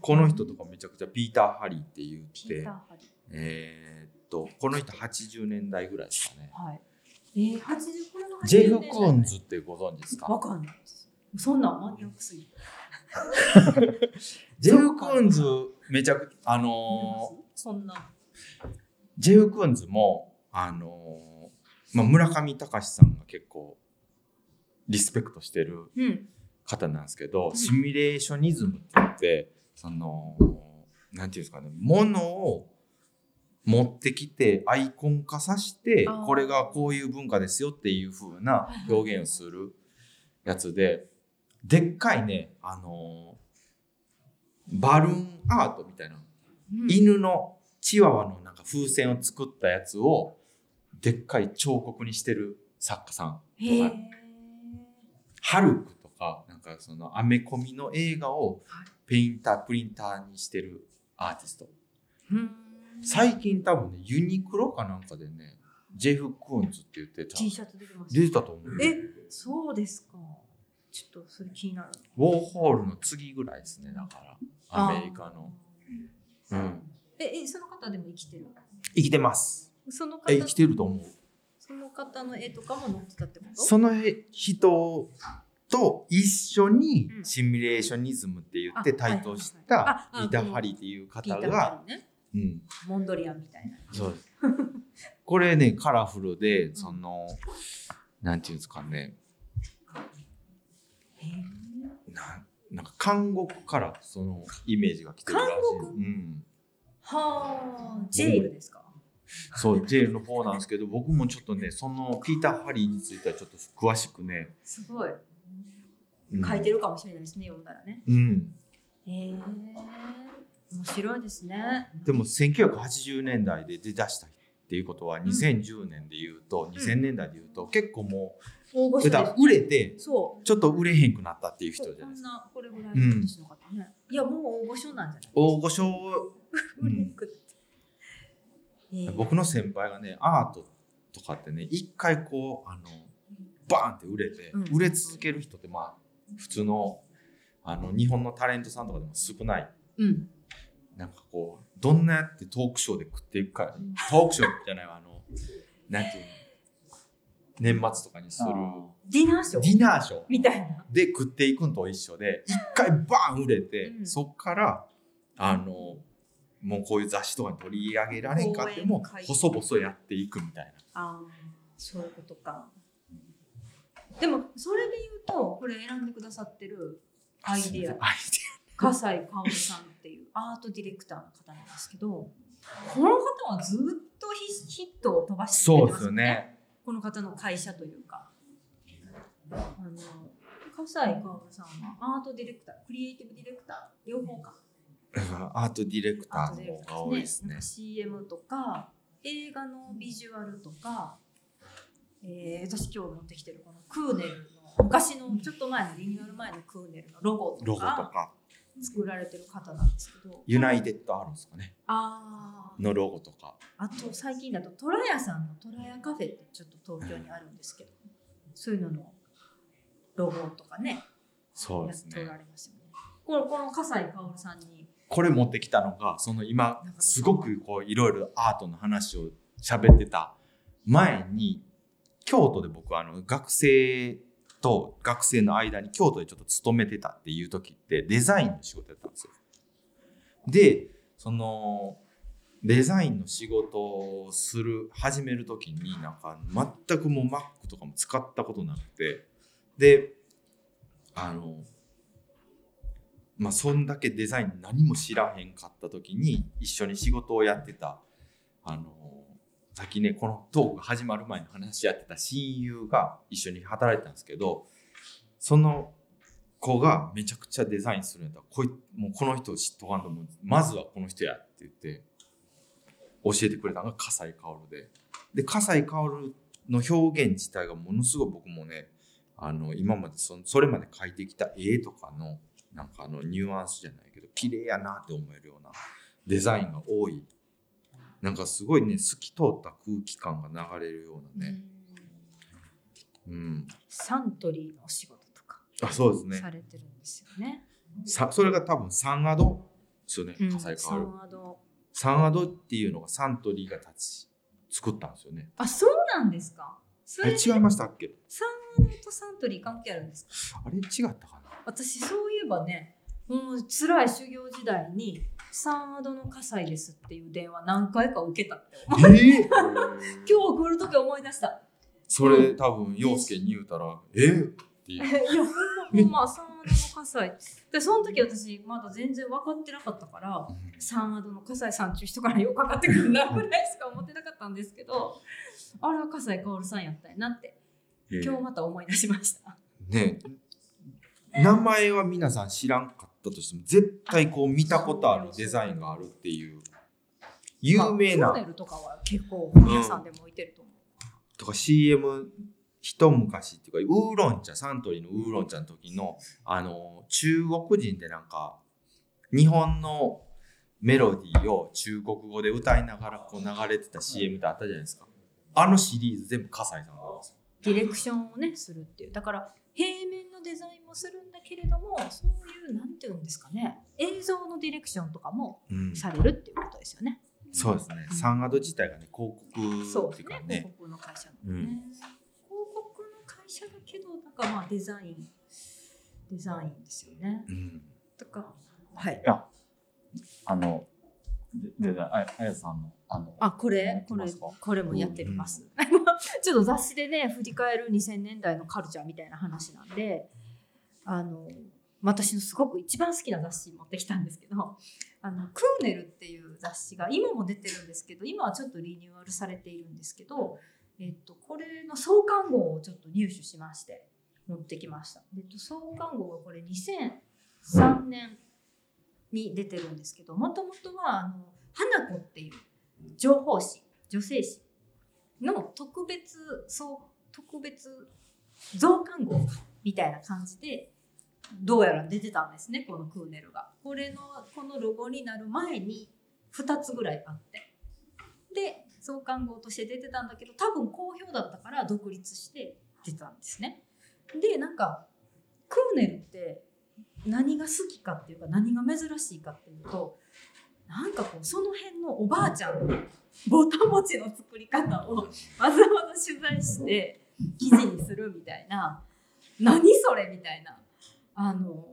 Speaker 3: この人とかめちゃくちゃピーター・ハリーって言ってえーっとこの人80年代ぐらいですかね。
Speaker 2: はい。えー、80これは80
Speaker 3: ジェフ・
Speaker 2: 年代
Speaker 3: クーンズってご存知ですか？
Speaker 2: わかんない。ですそんなんマニアックすぎる
Speaker 3: ジェフ・クーンズめちゃくあの
Speaker 2: そんな。
Speaker 3: ージェフ・クーンズもあのーまあ、村上隆さんが結構リスペクトしてる
Speaker 2: うん。
Speaker 3: 方なんですけど、
Speaker 2: ん。
Speaker 3: シミュレーショニズムって言ってそのなんていうんですかねものを持ってきてアイコン化させてこれがこういう文化ですよっていう風な表現をするやつででっかいねあのバルーンアートみたいな
Speaker 2: うん。
Speaker 3: 犬のチワワのなんか風船を作ったやつをでっかい彫刻にしてる作家さん
Speaker 2: へえ、
Speaker 3: ハルクとかなんかそのアメコミの映画をペインタープリンターにしてるアーティスト。
Speaker 2: うん。
Speaker 3: 最近多分ねユニクロかなんかでねジェフ・クーンズって言ってた。
Speaker 2: T シャツ出てます
Speaker 3: 出てたと思う
Speaker 2: えそうですか。ちょっとそれ気になる。
Speaker 3: ウォーホールの次ぐらいですねだから。アメリカの。うん。
Speaker 2: ええその方でも生きてる
Speaker 3: 生きてます。
Speaker 2: その方
Speaker 3: え生きてると思う。
Speaker 2: その方の絵とかも載ってたってこと？
Speaker 3: その人と一緒に
Speaker 2: うん。
Speaker 3: シミュレーショニズムって言って
Speaker 2: あ
Speaker 3: 台頭したリータ・ハリーっていう方が、うん、
Speaker 2: モンドリアンみたいな。
Speaker 3: そうです。これね、カラフルで、その、なんていうんですかね、ななんか監獄からそのイメージが来てるらしい。
Speaker 2: 監獄
Speaker 3: うん。
Speaker 2: はあジェイルですか？
Speaker 3: そう、ジェールの方なんですけど、僕もちょっとね、そのピーター・ハリーについてはちょっと詳しくね、
Speaker 2: すごい。
Speaker 3: うん
Speaker 2: 書いてるかもしれないですね読んだらね。
Speaker 3: うん。
Speaker 2: へえ面白いですね。
Speaker 3: でも1980年代で出だしたっていうことは2010年で言うと、2000年代で言うと結構もう、
Speaker 2: 大御所です。
Speaker 3: だから売れてちょっと売れへんくなったっていう人じゃないですか。
Speaker 2: んなこれぐらいの年の方ね、いやもう大御所なんじゃない
Speaker 3: 大御所
Speaker 2: 売れん。
Speaker 3: 僕の先輩がねアートとかってね一回こうあのバーンって売れて、
Speaker 2: うん。
Speaker 3: 売れ続ける人ってまあ普通のあの日本のタレントさんとかでも少ない。
Speaker 2: うん。
Speaker 3: なんかこうどんなやってトークショーで食っていくかトークショーじゃないわあのなんていうの年末とかにする
Speaker 2: ディナーショー？
Speaker 3: ディナーショー。
Speaker 2: みたいな。
Speaker 3: で食っていくんと一緒で一回バーン売れて、
Speaker 2: うん。
Speaker 3: そっからあのもうこういう雑誌とかに取り上げられんかっても細々やっていくみたいな。
Speaker 2: ああそういうことかでもそれで言うとこれ選んでくださってるアイデア。
Speaker 3: アイ
Speaker 2: 笠井香織さんっていうアートディレクターの方なんですけどこの方はずっとヒヒットを飛ばしてく
Speaker 3: そうで
Speaker 2: れてますすよね
Speaker 3: よね。
Speaker 2: この方の会社というか。あの笠井香織さんはアートディレクタークリエイティブディレクター両方か。
Speaker 3: アートディレクターの方が多いですね。
Speaker 2: ーなんか。CM とか映画のビジュアルとか、えー私今日持ってきてるこのクーネルの昔のちょっと前のリニューアル前のクーネルのロゴ
Speaker 3: ロゴと
Speaker 2: とか。
Speaker 3: か、
Speaker 2: 作られてる方なんですけど。
Speaker 3: ユナイテッドアローですかね。
Speaker 2: あー。
Speaker 3: のロゴとか。
Speaker 2: あと最近だとトラヤさんのトラヤカフェってちょっと東京にあるんですけど。そういうののロゴとかね。
Speaker 3: そうですね。
Speaker 2: やっておら。れますよね。このこの笠井香織さんに。
Speaker 3: これ持ってきたのが、その今すごくこういろいろアートの話を喋ってた前に、京都で僕あの学生と学生の間に京都でちょっと勤めてたっていう時ってデザインの仕事やったんですよ。で、そのデザインの仕事をする始める時になんか全くもう Mac とかも使ったことなくてであのまあそんだけデザイン何も知らへんかった時に一緒に仕事をやってたあのさっきねこのトークが始まる前に話し合ってた親友が一緒に働いてたんですけどその子がめちゃくちゃデザインするんやったらこいもうこの人を知っとかんともうまずはこの人やって言って教えてくれたのが笠井薫で。で笠井薫の表現自体がものすごい僕もねあの今までそそれまで描いてきた絵とかのなんかあのニュアンスじゃないけど綺麗やなって思えるようなデザインが多いなんかすごいね透き通った空気感が流れるようなね、うん、
Speaker 2: サントリーのお仕事とか
Speaker 3: あそうですね。
Speaker 2: されてるんですよね。
Speaker 3: さそれが多分サンアドですよね
Speaker 2: うん。
Speaker 3: 笠井
Speaker 2: サ
Speaker 3: 薫、
Speaker 2: ンアド
Speaker 3: サンアドっていうのがサントリーが立ち作ったんですよね。
Speaker 2: あそうなんですか？それ
Speaker 3: 違いましたっけ？
Speaker 2: サンアドとサントリー関係あるんですか？
Speaker 3: あれ違ったかな？
Speaker 2: 私そういえばね、もう辛い修行時代にサンアドの葛西ですっていう電話何回か受けたって思う。
Speaker 3: え
Speaker 2: 今日来る時思い出した。
Speaker 3: それ多分陽介に言うたら「え？ってい
Speaker 2: やほんまほんま サンアドの葛西。でその時私まだ全然分かってなかったから。サンアドの笠井さんっていう人からよくかかってくるなぐらいしか思ってなかったんですけどあれは笠井薫さんやったんやなって今日また思い出しました
Speaker 3: ね名前は皆さん知らんかったとしても絶対こう見たことあるデザインがあるっていう有名な
Speaker 2: ネルとかは結構皆さんでも置いてると思う、
Speaker 3: とか CM 一昔っていうかウーロン茶サントリーのウーロン茶の時のあの中国人でなんか日本のメロディーを中国語で歌いながらこう流れてた CM ってあったじゃないですかあのシリーズ全部葛西さんなんですよ
Speaker 2: ディレクションをねするっていうだから平面ののデザインもするんだけれどもそういうなんていうんですかね映像のディレクションとかも
Speaker 3: うん
Speaker 2: されるっていうことですよね。
Speaker 3: そうですね。サンアド自体がね広
Speaker 2: そうですね
Speaker 3: 告っていうか
Speaker 2: 広
Speaker 3: ね。
Speaker 2: 告の会社のね、
Speaker 3: うん
Speaker 2: 広告の会社だけどなんかまあデザインデザインですよね。
Speaker 3: うん。
Speaker 2: とかはい
Speaker 1: いや、あの、で、で、ああやさんの、あの、
Speaker 2: あこれ？これこれもやってます。ちょっと雑誌でね振り返る2000年代のカルチャーみたいな話なんであの私のすごく一番好きな雑誌持ってきたんですけどあのクーネルっていう雑誌が今も出てるんですけど今はちょっとリニューアルされているんですけど、えっと、これの創刊号をちょっと入手しまして持ってきました。えっと、創刊号がこれ2003年に出てるんですけどもともとはあの花子っていう情報誌女性誌の特別そう特別増刊号みたいな感じでどうやら出てたんですねこのクーネルが。これのこのロゴになる前に2つぐらいあってで増刊号として出てたんだけど多分好評だったから独立して出たんですね。でなんかクーネルって何が好きかっていうか何が珍しいかっていうとなんかこうその辺のおばあちゃんのぼたもちの作り方をわざわざ取材して記事にするみたいな何それみたいなあの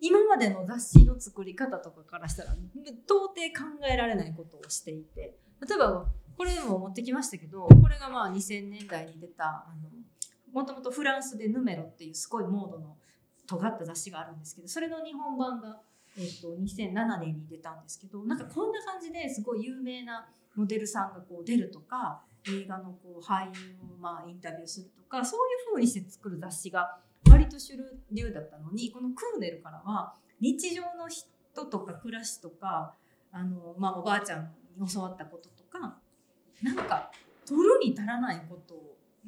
Speaker 2: 今までの雑誌の作り方とかからしたら到底考えられないことをしていて例えばこれも持ってきましたけどこれがまあ2000年代に出たあのもともとフランスでヌメロっていうすごいモードの尖った雑誌があるんですけどそれの日本版が、えっと2007年に出たんですけどなんかこんな感じですごい有名なモデルさんがこう出るとか映画のこう俳優をまあインタビューするとかそういう風にして作る雑誌が割と主流だったのにこのクーネルからは日常の人とか暮らしとかあの、まあ、おばあちゃんに教わったこととかなんか取るに足らないこと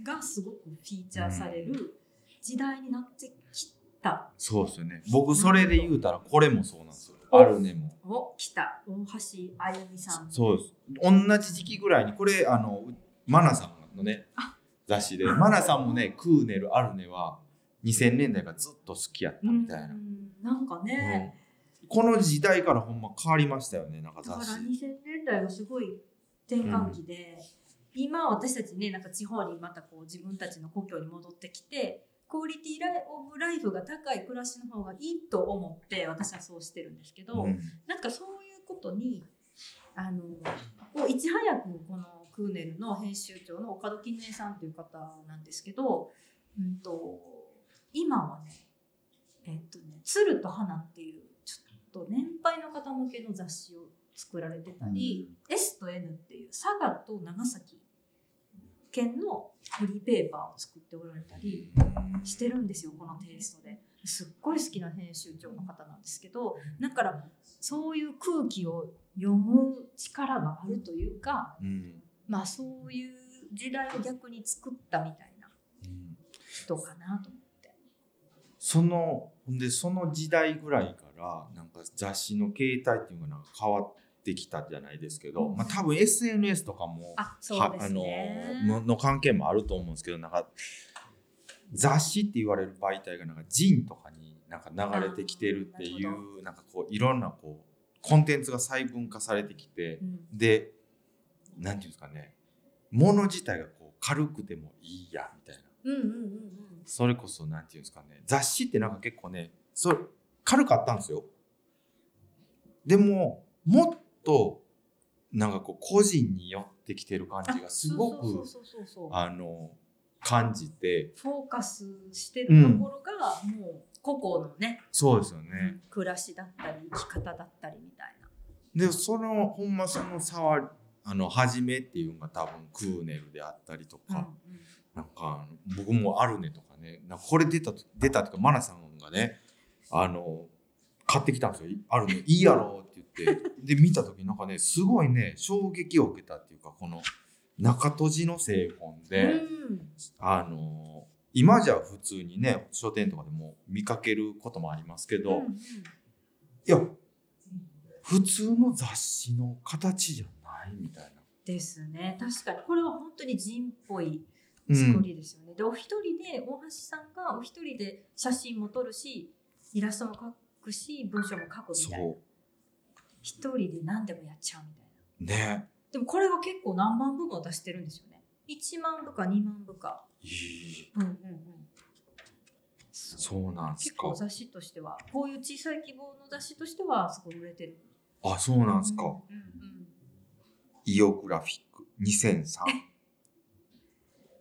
Speaker 2: がすごくフィーチャーされる時代になってた。
Speaker 3: そうですよね。僕それで言うたらこれもそうなんですよ。あるねも。
Speaker 2: お来た大橋あゆみさん。
Speaker 3: そうです。同じ時期ぐらいにこれあのマナさんのね
Speaker 2: あ
Speaker 3: 雑誌でマナさんもねクーネルアルネは2000年代がずっと好きやったみたいな。
Speaker 2: うんなんかね、
Speaker 3: この時代からほんま変わりましたよねなんか
Speaker 2: だから
Speaker 3: 雑誌。
Speaker 2: 2000年代はすごい転換期で、今私たちねなんか地方にまたこう自分たちの故郷に戻ってきてクオリティライオブライフが高い暮らしの方がいいと思って私はそうしてるんですけど、
Speaker 3: うん。
Speaker 2: なんかそういうことにあのこういち早くこのクーネルの編集長の岡戸絹江さんという方なんですけど、うん、と今はねえっとね「鶴と花」っていうちょっと年配の方向けの雑誌を作られてたり、S と N っていう佐賀と長崎県のフリーペーパーを作っておられたり。してるんですよこのテイストですっごい好きな編集長の方なんですけどだからそういう空気を読む力があるというか
Speaker 3: うん
Speaker 2: まあそういう時代を逆に作ったみたいな
Speaker 3: うん
Speaker 2: 人かなと思って。
Speaker 3: そのほんでその時代ぐらいからなんか雑誌の形態っていうのが変わってきたじゃないですけど、
Speaker 2: うん。
Speaker 3: まあ、多分 SNS とかも
Speaker 2: あ
Speaker 3: ののの関係もあると思うんですけどなんか雑誌って言われる媒体がなんかジンとかになんか流れてきてるっていうなんかこういろんなこうコンテンツが細分化されてきて
Speaker 2: うん。
Speaker 3: でなんていうんですかね物自体がこう軽くてもいいやみたいな。
Speaker 2: うんうんうんうん。
Speaker 3: それこそなんていうんですかね雑誌ってなんか結構ねそれ軽かったんですよ。でももっとなんかこう個人に寄ってきてる感じがすごくあの感じて。
Speaker 2: フォーカスしてるところがもう個々のね、
Speaker 3: そうですよね。
Speaker 2: 暮らしだったり生き方だったりみたいな。
Speaker 3: でそのほんまその差はあの初めっていうのが多分クーネルであったりとか、
Speaker 2: うんうん。
Speaker 3: なんか僕もあるねとかね。なんかこれ出たと出たとかマナさんがねあの買ってきたんですよ「あるね。いいやろ」って。で見た時なんかねすごいね衝撃を受けたっていうかこの中閉じの製本で、
Speaker 2: うん。
Speaker 3: あの今じゃ普通にね書店とかでも見かけることもありますけど、
Speaker 2: うんうん。
Speaker 3: いや普通の雑誌の形じゃないみたいな。
Speaker 2: ですね。確かに。これは本当に人っぽい作りですよね。でお一人で大橋さんがお一人で写真も撮るしイラストも描くし文章も書くみたいな。
Speaker 3: そ
Speaker 2: 一人で何でもやっちゃうみたいな。
Speaker 3: うね
Speaker 2: でもこれが結構何万部も出してるんですよね。1万部か2万部か。
Speaker 3: いい
Speaker 2: うんうんうん。
Speaker 3: そうなんすか
Speaker 2: 結構雑誌としてはこういう小さい希望の雑誌としてはすごい売れてる。
Speaker 3: あそうなんすか、
Speaker 2: うんうんうん
Speaker 3: イオグラフィック2003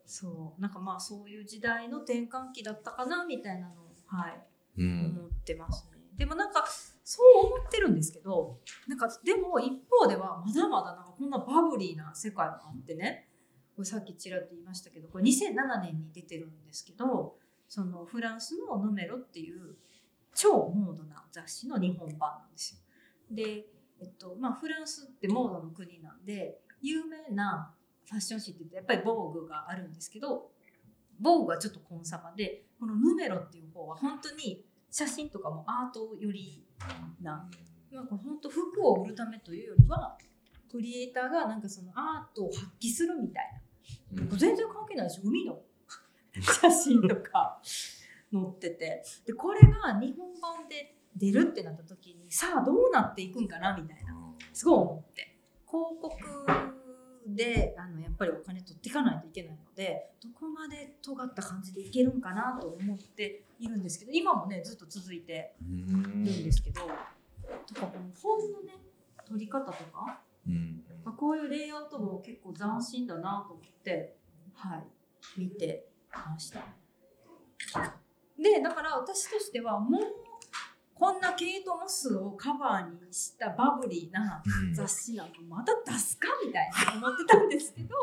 Speaker 2: そうなんかまあそういう時代の転換期だったかなみたいなのを、はい、
Speaker 3: うん
Speaker 2: 思ってますね。でもなんかそう思ってるんですけどなんかでも一方ではまだまだなんかこんなバブリーな世界もあってねこれさっきちらっと言いましたけどこれ2007年に出てるんですけどそのフランスの「ヌメロ」っていう超モードな雑誌の日本版なんですよ。で、えっとまあ、フランスってモードの国なんで有名なファッション誌って言ってやっぱりボーグがあるんですけどボーグはちょっとコンサバでこの「ヌメロ」っていう方は本当に写真とかもアートよりな。なんか本当服を売るためというよりはクリエイターがなんかそのアートを発揮するみたいな。
Speaker 3: うん。
Speaker 2: 全然関係ないでしょ海の 写真とか載ってて。でこれが日本版で出るってなった時にさあどうなっていくんかなみたいな。すごい思って。広告であのやっぱりお金取っていかないといけないのでどこまで尖った感じでいけるんかなと思っているんですけど今もねずっと続いて
Speaker 3: うん。
Speaker 2: るんですけどとかこの本のね取り方とか
Speaker 3: うん。
Speaker 2: まあこういうレイアウトも結構斬新だなと思って、はい、見てました。で、だから私としてはもうこんなケイト・モスをカバーにしたバブリーな
Speaker 3: うん。
Speaker 2: 雑誌なんかまた出すかみたいな思ってたんですけど、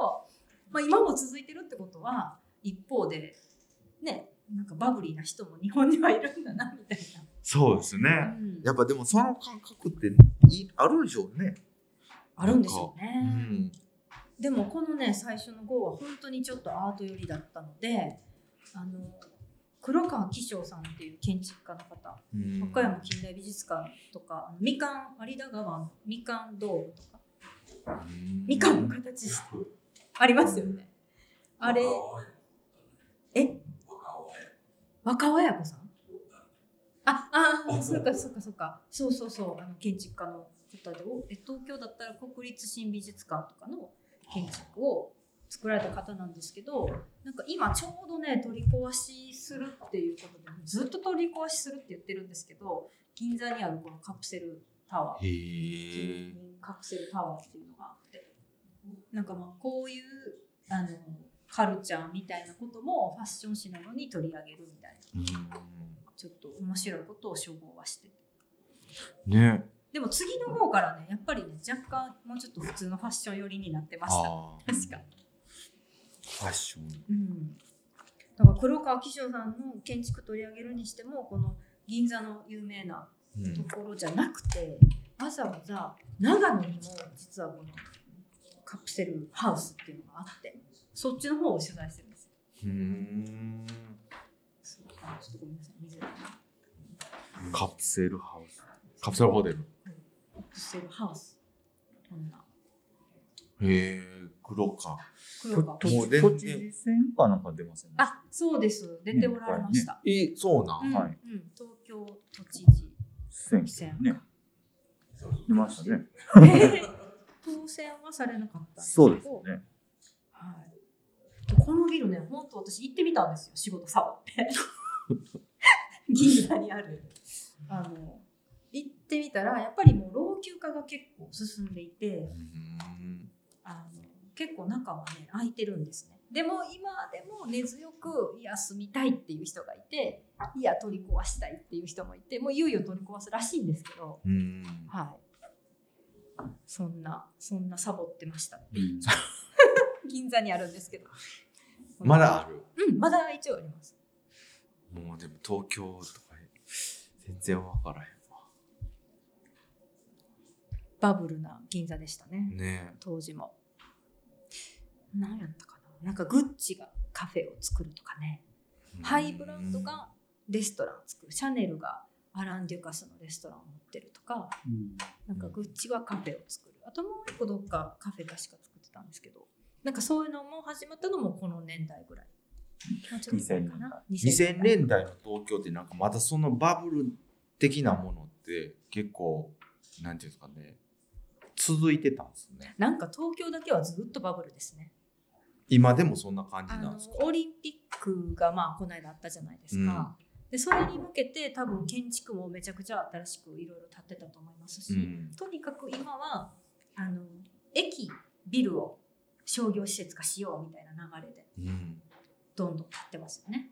Speaker 2: まあ、今も続いてるってことは一方でねなんかバブリーな人も日本にはいるんだなみたい
Speaker 3: そうですね。
Speaker 2: な、うん。
Speaker 3: やっぱでもその感覚っていあるんでしょうね。
Speaker 2: あるんでしょう
Speaker 3: う
Speaker 2: ね。
Speaker 3: ん
Speaker 2: でもこのね最初の号は本当にちょっとアート寄りだったのであの黒川紀章さんっていう建築家の方
Speaker 3: うん。
Speaker 2: 和歌山近代美術館とかあのみかん有田川のみかん道具とか
Speaker 3: うん。
Speaker 2: みかんの形してありますよね。あれえ？若尾彩子さん？ああそう。かそうかそうか。そうそうそう。あの建築家の方でおえ東京だったら国立新美術館とかの建築を作られた方なんですけどなんか今ちょうどね取り壊しするっていうことでずっと取り壊しするって言ってるんですけど銀座にあるこのカプセルタワー。
Speaker 3: へえ
Speaker 2: カプセルタワーっていうのがあって。なんかまあこういうあのカルチャーみたいなこともファッション誌なのに取り上げるみたいな。ちょっと面白いことを処方はしてて。
Speaker 3: ね。
Speaker 2: でも次の方からねやっぱりね若干もうちょっと普通のファッション寄りになってました。確か
Speaker 3: ファッション。
Speaker 2: うん。だから黒川紀章さんの建築取り上げるにしてもこの銀座の有名な
Speaker 3: うん。
Speaker 2: ところじゃなくてわざわざ長野にも実はこのカプセルハウスっていうのがあってそっちの方を取材してるんです。よ
Speaker 3: うん。
Speaker 2: あちょっとごめんなさい見づらいな
Speaker 3: カプセルハウス。カプセルホテル。
Speaker 2: カプセルハウス。こんな
Speaker 3: へえ黒か
Speaker 2: 黒川。
Speaker 1: と
Speaker 3: もう全然。
Speaker 1: 都知事選かなんか出ませんでした
Speaker 2: あそうです。出ておられました、
Speaker 3: えそうなん、
Speaker 2: うん
Speaker 1: はい。
Speaker 2: うん、東京都知事。
Speaker 1: 選挙ね。出ましたね。
Speaker 2: 当選はされなかったんですけど。
Speaker 1: そうですね。
Speaker 2: はい、このビルね、本当私行ってみたんですよ、仕事サボって。銀座にある。あの、行ってみたら、やっぱりもう老朽化が結構進んでいて、
Speaker 3: うん
Speaker 2: あの結構中はね、空いてるんですね。でも今でも根強く、いや、住みたいっていう人がいて、いや、取り壊したいっていう人もいて、もういよいよ取り壊すらしいんですけど、
Speaker 3: うん
Speaker 2: はい。そんな、そんなサボってました。銀座にあるんですけど。
Speaker 3: まだ？ある
Speaker 2: うん、まだ一応あります。
Speaker 3: もうでも東京とか全然わからへ
Speaker 2: バブルな銀座でしたね
Speaker 3: ん。ね
Speaker 2: 当時も。何やったかななんかグッチがカフェを作るとかね。ハイブランドがレストランを作る。シャネルがアラン・デュカスのレストランを持ってるとか、なんかグッチはカフェを作る。あともう一個どっかカフェ確か作ってたんですけど、なんかそういうのも始まったのもこの年代ぐらい。もうちょっと前かな。
Speaker 3: 2000年代の東京ってなんかまだそのバブル的なものって結構なんていうんですかね。続いてたんですね。
Speaker 2: なんか東京だけはずっとバブルですね。
Speaker 3: 今でもそんな感じなんですか？
Speaker 2: オリンピックがまあこの間あったじゃないですか。でそれに向けて多分建築もめちゃくちゃ新しくいろいろ建ってたと思いますし、
Speaker 3: うん。
Speaker 2: とにかく今はあの駅ビルを商業施設化しようみたいな流れで
Speaker 3: うん
Speaker 2: どんどん建ってますよね。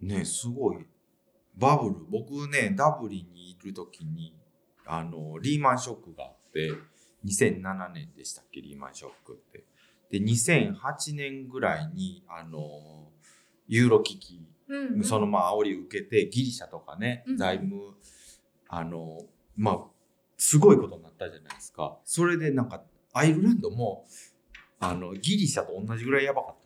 Speaker 3: ねすごい。バブル。僕ねダブリンにいる時にあのリーマンショックがあって2007年でしたっけリーマンショックって。で2008年ぐらいにあのユーロ危機
Speaker 2: うんうん。
Speaker 3: そのまあ煽り受けてギリシャとかね
Speaker 2: うん。
Speaker 3: 財務あのまあすごいことになったじゃないですか。それでなんかアイルランドもあのギリシャと同じぐらいやばかった。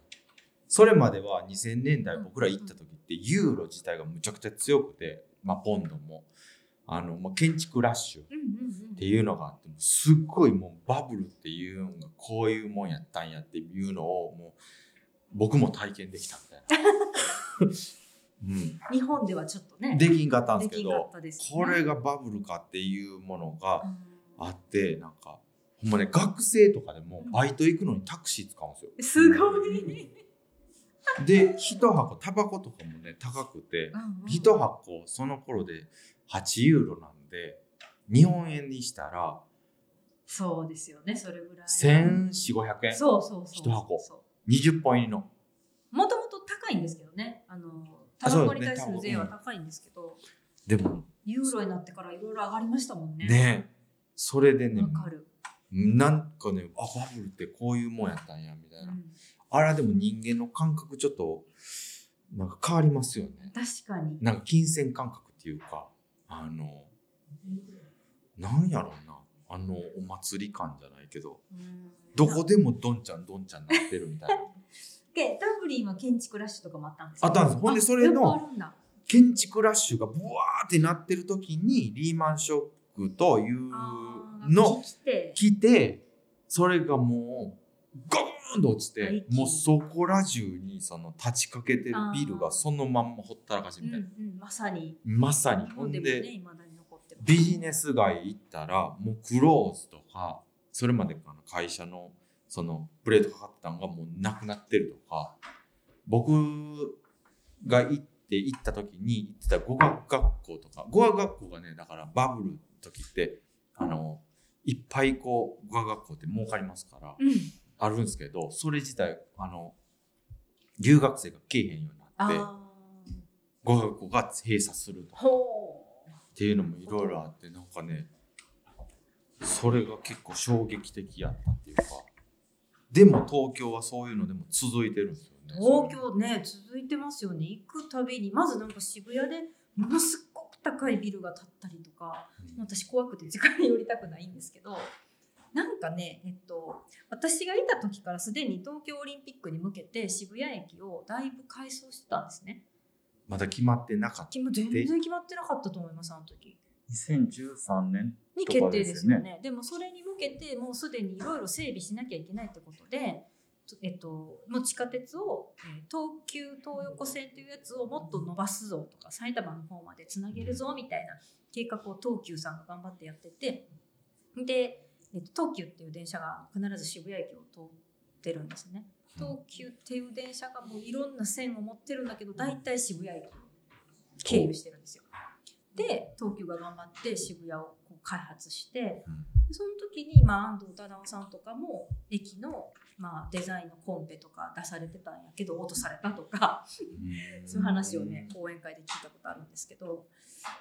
Speaker 3: それまでは2000年代僕ら行った時ってユーロ自体がむちゃくちゃ強くて、まあ、ポンドも。あの、まあ、建築ラッシュっ
Speaker 2: うんうんうん。
Speaker 3: ていうのがあってすっごいもうバブルっていうのがこういうもんやったんやっていうのをもう僕も体験できたみたいな。うん。
Speaker 2: 日本ではちょっとね。
Speaker 3: できんかったんですけど
Speaker 2: ね。
Speaker 3: これがバブルかっていうものが
Speaker 2: うん。
Speaker 3: あってなんかほんまね学生とかでもバイト行くのにタクシー使うんですよ。
Speaker 2: すごい。
Speaker 3: で一箱タバコとかもね高くて一箱その頃で8ユーロなんで日本円にしたら
Speaker 2: そうですよねそれぐらい。
Speaker 3: 1400500円
Speaker 2: そうそうそう。
Speaker 3: 一箱
Speaker 2: そ
Speaker 3: 20本入りの
Speaker 2: うもともと高いんですけどね。あのタバコに対する税は高いんですけど、
Speaker 3: でも
Speaker 2: ユーロになってからいろいろ上がりましたもんね。
Speaker 3: ねそれでね
Speaker 2: わかる。
Speaker 3: なんかねあバブルってこういうもんやったんやみたいな、
Speaker 2: うん。
Speaker 3: あれはでも人間の感覚ちょっとなんか変わりますよね。
Speaker 2: 確かに。
Speaker 3: なんか金銭感覚っていうかあのなんやろうな。あのお祭り感じゃないけど。
Speaker 2: うん。
Speaker 3: どこでもどんちゃんどんちゃんなってるみたいな。
Speaker 2: でダブリンは建築ラッシュとかもあったんですか？
Speaker 3: あったんです。ほんでそれの建築ラッシュがブワーってなってる時にリーマンショックというの
Speaker 2: 来て
Speaker 3: それがもうゴーンと落ちてもうそこら中にその立ちかけてるビルがそのまんまほったらかしみたいな、
Speaker 2: うんうん、まさに。
Speaker 3: まさに。
Speaker 2: 日
Speaker 3: ほん
Speaker 2: 本でもね
Speaker 3: ビジネス街行ったらもうクローズとかそれまでかな会社のそのプレートかかってたのがもうなくなってるとか僕が行って行った時に行ってた語学学校とか語学学校がねだからバブルの時ってあのいっぱいこう語学学校って儲かりますから
Speaker 2: うん。
Speaker 3: あるんですけどそれ自体あの留学生が来えへんようになって
Speaker 2: あ
Speaker 3: 語学学校が閉鎖するとっていうのもいろいろあってなんかねそれが結構衝撃的やったっていうかでも東京はそういうのでも続いてるんですよね。
Speaker 2: う東京ね続いてますよね。行くたびにまずなんか渋谷でものす高いビルが建ったりとか
Speaker 3: うん
Speaker 2: 私怖くて時間に寄りたくないんですけどなんかねえっと私がいた時からすでに東京オリンピックに向けて渋谷駅をだいぶ改装してたんですね。
Speaker 3: まだ決まってなかった
Speaker 2: 全然決まってなかったと思いますあの時。
Speaker 1: 2013年
Speaker 2: に決定ですよね。
Speaker 1: よ
Speaker 2: でもそれに向けてもうすでにいろいろ整備しなきゃいけないってことで、とえっと、の地下鉄を、えー東急東横線というやつをもっと伸ばすぞとか埼玉の方までつなげるぞみたいな計画を東急さんが頑張ってやっててで、えっと、東急っていう電車が必ず渋谷駅を通ってるんですね。東急っていう電車がもういろんな線を持ってるんだけど大体渋谷駅を経由してるんですよ。で東急が頑張って渋谷をこう開発してその時に、まあ、安藤忠雄さんとかも駅の、まあ、デザインのコンペとか出されてたんやけど落とされたとかそういう話をね講演会で聞いたことあるんですけど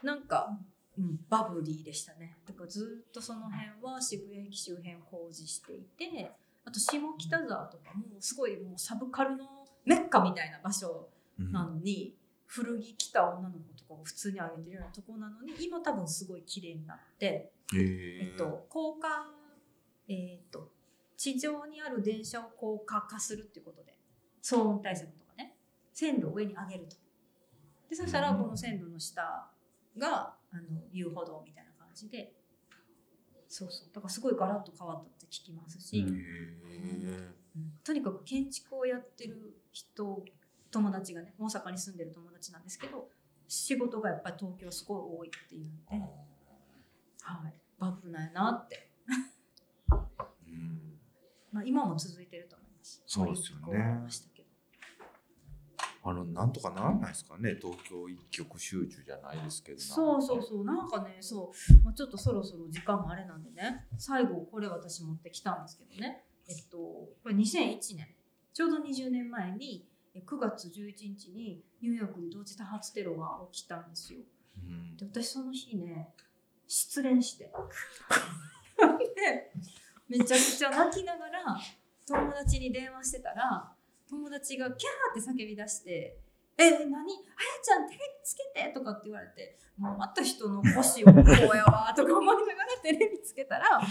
Speaker 2: なんか、うん、バブリーでしたね。だからずっとその辺は渋谷駅周辺工事していてあと下北沢とかもすごいもうサブカルのメッカみたいな場所
Speaker 3: うん
Speaker 2: なのに、古着着た女の子とかを普通に歩いてるようなとこなのに今多分すごい綺麗になって、
Speaker 3: へ
Speaker 2: えっと、高架、えっと、地上にある電車を高架化するっていうことで。騒音対策とかね。線路を上に上げると。でそしたら
Speaker 3: うん。
Speaker 2: この線路の下があの遊歩道みたいな感じで。そうそう。だからすごいガラッと変わったって聞きますし、
Speaker 1: うん。
Speaker 2: とにかく建築をやってる人友達がね大阪に住んでる友達なんですけど仕事がやっぱり東京すごい多いっていうんで、はい、バブルなんやなって、
Speaker 3: うん
Speaker 2: まあ、今も続いてると思います。
Speaker 3: そうですよね。
Speaker 2: あ
Speaker 3: のなんとかならないですかね。東京一極集中じゃないですけど。
Speaker 2: そうそうそう。なんかねそう、まあ、ちょっとそろそろ時間もあれなんでね。最後これ私持ってきたんですけどね。えっとこれ2001年ちょうど20年前にえ9月11日にニューヨークで同時多発テロが起きたんですよ。
Speaker 3: うん。
Speaker 2: で私その日ね失恋して。で めちゃくちゃ泣きながら友達に電話してたら友達がキャーって叫び出して「え何？あやちゃんテレビつけて!」とかって言われてもうまた人の腰をこうやわとか思いながらテレビつけたら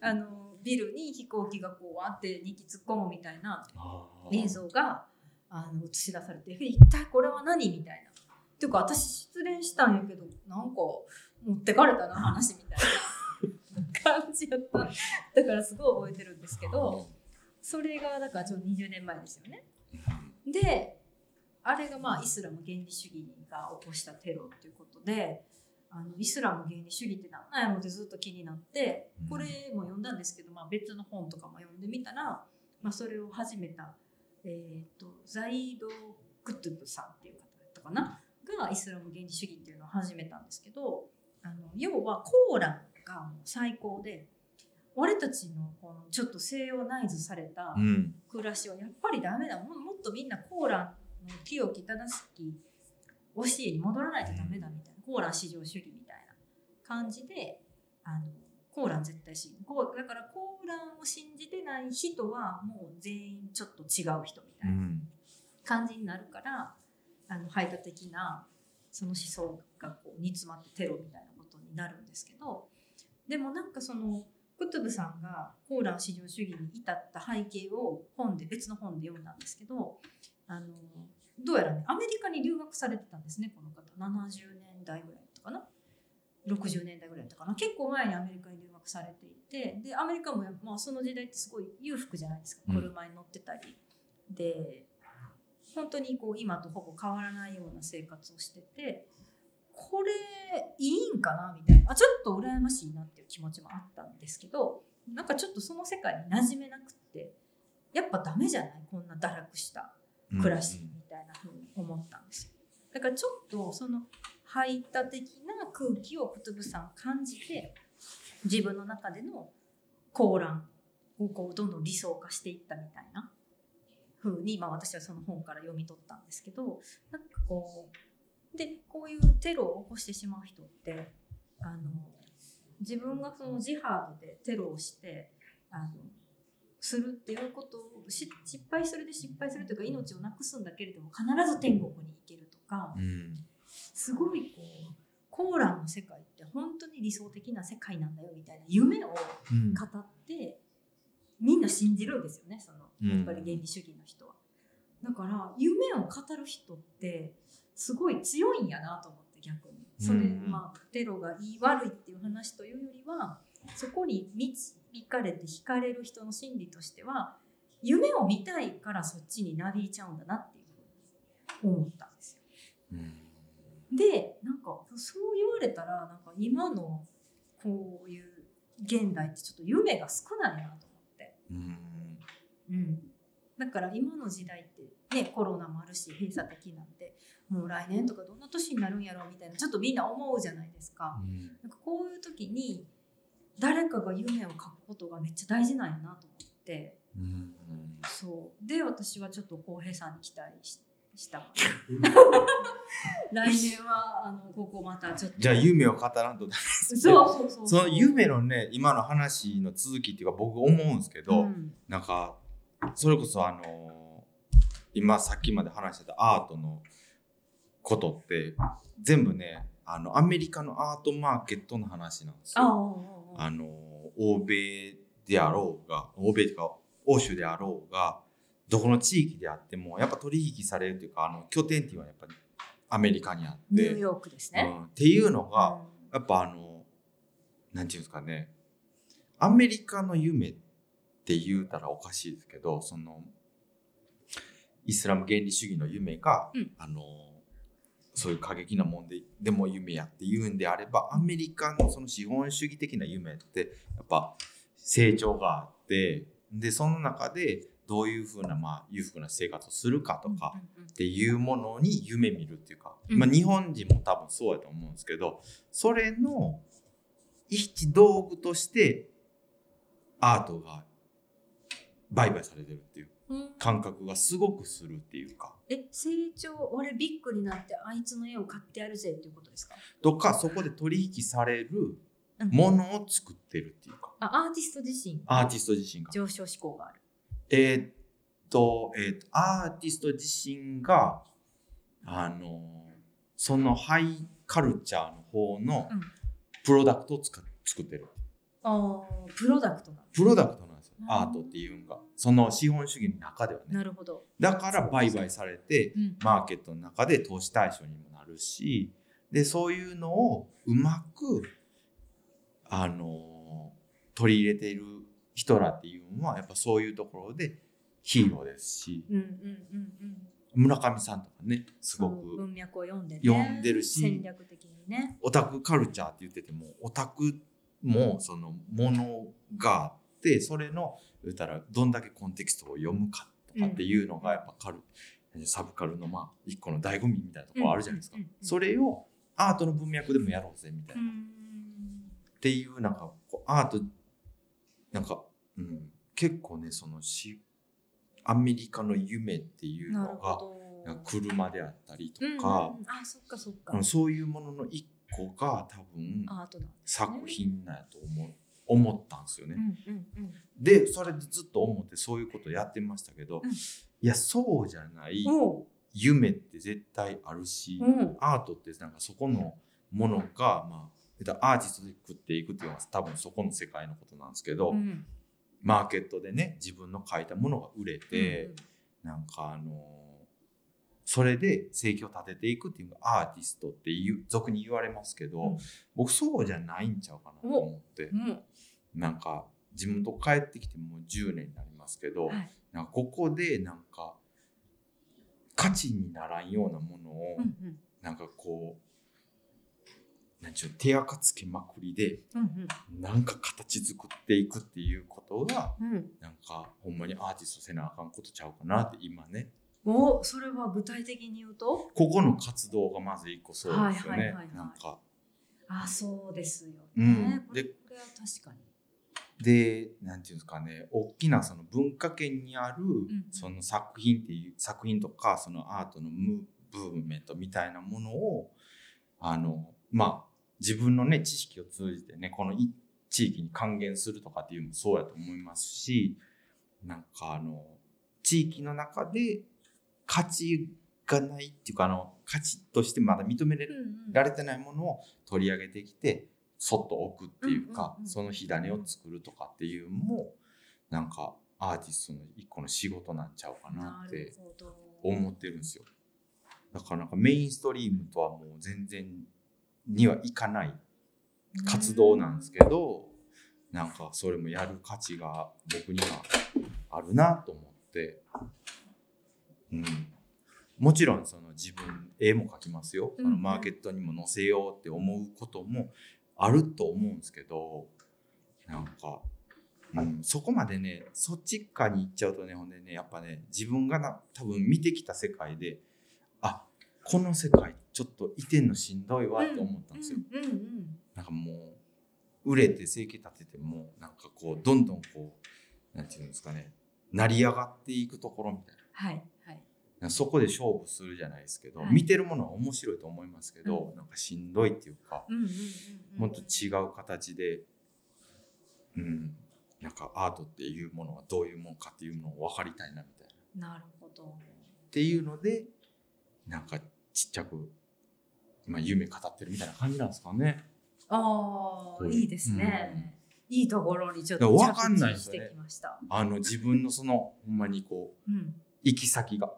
Speaker 2: あのビルに飛行機がこうわって2機突っ込むみたいな映像があの映し出されて「え一体これは何?」みたいな。っていうか私失恋したんやけどなんか持ってかれたな話みたいな感じやった。だからすごい覚えてるんですけどそれがだからちょうど20年前ですよね。であれがまあイスラム原理主義が起こしたテロっていうことであのイスラム原理主義って何なんやろってずっと気になって
Speaker 3: うん。
Speaker 2: これも読んだんですけど、まあ、別の本とかも読んでみたら、まあ、それを始めた、えー、とザイド・クトゥブさんっていう方だったかな？がイスラム原理主義っていうのを始めたんですけどあの要はコーランがもう最高で俺たちのこのちょっと西洋ナイズされた
Speaker 3: うん。
Speaker 2: 暮らしはやっぱりダメだ。ももっとみんなコーランの清き正しき教えに戻らないとダメだみたいな。コーラン至上主義みたいな感じであのコーラン絶対信じこうだからコーランを信じてない人はもう全員ちょっと違う人みたいな
Speaker 3: うん。
Speaker 2: 感じになるからあの排他的なその思想がこう煮詰まってテロみたいなことになるんですけどでもなんかそのクトゥブさんがコーラン至上主義に至った背景を本で別の本で読んだんですけどあのどうやらねアメリカに留学されてたんですねこの方。70年代ぐらいだったかな？60年代ぐらいだったかな？結構前にアメリカに留学されていてでアメリカも、まあ、その時代ってすごい裕福じゃないですか。
Speaker 3: うん。
Speaker 2: 車に乗ってたり、で本当にこう今とほぼ変わらないような生活をしててこれいいんかなみたいな。あちょっと羨ましいなっていう気持ちもあったんですけどなんかちょっとその世界に馴染めなくってやっぱダメじゃない？こんな堕落した暮らしみたいな風に思ったんですよ。だからちょっとその排他的な空気をクトゥブさん感じて自分の中でのコーランをこうどんどん理想化していったみたいな風に、まあ、私はその本から読み取ったんですけどなんかこうでこういうテロを起こしてしまう人ってあの自分がそのジハードでテロをしてあのするっていうことをし失敗するで失敗するというか命をなくすんだけれども必ず天国に行けるとか
Speaker 3: うん
Speaker 2: すごいこうコーランの世界って本当に理想的な世界なんだよみたいな夢を語
Speaker 3: うん
Speaker 2: ってみんな信じるんですよねその
Speaker 3: うん
Speaker 2: やっぱり原理主義の人は。だから夢を語る人ってすごい強いんやなと思って逆に。それ、
Speaker 3: うん
Speaker 2: まあテロがいい悪いっていう話というよりはそこに導かれて惹かれる人の心理としては夢を見たいからそっちになびいちゃうんだなっていうふうに思ったんですよ。
Speaker 3: うん
Speaker 2: でなんかそう言われたらなんか今のこういう現代ってちょっと夢が少ないなと思って。
Speaker 3: うん
Speaker 2: うん、だから今の時代ってねコロナもあるし閉鎖的なんでもう来年とかどんな年になるんやろうみたいなちょっとみんな思うじゃないですか。なんかこういう時に誰かが夢を書くことがめっちゃ大事なんやなと思って。
Speaker 3: うん。
Speaker 2: そう。で私はちょっと浩平さんに期待しした 来年はあのここまたちょっと。
Speaker 3: じゃあ夢を語らんと
Speaker 2: そうそうそう
Speaker 3: そ の夢のね今の話の続きっていうか僕思うんですけど、
Speaker 2: うん。
Speaker 3: なんかそれこそあの今さっきまで話してたアートのことって全部ねあのアメリカのアートマーケットの話なんです
Speaker 2: あ
Speaker 3: よ。
Speaker 2: あ
Speaker 3: あの欧米であろうが欧米とか欧州であろうがどこの地域であってもやっぱ取引されるというかあの拠点っていうのはやっぱりアメリカにあって、
Speaker 2: ニューヨークですね。
Speaker 3: うん、っていうのが
Speaker 2: うん。
Speaker 3: やっぱあのなんていうんですかね。アメリカの夢って言うたらおかしいですけどそのイスラム原理主義の夢が、
Speaker 2: うん。
Speaker 3: あのそういう過激なもんででも夢やって言うんであればアメリカのその資本主義的な夢ってやっぱ成長があってでその中でどういうふうな、まあ、裕福な生活をするかとか、っていうものに夢見るっていうか、
Speaker 2: うん。
Speaker 3: まあ、日本人も多分そうやと思うんですけどそれの一道具としてアートが売買されてるっていう。
Speaker 2: うん
Speaker 3: 感覚がすごくするっていうか。
Speaker 2: え成長俺ビッグになってあいつの絵を買ってやるぜっていうことですか？
Speaker 3: とかそこで取引される
Speaker 2: うん。
Speaker 3: ものを作ってるっていうか。
Speaker 2: あアーティスト自身
Speaker 3: アーティスト自身が。
Speaker 2: 上昇志向がある。
Speaker 3: えーっと,、えーっとアーティスト自身があのそのハイカルチャーの方の
Speaker 2: うん。
Speaker 3: プロダクトを作ってる。
Speaker 2: あープロダクトな
Speaker 3: プロダクトなアートっていうのがその資本主義の中ではね。
Speaker 2: なるほど、
Speaker 3: だから売買されて
Speaker 2: うん。
Speaker 3: マーケットの中で投資対象にもなるしでそういうのをうまくあの取り入れている人らっていうのはやっぱそういうところでヒーローですし。
Speaker 2: うんうんうんうん。
Speaker 3: 村上さんとかねすごく
Speaker 2: 文脈を読んでね。
Speaker 3: 読んでるし
Speaker 2: 戦略的にね。
Speaker 3: オタクカルチャーって言っててもオタクもそのものがあってそれの言ったらどんだけコンテキストを読むかとかっていうのがやっぱカル、サブカルのまあ一個の醍醐味みたいなところあるじゃないですか、
Speaker 2: うん。うん。うんうん
Speaker 3: それをアートの文脈でもやろうぜみたいな、っ
Speaker 2: うん。
Speaker 3: ていうなんかこうアートなんか、うん、結構ねそのしアメリカの夢っていうのが車であったりと
Speaker 2: うんうんうん。
Speaker 3: か、
Speaker 2: あそっかそっか、
Speaker 3: うんそういうものの一個が多分作品なんやと思う思ったんですよね。でそれでずっと思ってそういうことやってましたけど、
Speaker 2: うん。
Speaker 3: いやそうじゃない夢って絶対あるし、
Speaker 2: う。ん
Speaker 3: アートってなんかそこのものが、まあ、アーティストで食っていくっていうのは多分そこの世界のことなんですけど、
Speaker 2: うん。
Speaker 3: マーケットでね自分の書いたものが売れて、
Speaker 2: うん
Speaker 3: なんかあのそれで生計を立てていくっていうのがアーティストっていう俗に言われますけど、
Speaker 2: うん。
Speaker 3: 僕そうじゃないんちゃうかなと思って、
Speaker 2: うんうん
Speaker 3: なんか地元帰ってきてもう10年になりますけど、
Speaker 2: はい。
Speaker 3: なんかここでなんか価値にならんようなものを、
Speaker 2: うんうん。
Speaker 3: なんかこうなんちゅうの手垢つけまくりで
Speaker 2: うん
Speaker 3: なんか形作っていくっていうことが
Speaker 2: うんうん。
Speaker 3: なんかほんまにアーティストせなあかんことちゃうかなって今ね
Speaker 2: おそれは具体的に言うと？
Speaker 3: ここの活動がまず一個そうですよね。
Speaker 2: はいはいはいはい。
Speaker 3: なんか。
Speaker 2: あそうですよね、
Speaker 3: うん。で
Speaker 2: これは確かに。
Speaker 3: でなんていうんですかね。大きなその文化圏にある
Speaker 2: ん
Speaker 3: その作品っていう作品とかそのアートのムブーブメントみたいなものをあのまあ自分のね知識を通じてねこのい地域に還元するとかっていうのもそうやと思いますしなんかあの地域の中で価値がないっていうかあの価値としてまだ認めれられてないものを取り上げてきてそっと置くっていうか、その火種を作るとかっていうのもなんかアーティストの一個の仕事なんちゃうかな
Speaker 2: な
Speaker 3: って思ってるんですよ。だからなんかメインストリームとはもう全然にはいかない活動なんですけど、なんかそれもやる価値が僕にはあるなと思って、うん、もちろんその自分絵も描きますよ、
Speaker 2: うん
Speaker 3: そのマーケットにも載せようって思うこともあると思うんですけどなんか、うん、そこまでねそっち側に行っちゃうとねほんでねやっぱね自分がな多分見てきた世界であこの世界ちょっといてんのしんどいわって思ったんですよ。なんかもう売れて生計立ててもなんかこうどんどんこうなんていうんですかね成り上がっていくところみたい
Speaker 2: はいはい。
Speaker 3: なそこで勝負するじゃないですけど、
Speaker 2: はい。
Speaker 3: 見てるものは面白いと思いますけど、
Speaker 2: う
Speaker 3: なんかしんどいっていうか、
Speaker 2: うんうんうんうん。
Speaker 3: もっと違う形で、うん、なんかアートっていうものはどういうものかっていうのを分かりたいなみたいな。
Speaker 2: なるほど。
Speaker 3: っていうのでなんかちっちゃく今夢語ってるみたいな感じなんですかね。
Speaker 2: ああいいですね、いいところにちょっ
Speaker 3: だ
Speaker 2: と
Speaker 3: からわかんない
Speaker 2: 着地して
Speaker 3: ですよね
Speaker 2: きました、
Speaker 3: あの自分のそのほんまにこう
Speaker 2: うん。
Speaker 3: 行き先が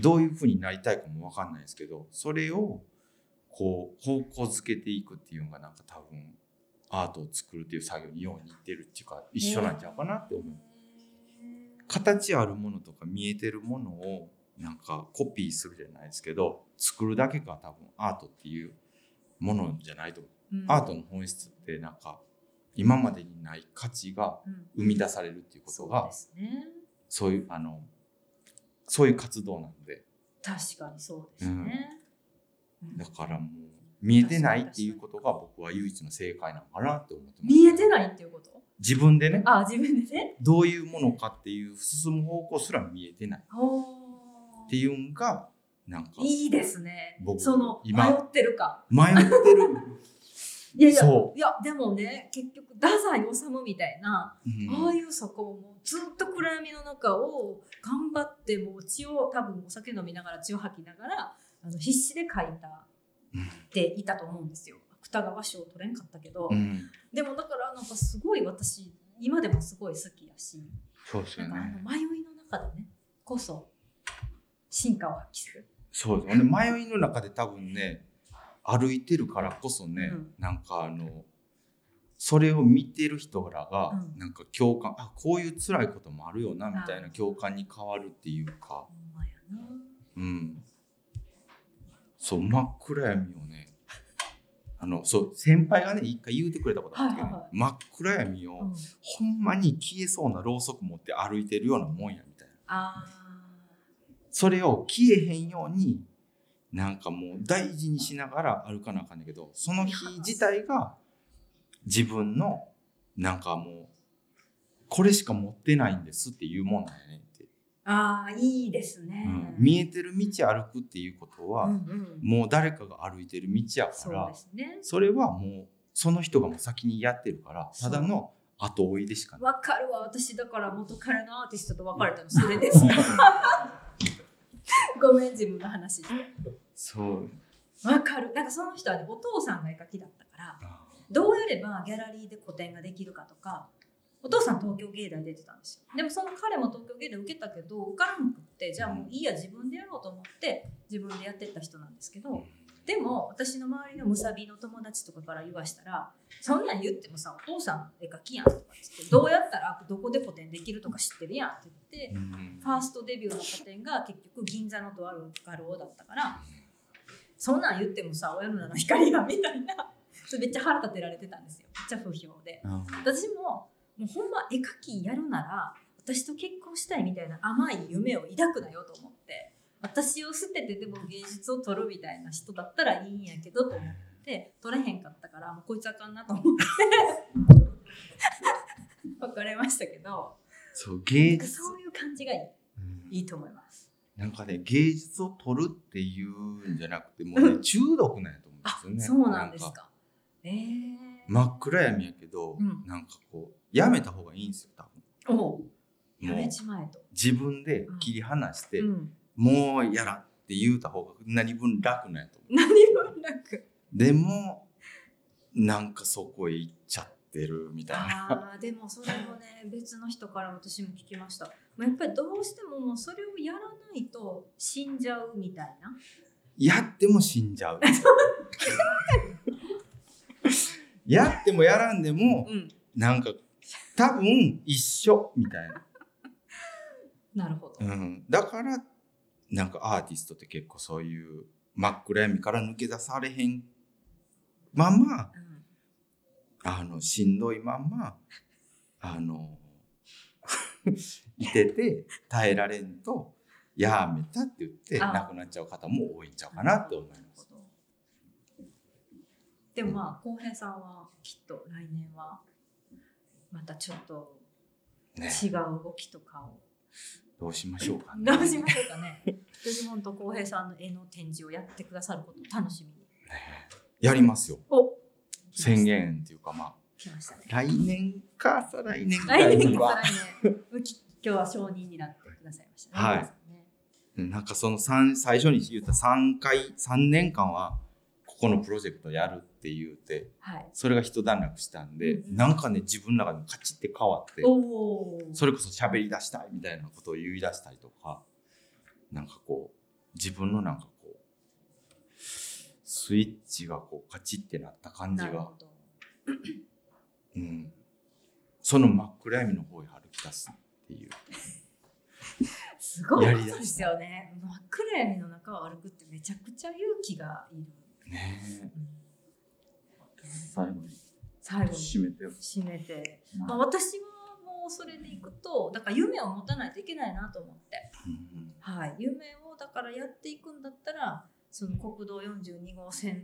Speaker 3: どういうふうになりたいかも分かんないですけどそれをこう方向づけていくっていうのがなんか多分アートを作るっていう作業によう似てるっていうか一緒なんちゃうかなって思う。形あるものとか見えてるものをなんかコピーするじゃないですけど作るだけが多分アートっていうものじゃないと思う、
Speaker 2: うん
Speaker 3: アートの本質ってなんか今までにない価値が
Speaker 2: うん
Speaker 3: 生み出されるっていうことが
Speaker 2: そうですね。
Speaker 3: そういうあのそういう活動なんで。
Speaker 2: 確かにそうですね、うん。
Speaker 3: だからもう見えてないっていうことが僕は唯一の正解なのかなって思ってます。
Speaker 2: 見えてないっていうこと？
Speaker 3: 自分でね。
Speaker 2: あ自分でね。
Speaker 3: どういうものかっていう進む方向すら見えてない。
Speaker 2: お
Speaker 3: っていうのがなんか
Speaker 2: いいですね。
Speaker 3: 僕
Speaker 2: その迷
Speaker 3: 今
Speaker 2: ってるか。
Speaker 3: 迷ってる
Speaker 2: いやいや
Speaker 3: そ
Speaker 2: いやでもね結局太宰治みたいな、
Speaker 3: うん。
Speaker 2: ああいうそこをもうずっと暗闇の中を頑張ってもう血を多分お酒飲みながら血を吐きながらあの必死で書いたっていたと思うんですよ。芥川賞取れんかったけど、
Speaker 3: うん。
Speaker 2: でもだからなんかすごい私今でもすごい好きやし。
Speaker 3: そうですよね。
Speaker 2: 迷いの中でねこそ進化を発揮する。
Speaker 3: そうですよね。迷いの中で多分ね歩いてるからこそね、
Speaker 2: うん。
Speaker 3: なんかあのそれを見てる人らが
Speaker 2: うん。
Speaker 3: なんか共感、あこういう辛いこともあるよなみたいな共感に変わるっていうか。うん。そう真っ暗闇をねあのそう先輩がね一回言うてくれたことあったけど、ね
Speaker 2: はいはいはい。
Speaker 3: 真っ暗闇を、
Speaker 2: うん。
Speaker 3: ほんまに消えそうなろうそく持って歩いてるようなもんやみたいな。
Speaker 2: あ
Speaker 3: それを消えへんようになんかもう大事にしながら歩かなあかんねんけどその日自体が自分のなんかもうこれしか持ってないんですっていうもんなんやねんって、
Speaker 2: ーあーいいですね。
Speaker 3: うん見えてる道歩くっていうことは、
Speaker 2: うんうん
Speaker 3: もう誰かが歩いてる道やから
Speaker 2: ですね。
Speaker 3: それはもうその人がもう先にやってるからただの後追いでしかない。
Speaker 2: わかるわ私だから元彼のアーティストと別れたのそれです。ごめん自分の話で。
Speaker 3: そう
Speaker 2: わかる。なんかその人はねお父さんが絵描きだったからどうやればギャラリーで個展ができるかとか。お父さん東京芸大出てたんですよでもその彼も東京芸大受けたけど受からんくってじゃあもういいや自分でやろうと思って自分でやってった人なんですけどでも私の周りのむさびの友達とかから言わしたらそんなん言ってもさお父さん絵描きやんとかっつってどうやったらどこで個展できるとか知ってるやんって言って
Speaker 3: うん
Speaker 2: ファーストデビューの個展が結局銀座のとある画廊だったからそんなん言ってもさ親のの光がみたいな。それめっちゃ腹立てられてたんですよ。めっちゃ不評で。
Speaker 3: うん。
Speaker 2: 私ももうほんま絵描きやるなら私と結婚したいみたいな甘い夢を抱くなよと思って。私を捨ててでも芸術を取るみたいな人だったらいいんやけどと思って取れへんかったからもうこいつあかんなと思って。別れましたけど。
Speaker 3: そう芸術
Speaker 2: そういう感じがい
Speaker 3: うん。
Speaker 2: いいいと思います。
Speaker 3: なんかね芸術を取るっていうんじゃなくてもうね中毒なんやと思
Speaker 2: あ
Speaker 3: うんですよね。
Speaker 2: そうなんですか。ええ
Speaker 3: 真っ暗闇やけど、
Speaker 2: うん
Speaker 3: なんかこうやめた方がいいんですよ多分。
Speaker 2: おうやめちまえと。
Speaker 3: 自分で切り離して、
Speaker 2: うん、
Speaker 3: もうやらんって言うた方が何分楽なんやと思う。
Speaker 2: 何もなく。
Speaker 3: でもなんかそこへ行っちゃってるみたいな。
Speaker 2: ああでもそれもね 別の人から私も聞きました。やっぱりどうしてももうそれをやらないと死んじゃうみたいな。
Speaker 3: やっても死んじゃう。やってもやらんでも
Speaker 2: うん。
Speaker 3: なんか多分一緒みたいな。
Speaker 2: なるほど。
Speaker 3: うん、だからなんかアーティストって結構そういう真っ暗闇から抜け出されへんまま
Speaker 2: うん
Speaker 3: あのしんどいまんまあの いてて耐えられんとやめたって言って
Speaker 2: あ
Speaker 3: 亡くなっちゃう方も多いんちゃうかなって思います。
Speaker 2: でもまあ浩平さんはきっと来年はまたちょっと
Speaker 3: ね、
Speaker 2: 違う動きとかを
Speaker 3: どうしましょうかね。
Speaker 2: どうしましょうかね。藤本浩平さんの絵の展示をやってくださることを楽しみに。
Speaker 3: やりますよ
Speaker 2: お
Speaker 3: 宣言っていうかまあ
Speaker 2: 来
Speaker 3: 年か再来年ぐらい
Speaker 2: 来年か再来年。き今日は承認になってくださいましたね。
Speaker 3: はいなんかその三最初に言った3回3年間はここのプロジェクトやるって言うて
Speaker 2: はい。
Speaker 3: それが一段落したんで、なんかね自分の中でもカチッて変わって。それこそ喋り出したいみたいなことを言い出したりとかなんかこう自分のなんかスイッチがこうカチッてなった感じが。うん、その真っ暗闇の方へ歩き出すっていう。
Speaker 2: すごいことですよね。真っ暗闇の中を歩くってめちゃくちゃ勇気がいる、
Speaker 3: ね
Speaker 2: うん。
Speaker 1: 最後に。
Speaker 2: 最後に。
Speaker 1: 締めてよ。
Speaker 2: 締めて、
Speaker 1: ま
Speaker 2: まあ、私はもうそれでいくとだから夢を持たないといけないなと思って、
Speaker 3: うん。
Speaker 2: はい、夢をだからやっていくんだったらその国道42号線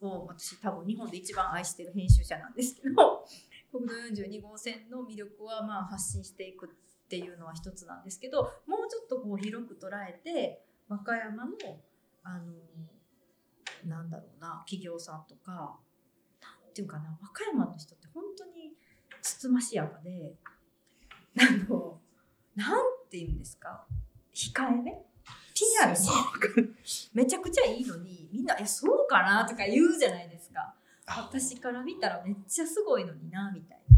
Speaker 2: を私多分日本で一番愛してる編集者なんですけど国道42号線の魅力はまあ発信していくっていうのは一つなんですけどもうちょっとこう広く捉えて和歌山のあのなんだろうな企業さんとかなんていうかな和歌山の人って本当につつましやかであのなんていうんですか控えめ PR しめちゃくちゃいいのにみんな「えそうかな?」とか言うじゃないですか。私から見たらめっちゃすごいのになみたいな。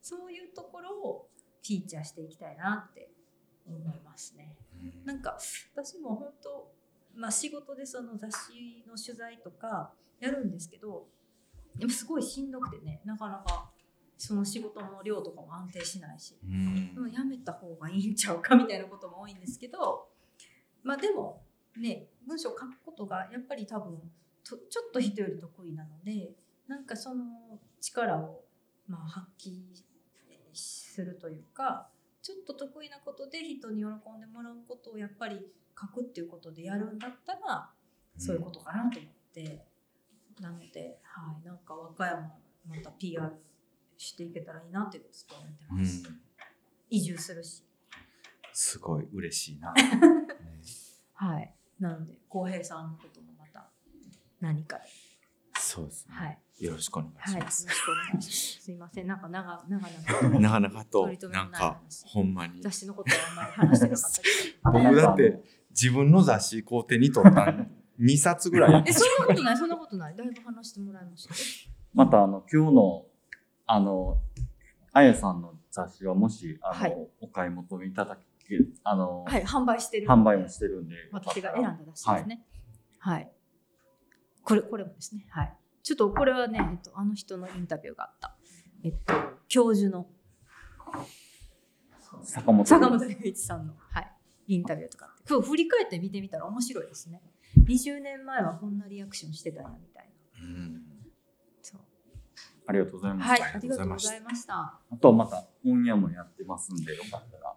Speaker 2: そういうところをフィーチャーしていきたいなって思いますね。
Speaker 3: うん。
Speaker 2: なんか私も本当、まあ、仕事でその雑誌の取材とかやるんですけどやっぱすごいしんどくてねなかなかその仕事の量とかも安定しないし、
Speaker 3: うん。
Speaker 2: うんやめた方がいいんちゃうかみたいなことも多いんですけどまあでもね文章を書くことがやっぱり多分とちょっと人より得意なのでなんかその力をまあ発揮するというかちょっと得意なことで人に喜んでもらうことをやっぱり書くっていうことでやるんだったらそういうことかなと思って、なので、はい、なんか和歌山また PR していけたらいいなってずっと思って
Speaker 3: う
Speaker 2: ます。
Speaker 3: ん
Speaker 2: 移住するし。
Speaker 3: すごい嬉しいな。ね
Speaker 2: はい。なので、浩平さんのこともまた何かで。
Speaker 3: そうですね。
Speaker 2: はい。
Speaker 3: よろしくお願い
Speaker 2: はい。よろ
Speaker 3: します。
Speaker 2: しくお願いします。すいません。なんか長々長々
Speaker 3: なかなかと
Speaker 2: 取り留めのな
Speaker 3: んか
Speaker 2: 話
Speaker 3: ほんまに
Speaker 2: 雑誌のことはあんまり話してなかった。
Speaker 3: 僕だって自分の雑誌こう手に取ったん 2冊ぐらい
Speaker 2: え、そんなことない、そんなことない。だいぶ話してもらいましたよ。
Speaker 1: またあの今日のあのあやさんの雑誌はもしあの、
Speaker 2: はい
Speaker 1: お買い求めいただけるあの、
Speaker 2: はい、販売してる。
Speaker 1: 販売もしてるんで
Speaker 2: 私が選んだ雑誌ですね。はい。これ、これもですね。はい。ちょっとこれはね、えっと、あの人のインタビューがあった。えっと、教授の
Speaker 1: 坂本
Speaker 2: 坂本龍一さんの、はい、インタビューとか。今日振り返って見てみたら面白いですね。20年前はこんなリアクションしてたんやみたいな。
Speaker 3: うん
Speaker 2: そう
Speaker 1: ありがとうございます、
Speaker 2: はい、
Speaker 3: あ
Speaker 2: あり
Speaker 3: りがとうござ
Speaker 2: い
Speaker 3: い
Speaker 2: ました。
Speaker 1: あとはまた本屋もやってますんでよかったらお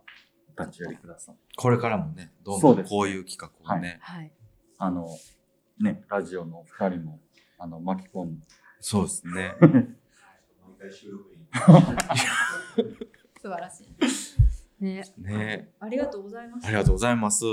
Speaker 1: 立ち寄りください。
Speaker 3: これからもねどんどんこういう企画をね
Speaker 2: はい。
Speaker 1: あのねラジオの二人もあの巻き込んで。
Speaker 3: そうですね。
Speaker 2: 素晴らしい。ね、
Speaker 3: ね。
Speaker 2: ありがとうございました。
Speaker 3: ありがとうございます